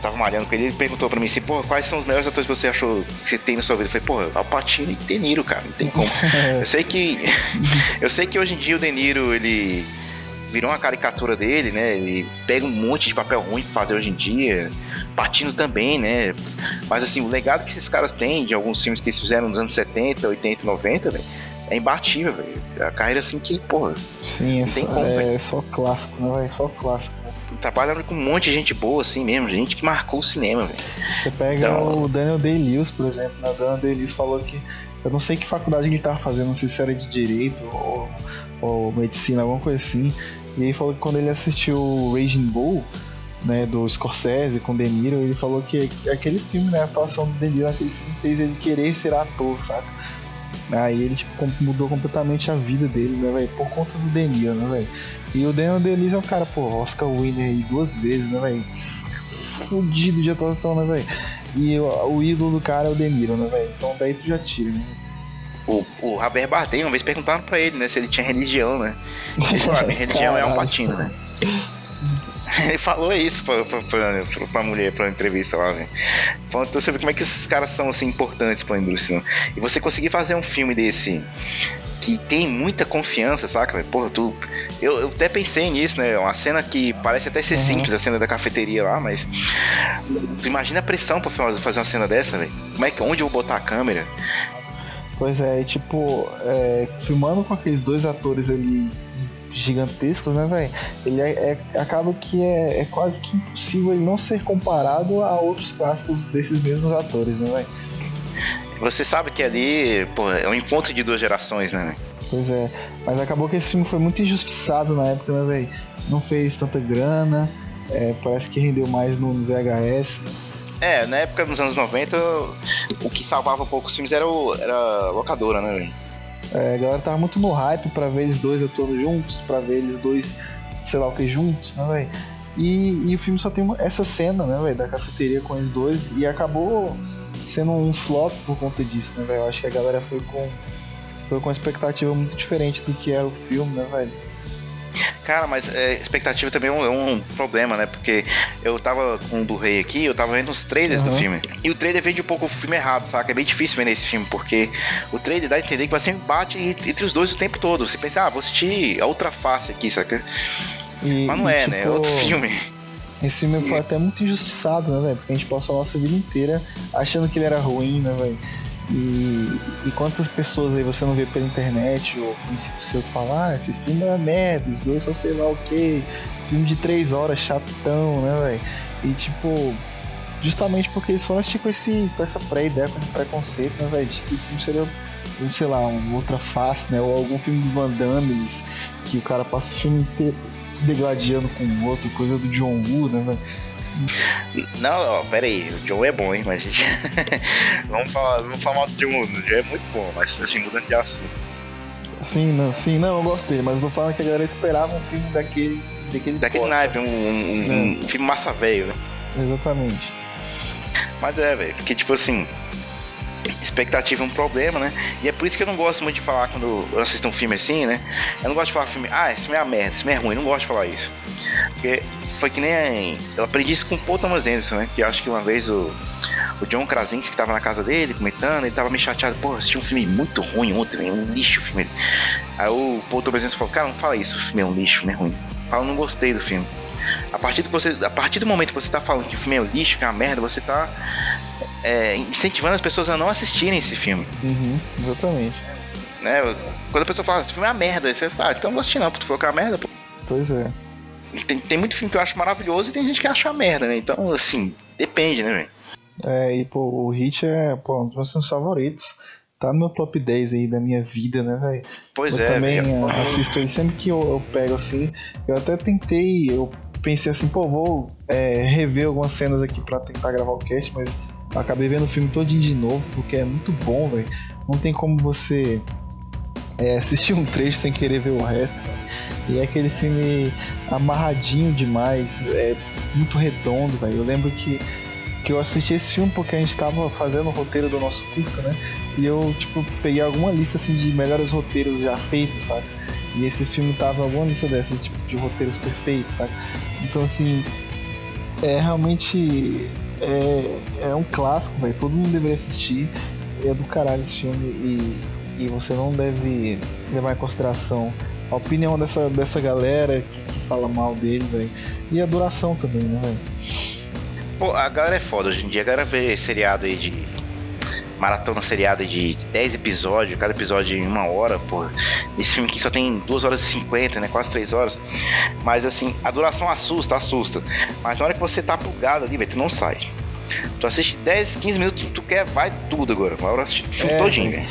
tava malhando com ele, ele perguntou pra mim assim, pô, quais são os melhores atores que você achou que você tem na sua vida? Eu falei, pô, Alpatino e De Niro, cara, não tem como. <laughs> eu sei que. <laughs> eu sei que hoje em dia o De Niro, ele virou uma caricatura dele, né? Ele pega um monte de papel ruim pra fazer hoje em dia. Patino também, né? Mas assim, o legado que esses caras têm de alguns filmes que eles fizeram nos anos 70, 80, 90, velho, é imbatível, velho. A carreira assim que, porra. Sim, é, só, como, é só clássico, né, velho? Só clássico. Trabalhando com um monte de gente boa, assim mesmo, gente que marcou o cinema, velho. Você pega então... o Daniel Day-Lewis, por exemplo, né? O Daniel Day-Lewis falou que eu não sei que faculdade ele tava fazendo, não sei se era de direito ou, ou medicina, alguma coisa assim. E ele falou que quando ele assistiu Raging Bull, né, do Scorsese com De Niro, ele falou que, que aquele filme, né, a atuação do De Niro naquele filme fez ele querer ser ator, saca? Aí ele tipo, mudou completamente a vida dele, né, velho? Por conta do De Niro, né, velho? E o Daniel Day-Lewis é um cara, pô, Oscar winner aí duas vezes, né, velho? Fudido de atuação, né, velho? E o, o, ídolo do cara é o De Niro, né, velho? Então daí tu já tira, né? O, o Javier Bardem, uma vez perguntaram pra ele, né, se ele tinha religião, né? Ele falou, ah, minha <laughs> religião é um patino, né? <laughs> Ele falou isso pra, pra, pra, pra mulher, pra entrevista lá, velho. Falando, então você vê como é que esses caras são assim importantes pra indústria. Né? E você conseguir fazer um filme desse que tem muita confiança, saca, velho? Porra, tu. Eu, eu, até pensei nisso, né? Uma cena que parece até ser uhum. simples, a cena da cafeteria lá, mas. Tu imagina a pressão pra fazer uma cena dessa, velho? Como é que. Onde eu vou botar a câmera? Pois é, tipo, é, filmando com aqueles dois atores ali gigantescos, né, velho? Ele é, é, acaba que é, é, quase que impossível ele não ser comparado a outros clássicos desses mesmos atores, né, velho? Você sabe que ali, pô, é um encontro de duas gerações, né, Pois é, mas acabou que esse filme foi muito injustiçado na época, né, velho? Não fez tanta grana, é, parece que rendeu mais no VHS. É, na época dos anos 90, o que salvava um pouco os filmes era, o, era a locadora, né? É, a galera tava muito no hype pra ver eles dois atuando juntos, pra ver eles dois, sei lá o que, juntos, né, velho? E, e, o filme só tem essa cena, né, velho, da cafeteria com eles dois, e acabou sendo um flop por conta disso, né, velho? Eu acho que a galera foi com, foi com uma expectativa muito diferente do que era o filme, né, velho? Cara, mas é, expectativa também é um, é um, problema, né? Porque eu tava com o Blu-ray aqui, eu tava vendo os trailers uhum. do filme. E o trailer vende um pouco o filme errado, saca? É bem difícil vender esse filme, porque o trailer dá a entender que vai ser um embate entre os dois o tempo todo. Você pensa, ah, vou assistir a outra face aqui, saca? E, mas não é, né? tipo... né? É outro filme. Esse filme foi até muito injustiçado, né, velho? Porque a gente passou a nossa vida inteira achando que ele era ruim, né, velho? E, e quantas pessoas aí você não vê pela internet ou conhecido seu falar, ah, esse filme é merda, os dois só sei lá o que, filme de três horas, chatão, né, velho? E tipo, justamente porque eles foram assistir com, esse, com essa pré-ideia, com esse preconceito, né, velho? De que o filme seria, sei lá, uma outra face, né? Ou algum filme de Van Damme, que o cara passa o filme inteiro se degladiando com o outro, coisa do John Woo, né, velho? Não, ó, pera aí, o John é bom, hein, mas gente. <laughs> vamos, falar, vamos falar mal do John, o John é muito bom, mas assim, mudando de assunto. Sim, não, sim, não, eu gostei, mas não falando que a galera esperava um filme daquele. Daquele, daquele naipe, um, um, é. um, filme massa velho, né? Exatamente. Mas é, velho, porque tipo assim. Expectativa é um problema, né? E é por isso que eu não gosto muito de falar quando eu assisto um filme assim, né? Eu não gosto de falar filme, ah, esse filme é uma merda, esse filme é ruim, eu não gosto de falar isso. Porque foi que nem. Eu aprendi isso com o Paul Thomas Anderson, né? Que eu acho que uma vez o, o John Krasinski que tava na casa dele comentando, ele tava meio chateado, pô, assisti um filme muito ruim ontem, um lixo o filme. Aí o Paul Thomas Anderson falou, cara, não fala isso, o filme é um lixo, não é ruim. Fala, não gostei do filme. A partir, do você, a partir do momento que você tá falando que o filme é um lixo, que é uma merda, você tá é, incentivando as pessoas a não assistirem esse filme. Uhum, exatamente. Né? Quando a pessoa fala, esse filme é uma merda, você fala, ah, então não vou assistir não, porque tu falou que é uma merda, pô. Pois é. Tem, tem muito filme que eu acho maravilhoso e tem gente que acha merda, né? Então, assim, depende, né, velho? É, e pô, o Hit é pô, um dos meus favoritos. Tá no meu top 10 aí da minha vida, né, velho? Pois eu é, também véio. assisto ele sempre que eu, eu, pego assim. Eu até tentei, eu pensei assim, pô, vou é, rever algumas cenas aqui para tentar gravar o cast, mas acabei vendo o filme todinho de novo, porque é muito bom, velho. Não tem como você é, assistir um trecho sem querer ver o resto. E é aquele filme amarradinho demais, é muito redondo, velho. Eu lembro que, que eu assisti esse filme porque a gente tava fazendo o roteiro do nosso curta, né? E eu, tipo, peguei alguma lista assim de melhores roteiros já feitos, sabe? E esse filme tava alguma lista dessas, tipo, de roteiros perfeitos, sabe? Então, assim, é realmente. É, é um clássico, velho. Todo mundo deveria assistir. É do caralho esse filme e e você não deve levar em consideração a opinião dessa, dessa galera que, que fala mal dele, velho. E a duração também, né, velho? Pô, a galera é foda hoje em dia. A galera vê seriado aí de. Maratona seriada de 10 episódios, cada episódio em uma hora, pô. Esse filme aqui só tem 2 horas e 50, né? Quase 3 horas. Mas assim, a duração assusta, assusta. Mas na hora que você tá plugado ali, velho, tu não sai. Tu assiste 10, 15 minutos, tu, tu quer, vai tudo agora. Uma hora assistir o filme é, todinho, velho.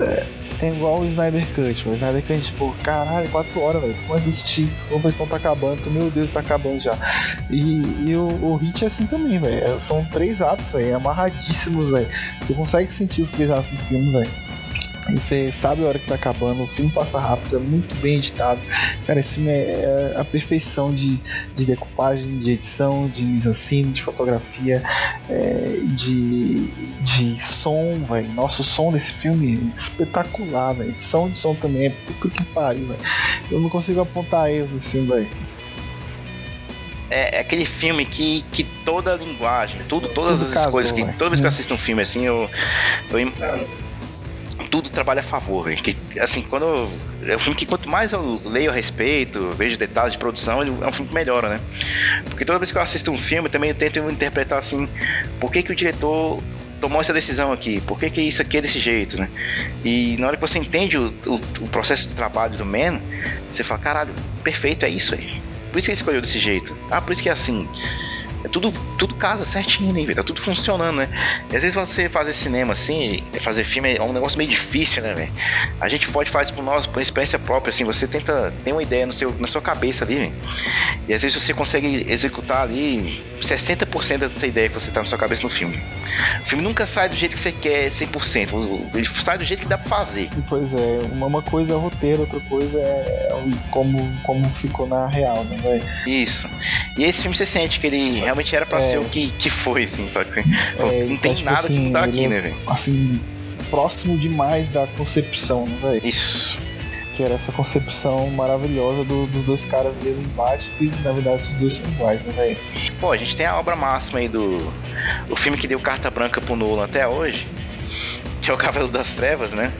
É, é igual o Snyder Cut, o Snyder Cut, tipo, caralho, 4 horas, velho. A assistir, a versão tá acabando, meu Deus, tá acabando já. E, e o, o Hit é assim também, velho. É, são três atos, velho, amarradíssimos, velho. Você consegue sentir os três atos do filme, velho. Você sabe a hora que tá acabando, o filme passa rápido, é muito bem editado. Cara, esse filme é, é a perfeição de, de decupagem, de edição, de mise-en-scène, de fotografia, é, de, de som, velho. Nossa, o som desse filme é espetacular, velho. Edição de som também é puta que pariu, velho. Eu não consigo apontar erros nesse filme, velho. É, é, aquele filme que, que toda a linguagem, tudo, todas tudo as casou, coisas, que, toda vez que eu assisto um filme assim, eu, eu tudo trabalha a favor, velho. Assim, quando. Eu, é um filme que quanto mais eu leio a respeito, vejo detalhes de produção, é um filme que melhora, né? Porque toda vez que eu assisto um filme, também eu tento interpretar assim, por que, que o diretor tomou essa decisão aqui? Por que, que isso aqui é desse jeito, né? E na hora que você entende o, o, o processo de trabalho do Man, você fala, caralho, perfeito, é isso aí. Por isso que ele escolheu desse jeito. Ah, por isso que é assim. É tudo, tudo casa certinho, né, velho? Tá tudo funcionando, né? E às vezes você fazer cinema assim, fazer filme é um negócio meio difícil, né, velho? A gente pode fazer por nós, por experiência própria, assim, você tenta ter uma ideia no seu, na sua cabeça ali. E às vezes você consegue executar ali 60% dessa ideia que você tá na sua cabeça no filme. O filme nunca sai do jeito que você quer 100%. Ele sai do jeito que dá pra fazer. Pois é, uma coisa é roteiro, outra coisa é como, como ficou na real, né, velho? Isso. E esse filme você sente que ele realmente era pra é. ser o que, que foi, assim, só que é, não tem tipo nada assim, que mudar aqui, né, velho? Assim, próximo demais da concepção, né, velho? Isso. Que era essa concepção maravilhosa do, dos dois caras dele embaixo, que na verdade esses dois são iguais, né, velho? Pô, a gente tem a obra máxima aí do. O filme que deu carta branca pro Nolan até hoje. Que é o Cavaleiro das Trevas, né?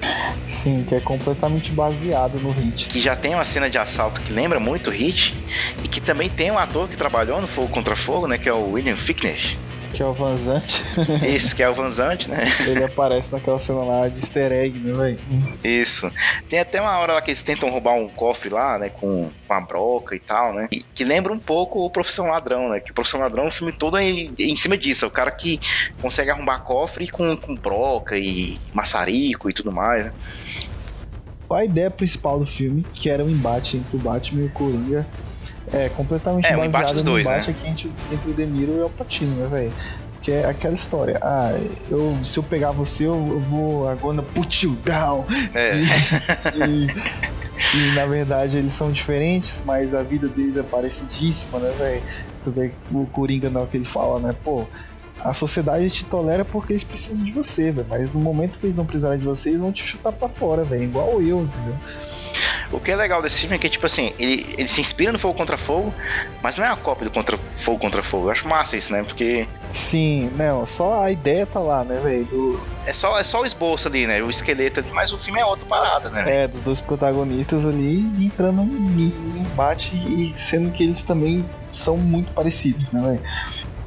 Sim, que é completamente baseado no Hit. Que já tem uma cena de assalto que lembra muito o Hit e que também tem um ator que trabalhou no Fogo Contra Fogo, né? Que é o William Fickner que é o Vanzante. <laughs> Isso, que é o Vanzante, né? Ele aparece naquela cena lá de easter egg, né, velho? Isso. Tem até uma hora lá que eles tentam roubar um cofre lá, né, com, com a broca e tal, né? E, que lembra um pouco o Profissão Ladrão, né? Que o Profissão Ladrão, o filme todo é em, em cima disso. É o cara que consegue arrombar cofre com, com broca e maçarico e tudo mais, né? A ideia principal do filme, que era o um embate entre o Batman e o Coringa, é, completamente é, um baseado no dois, embate né? aqui entre, entre o De Niro e o Alpatino, né, velho? Que é aquela história. Ah, eu, se eu pegar você, eu, eu vou agora put you down. É. E, e, e, na verdade eles são diferentes, mas a vida deles é parecidíssima, né, velho? Tu vê o Coringa não que ele fala, né? Pô, a sociedade te tolera porque eles precisam de você, velho. Mas no momento que eles não precisarem de você, eles vão te chutar pra fora, velho. Igual eu, entendeu? O que é legal desse filme é que, tipo assim, ele, ele se inspira no Fogo Contra Fogo, mas não é uma cópia do contra, Fogo Contra Fogo. Eu acho massa isso, né? Porque. Sim, não, só a ideia tá lá, né, velho? Do... É, só, é só o esboço ali, né? O esqueleto ali, mas o filme é outra parada, né? É, dos dois protagonistas ali entrando em embate e sendo que eles também são muito parecidos, né, velho?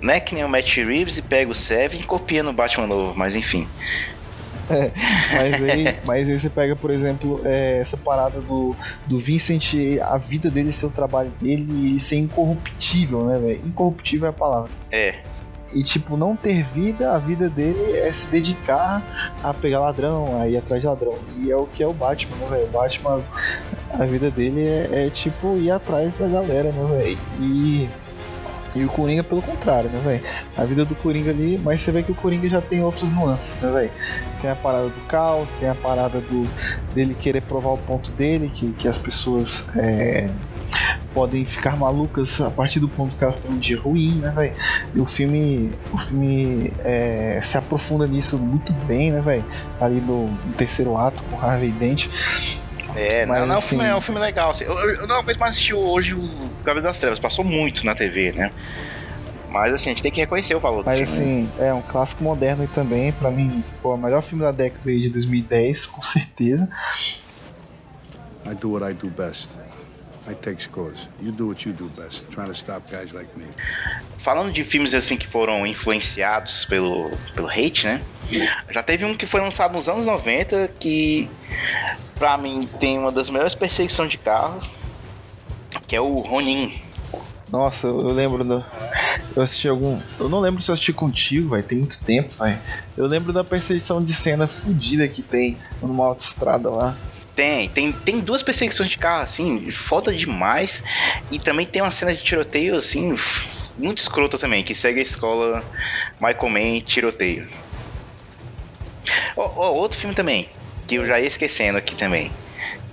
Não é que nem o Matt Reeves e pega o Seven e copia no Batman novo, mas enfim. <laughs> Mas aí, mas aí você pega, por exemplo, é, essa parada do, do Vincent, a vida dele ser o trabalho dele e ele ser incorruptível, né, velho? Incorruptível é a palavra. É. E, tipo, não ter vida, a vida dele é se dedicar a pegar ladrão, a ir atrás de ladrão. E é o que é o Batman, né, velho? O Batman, a vida dele é, é, tipo, ir atrás da galera, né, velho? E e o Coringa pelo contrário, né, velho? A vida do Coringa ali, mas você vê que o Coringa já tem outras nuances, né, velho? Tem a parada do caos, tem a parada do dele querer provar o ponto dele, que, que as pessoas é, podem ficar malucas a partir do ponto que elas um dia ruim, né, velho? E o filme, o filme é, se aprofunda nisso muito bem, né, velho? Ali no, no, terceiro ato com Harvey Dent. É, mas, não, não, assim, é um filme legal. Assim, eu, eu não aguento mais assistir hoje o Cavaleiro das Trevas, passou muito na TV, né? Mas assim, a gente tem que reconhecer o valor Mas do assim, é um clássico moderno e também, pra mim, pô, o melhor filme da década de 2010, com certeza. I do what I do best. Falando de filmes assim que foram influenciados pelo, pelo hate, né? Já teve um que foi lançado nos anos 90 que pra mim tem uma das melhores perseguições de carro, que é o Ronin. Nossa, eu, eu lembro do. Eu assisti algum. Eu não lembro se eu assisti contigo, vai. Tem muito tempo, vai. Eu lembro da perseguição de cena fodida que tem numa autoestrada lá. Tem, tem, tem duas perseguições de carro, assim, foda demais. E também tem uma cena de tiroteio, assim, muito escrota também, que segue a escola Michael Mann Tiroteio. Oh, oh, outro filme também, que eu já ia esquecendo aqui também,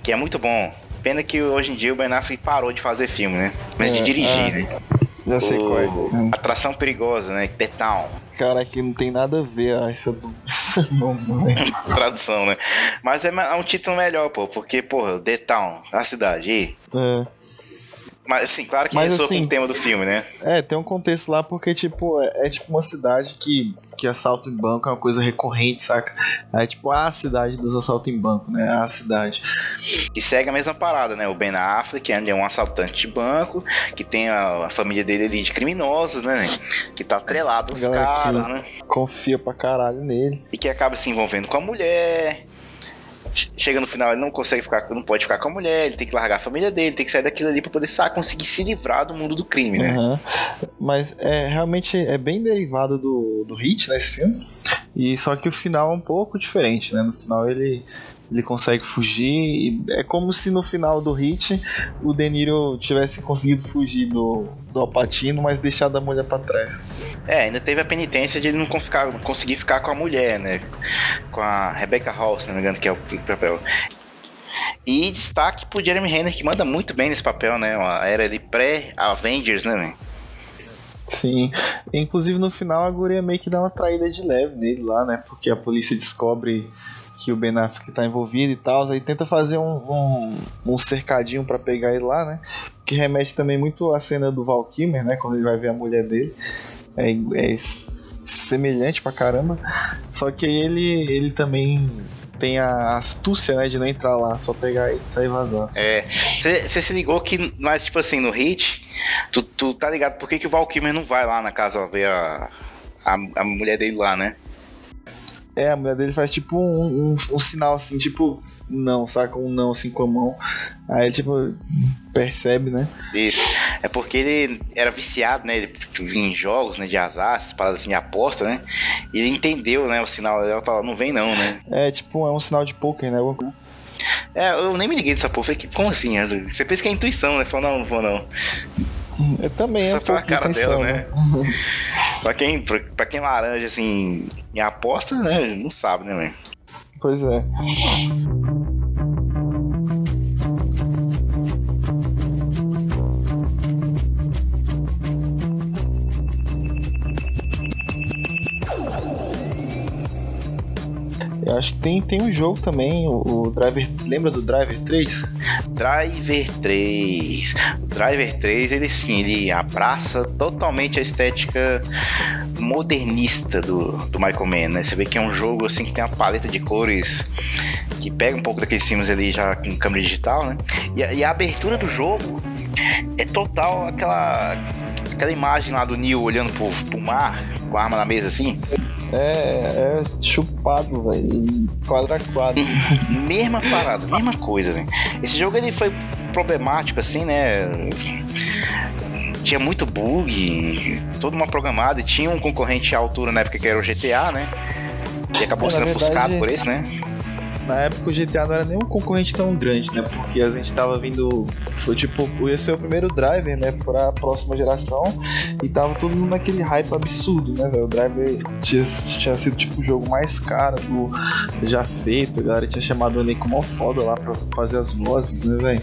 que é muito bom. Pena que hoje em dia o Ben Affleck parou de fazer filme, né? Mas é, de dirigir, é. né? Já sei o... qual é. Atração Perigosa, né? The Town. Cara, aqui não tem nada a ver ah, essa né? <laughs> Tradução, né? Mas é, é um título melhor, pô, porque, porra, The Town, a cidade. E... É. Mas assim, claro que ressoa assim, com o tema do filme, né? É, tem um contexto lá porque, tipo, é, é, tipo uma cidade que, que assalto em banco é uma coisa recorrente, saca? É tipo a cidade dos assaltos em banco, né? A cidade. E segue a mesma parada, né? O Ben Affleck, que é um assaltante de banco, que tem a, a família dele ali de criminosos, né? Que tá atrelado aos caras, né? Confia pra caralho nele. E que acaba se envolvendo com a mulher chega no final, ele não consegue ficar, não pode ficar com a mulher, ele tem que largar a família dele, tem que sair daquilo ali para poder sabe, conseguir se livrar do mundo do crime, né? Uhum. Mas é realmente é bem derivado do, do Hit, né, esse filme. E só que o final é um pouco diferente, né? No final ele ele consegue fugir. É como se no final do hit o De Niro tivesse conseguido fugir do, do Alpatino, mas deixado a mulher para trás. É, ainda teve a penitência de ele não, ficar, conseguir ficar com a mulher, né? Com a Rebecca Hall, se não me engano, que é o papel. E destaque pro Jeremy Renner, que manda muito bem nesse papel, né? Uma era de pré-Avengers, né, Sim, inclusive no final a guria meio que dá uma traída de leve nele lá, né? Porque a polícia descobre que o Ben Affleck tá envolvido e tal, aí tenta fazer um, um, um cercadinho para pegar ele lá, né? Que remete também muito à cena do Val Kilmer, né? Quando ele vai ver a mulher dele. É, é, semelhante pra caramba. Só que ele, ele também tem a astúcia, né, de não entrar lá, só pegar e sair vazando. É. Você se ligou que, mas tipo assim, no Hit, tu, tu tá ligado por que, que o Val Kilmer não vai lá na casa ver a, a, a mulher dele lá, né? É, a mulher dele faz tipo um, um, um, sinal assim, tipo, não, saca? Um não assim com a mão. Aí ele, tipo, percebe, né? Isso. É porque ele era viciado, né? Ele tipo, vinha em jogos, né? De azar, essas paradas assim de aposta, né? E ele entendeu, né? O sinal dela falou, não vem não, né? É, tipo, é um sinal de poker, né? É, eu nem me liguei dessa porra. Falei, como assim? Você pensa que é intuição, né? Falou, não, não vou não. Eu também, Só é pela cara intenção, dela, né? <laughs> pra, quem, pra, pra, quem laranja, assim, em aposta, né? Não sabe, né, velho? Pois é. Eu acho que tem, tem um jogo também, o, o, Driver. Lembra do Driver 3? Driver 3. O Driver 3, ele sim, ele abraça totalmente a estética modernista do, do Michael Mann, né? Você vê que é um jogo assim que tem uma paleta de cores que pega um pouco daqueles filmes ali já com câmera digital, né? E, e a abertura do jogo é total aquela aquela imagem lá do Neil olhando pro, pro mar, com a arma na mesa assim. É, é chupado, velho. Quadra a quadra. <laughs> mesma parada, mesma coisa, velho. Esse jogo ele foi problemático, assim, né? Tinha muito bug, todo mal programado, e tinha um concorrente à altura na época que era o GTA, né? E acabou é, sendo ofuscado por isso, né? Na época o GTA não era nem um concorrente tão grande, né? Porque a gente tava vindo. Foi tipo, ia ser o primeiro driver, né? Pra próxima geração. E tava todo mundo naquele hype absurdo, né, velho? O driver tinha, tinha sido tipo o jogo mais caro do, já feito. A galera tinha chamado o Nico mó foda lá pra fazer as vozes, né, velho?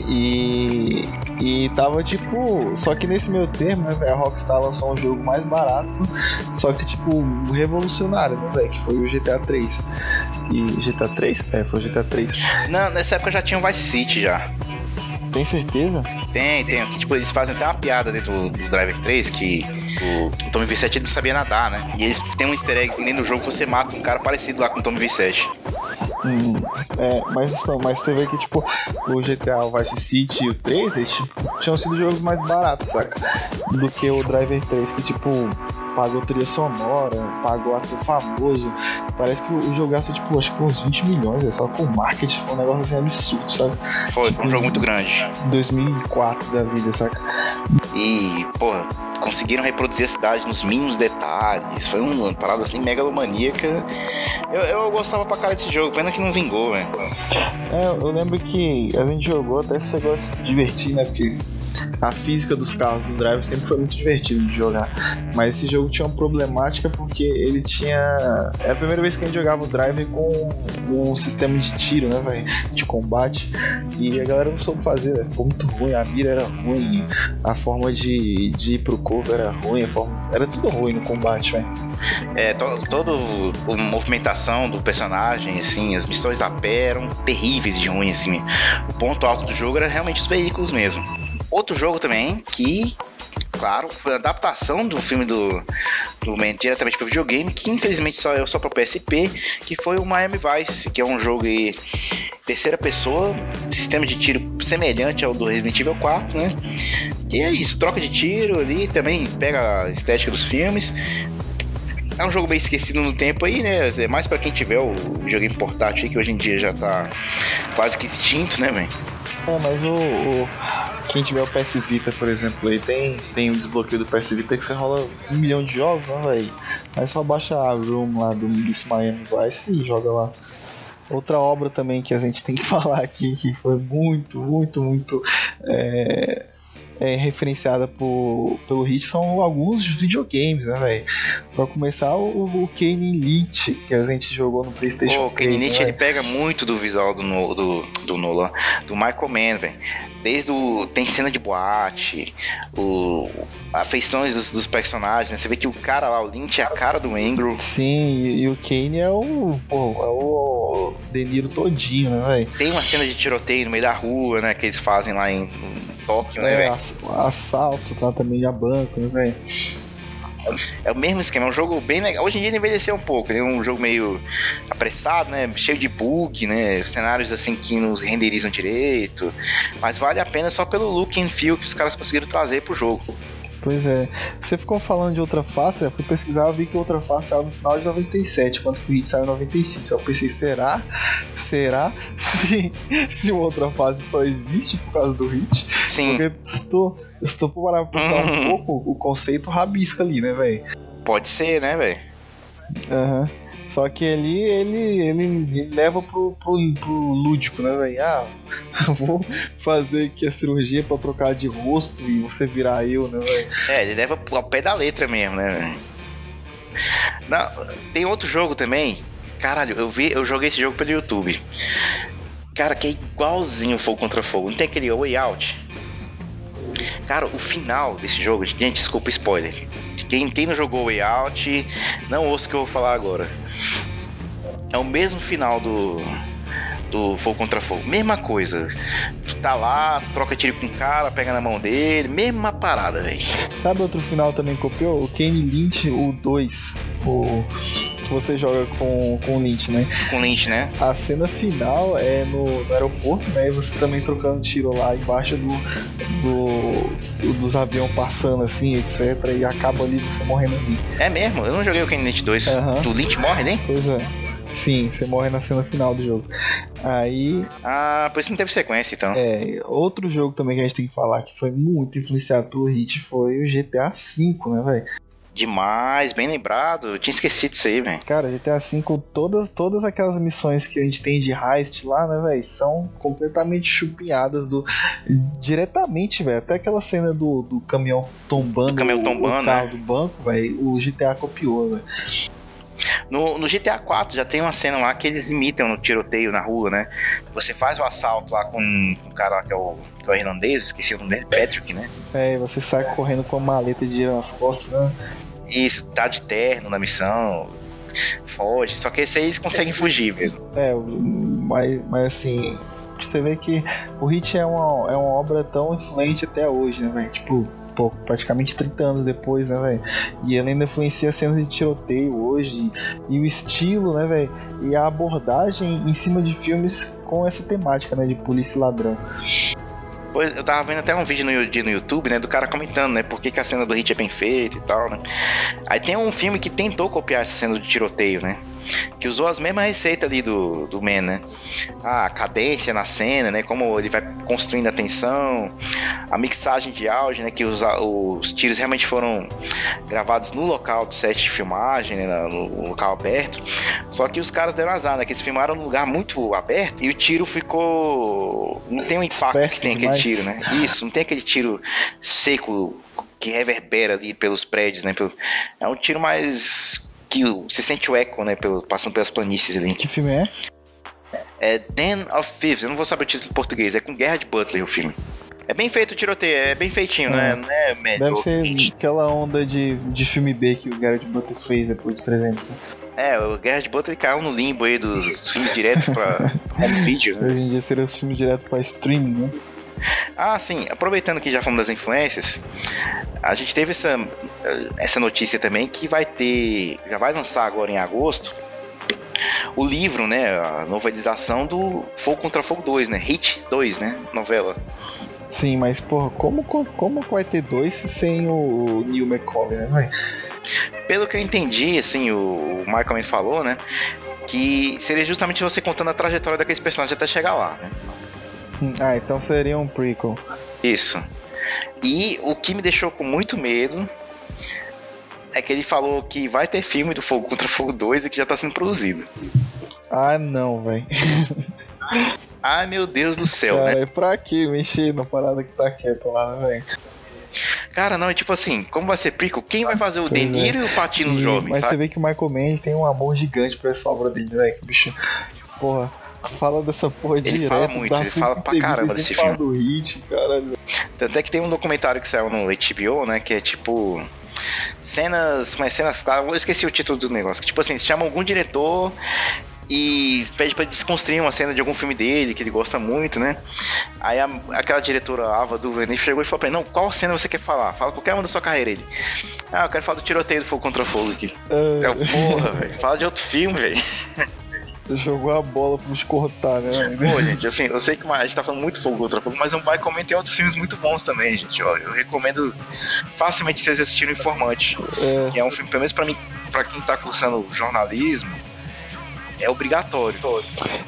E, e tava tipo. Só que nesse meu termo, né, a Rockstar lançou um jogo mais barato, só que tipo revolucionário, né, velho? Que foi o GTA 3. E GTA 3? É, foi o GTA 3. Não, nessa época já tinha o Vice City já. Tem certeza? Tem, tem. Tipo, eles fazem até uma piada dentro do, Driver 3 que o, o Tommy V7 não sabia nadar, né? E eles têm um easter egg dentro do jogo que você mata um cara parecido lá com o Tommy V7. Hum, é, mas não, mas você vê que tipo, o GTA, o Vice City e o 3, eles tipo, tinham sido jogos mais baratos, saca? Do que o Driver 3, que tipo, pagou trilha sonora, pagou ator famoso. Parece que o jogo gasta, tipo, acho que uns 20 milhões, é só com marketing, um negócio assim absurdo, sabe? Foi, tipo, foi um jogo muito grande. 2004 da vida, saca? E, porra, conseguiram reproduzir a cidade nos mínimos detalhes. Foi uma parada assim megalomaníaca. Eu, eu gostava pra cara desse jogo, pena que não vingou, velho. É, eu lembro que a gente jogou, até se você gosta de divertir, né? Porque a física dos carros no Drive sempre foi muito divertido de jogar. Mas esse jogo tinha uma problemática porque ele tinha. É a primeira vez que a gente jogava o Drive com um sistema de tiro, né? De combate. E a galera não soube fazer, véio. ficou muito ruim. A mira era ruim, a forma de, de ir pro cover era ruim, forma... era tudo ruim no combate, velho. É, to, todo a movimentação do personagem, assim, as missões da pé eram terríveis de ruim, assim. O ponto alto do jogo era realmente os veículos mesmo. Outro jogo também que, claro, foi a adaptação do filme do, do Man diretamente para videogame, que infelizmente só é só para PSP, que foi o Miami Vice, que é um jogo em terceira pessoa, sistema de tiro semelhante ao do Resident Evil 4, né? E é isso, troca de tiro ali, também pega a estética dos filmes, é um jogo bem esquecido no tempo aí, né? É mais para quem tiver o videogame portátil aí, que hoje em dia já tá quase que extinto, né, velho? É, mas o, o, quem tiver o PS Vita, por exemplo, aí tem, tem um desbloqueio do PS Vita que você rola um milhão de jogos, né, velho? Aí só baixa a room lá do Miss Miami Vice e joga lá. Outra obra também que a gente tem que <laughs> falar aqui, que foi muito, muito, muito é, é, referenciada por, pelo Hit são alguns videogames, né, velho? Pra começar, o, o Kane Elite, que a gente jogou no PlayStation. O Kane Elite né, ele pega muito do visual do, do, do Nolan, do Michael Mann, velho. Desde o. Tem cena de boate, o, afeições dos, dos personagens, né? Você vê que o cara lá, o Lynch, é a cara do Angro. Sim, e, e o Kane é o. Pô, é o De Niro todinho, né, velho? Tem uma cena de tiroteio no meio da rua, né? Que eles fazem lá em, Tóquio, né, é, velho? Assalto, tá? Também a banco, né, velho? É o mesmo esquema, é um jogo bem legal. Hoje em dia ele envelheceu um pouco, ele é um jogo meio apressado, né? Cheio de bug, né? Cenários assim que não renderizam direito. Mas vale a pena só pelo look and feel que os caras conseguiram trazer pro jogo. Pois é. Você ficou falando de outra face, eu fui pesquisar e vi que outra face saiu no final de 97, enquanto que o Hit saiu em 95. Eu pensei, será? Será? <laughs> Se, se outra face só existe por causa do Hit? Sim. Porque tu, <laughs> se tu parar pra pensar um pouco, o conceito rabisca ali, né, velho? Pode ser, né, velho? Aham. Só que ali ele, ele, ele leva pro, pro, pro lúdico, né, velho? Ah, <laughs> vou fazer aqui a cirurgia pra trocar de rosto e você virar eu, né, velho? É, ele leva ao pé da letra mesmo, né, velho? Não, tem outro jogo também. Caralho, eu vi, eu joguei esse jogo pelo YouTube. Cara, que é igualzinho Fogo contra Fogo. Não tem aquele Way Out? Cara, o final desse jogo, gente, desculpa spoiler. Quem, quem não jogou Way Out, não ouça o que eu vou falar agora. É o mesmo final do do Fogo contra Fogo. Mesma coisa. Tu tá lá, troca tiro com o cara, pega na mão dele, mesma parada, velho. Sabe outro final também copiou? O Kane Lynch, o 2. O você joga com, com o Lynch, né? Com Lynch, né? A cena final é no, no aeroporto, né? E você também trocando tiro lá embaixo do, do, do dos aviões passando assim, etc. E acaba ali você morrendo ali. É mesmo? Eu não joguei o Lynch 2. Aham. Do Lynch morre, né? Pois é. Sim, você morre na cena final do jogo. Aí, Ah, por isso não teve sequência, então. é, outro jogo também que a gente tem que falar que foi muito influenciado pelo Hit foi o GTA V, né, velho? Demais, bem lembrado. Eu tinha esquecido disso aí, velho. Cara, GTA V, todas, todas aquelas missões que a gente tem de heist lá, né, velho, são completamente chupinhadas do. diretamente, velho. Até aquela cena do, do caminhão tombando, Do caminhão o- tombando, o carro né? do banco, velho, o GTA copiou, velho. No, no GTA 4 já tem uma cena lá que eles imitam no tiroteio na rua, né? Você faz o assalto lá com, o cara lá que é o, que é o irlandês, esqueci o nome dele, Patrick, né? É, e você sai correndo com a maleta de dinheiro nas costas, né? Isso, tá de terno na missão, foge. Só que esse aí eles conseguem fugir mesmo. É, mas, mas assim, você vê que o Hit é uma, é uma obra tão influente até hoje, né, velho? Tipo, pô, praticamente 30 anos depois, né, velho? E ele ainda influencia cenas de tiroteio hoje, e, o estilo, né, velho? E a abordagem em cima de filmes com essa temática, né, de polícia e ladrão. Pois, eu tava vendo até um vídeo no, no YouTube, né, do cara comentando, né, por que, que a cena do hit é bem feita e tal, né. Aí tem um filme que tentou copiar essa cena de tiroteio, né, que usou as mesmas receitas ali do, do Man, né. A cadência na cena, né, como ele vai construindo a tensão, a mixagem de áudio, né, que os, os tiros realmente foram gravados no local do set de filmagem, né, no local aberto. Só que os caras deram azar, né, que eles filmaram num lugar muito aberto e o tiro ficou... Não tem o impacto Disperso que tem aquele demais. tiro, né. Isso, não tem aquele tiro seco que reverbera ali pelos prédios, né. É um tiro mais... que você sente o eco, né, pelo, passando pelas planícies ali. Que filme é? É Den of Thieves, eu não vou saber o título em português, é com Guerra de Butler o filme. É bem feito o tiroteio, é bem feitinho, É. né? É. Deve ser aquela onda de, de filme B que o Garrett Butler fez depois de 300, né? É, o Guerra de Butler caiu no limbo aí dos filmes diretos pra <laughs> home video, né? Hoje em dia seria o filme direto pra streaming, né? Ah, sim, aproveitando que já falamos das influências, a gente teve essa, essa notícia também que vai ter, já vai lançar agora em agosto, o livro, né, a novelização do Fogo contra Fogo 2, né, Hit 2, né, novela. Sim, mas porra, como, como, vai ter dois sem o Neil McCauley, né, velho? Pelo que eu entendi, assim, o Michael me falou, né, que seria justamente você contando a trajetória daqueles personagens até chegar lá, né. Ah, então seria um prequel. Isso. E o que me deixou com muito medo é que ele falou que vai ter filme do Fogo contra Fogo 2 e que já tá sendo produzido. Ah, não, velho. <laughs> Ai meu Deus do céu, né? Cara, é pra que mexer na parada que tá quieta lá, né, velho? Cara, não, é tipo assim, como vai ser prequel, quem vai fazer o Pois De é. E o Patino E- jovem, Mas você sabe? vê que o Michael Mann tem um amor gigante pra essa obra dele, velho. Que bicho. Porra, fala dessa porra Ele direto. fala muito, ele fala pra caramba desse fala do hit, caralho. Tanto é que tem um documentário que saiu no HBO, né, que é tipo... Cenas, mas cenas, claro, eu esqueci o título do negócio, que tipo assim, eles chamam algum diretor e pede pra ele desconstruir uma cena de algum filme dele, que ele gosta muito, né? Aí a, aquela diretora Ava DuVernay chegou e falou pra ele, não, qual cena você quer falar? Fala qualquer uma da sua carreira. Ele, ah, eu quero falar do tiroteio do Fogo Contra Fogo aqui. É, o porra, velho. Fala de outro filme, velho. <laughs> Jogou a bola pra nos cortar, né? Pô, gente, assim, eu sei que a gente tá falando muito Fogo Contra Fogo, mas o Michael Mann tem outros filmes muito bons também, gente. Ó, eu recomendo facilmente vocês assistirem o Informante, é. que é um filme, pelo menos pra mim, pra quem tá cursando jornalismo, é obrigatório.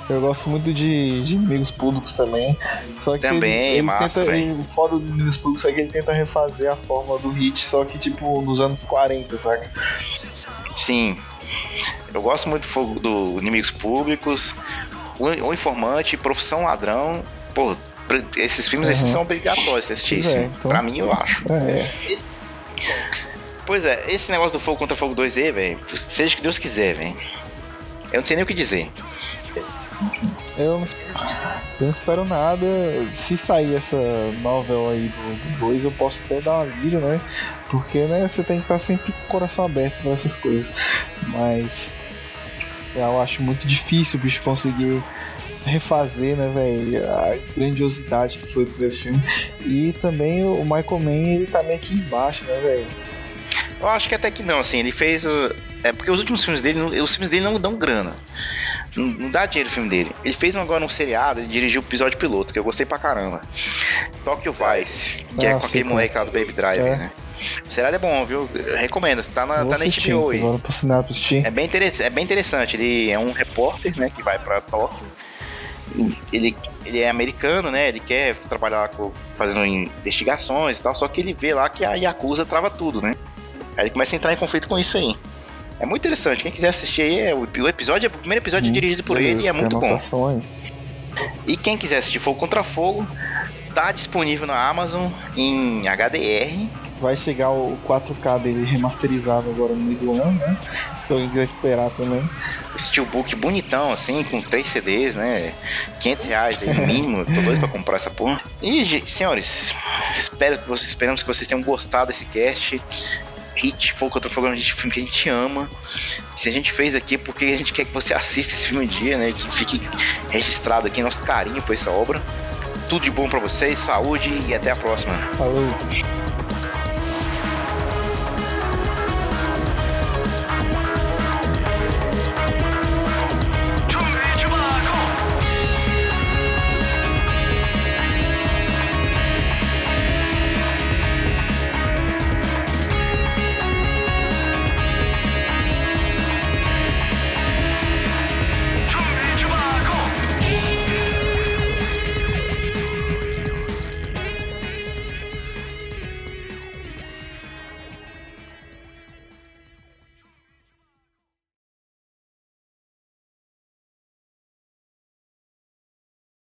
Eu gosto muito de, de inimigos públicos também. Só que também, ele, ele massa, tenta, ele, fora dos inimigos públicos, é que ele tenta refazer a forma do hit, só que tipo nos anos 40, saca? Sim. Eu gosto muito do, do Inimigos Públicos, o, Informante, Profissão Ladrão. Pô, esses filmes uhum. esses são obrigatórios assistir. É, então... Pra mim, eu acho. É. Pois é, esse negócio do Fogo contra Fogo 2E, velho, seja o que Deus quiser, velho. Eu não sei nem o que dizer. Eu não, eu não espero nada. Se sair essa novel aí do 2, eu posso até dar uma lida, né? Porque né, você tem que estar sempre com o coração aberto para essas coisas. Mas eu acho muito difícil o bicho conseguir refazer, né, velho, a grandiosidade que foi o primeiro filme. E também o Michael Mann, ele tá meio que embaixo, né, velho? Eu acho que até que não, assim, ele fez é porque os últimos filmes dele, os filmes dele não dão grana. Não, não dá dinheiro o filme dele. Ele fez agora um seriado, ele dirigiu o episódio piloto, que eu gostei pra caramba. Tokyo Vice, que é ah, é com aquele moleque lá do Baby Driver, é. né? O seriado é bom, viu? Eu recomendo, tá na, tá na HBO aí. Agora tô assinado pra assistir. É bem, é bem interessante. Ele é um repórter, né, que vai pra Tóquio. Ele, ele é americano, né? Ele quer trabalhar com, fazendo investigações e tal, só que ele vê lá que a Yakuza trava tudo, né? Aí ele começa a entrar em conflito com isso aí. É muito interessante. Quem quiser assistir aí, é, o, episódio, o primeiro episódio hum, é dirigido por beleza, ele e é muito bom. Aí. E quem quiser assistir Fogo Contra Fogo, tá disponível na Amazon em HDR. Vai chegar o 4K dele remasterizado agora no meio do ano, né? Se alguém quiser esperar também. Steelbook bonitão, assim, com 3 CDs, né? 500 reais aí, <laughs> mínimo. Tô doido pra comprar essa porra. E, senhores, espero que vocês, esperamos que vocês tenham gostado desse cast hit, Fogo Contra Fogo é um filme que a gente ama. Se a gente fez aqui porque a gente quer que você assista esse filme um dia, né? Que fique registrado aqui nosso carinho por essa obra. Tudo de bom para vocês, saúde e até a próxima. Falou.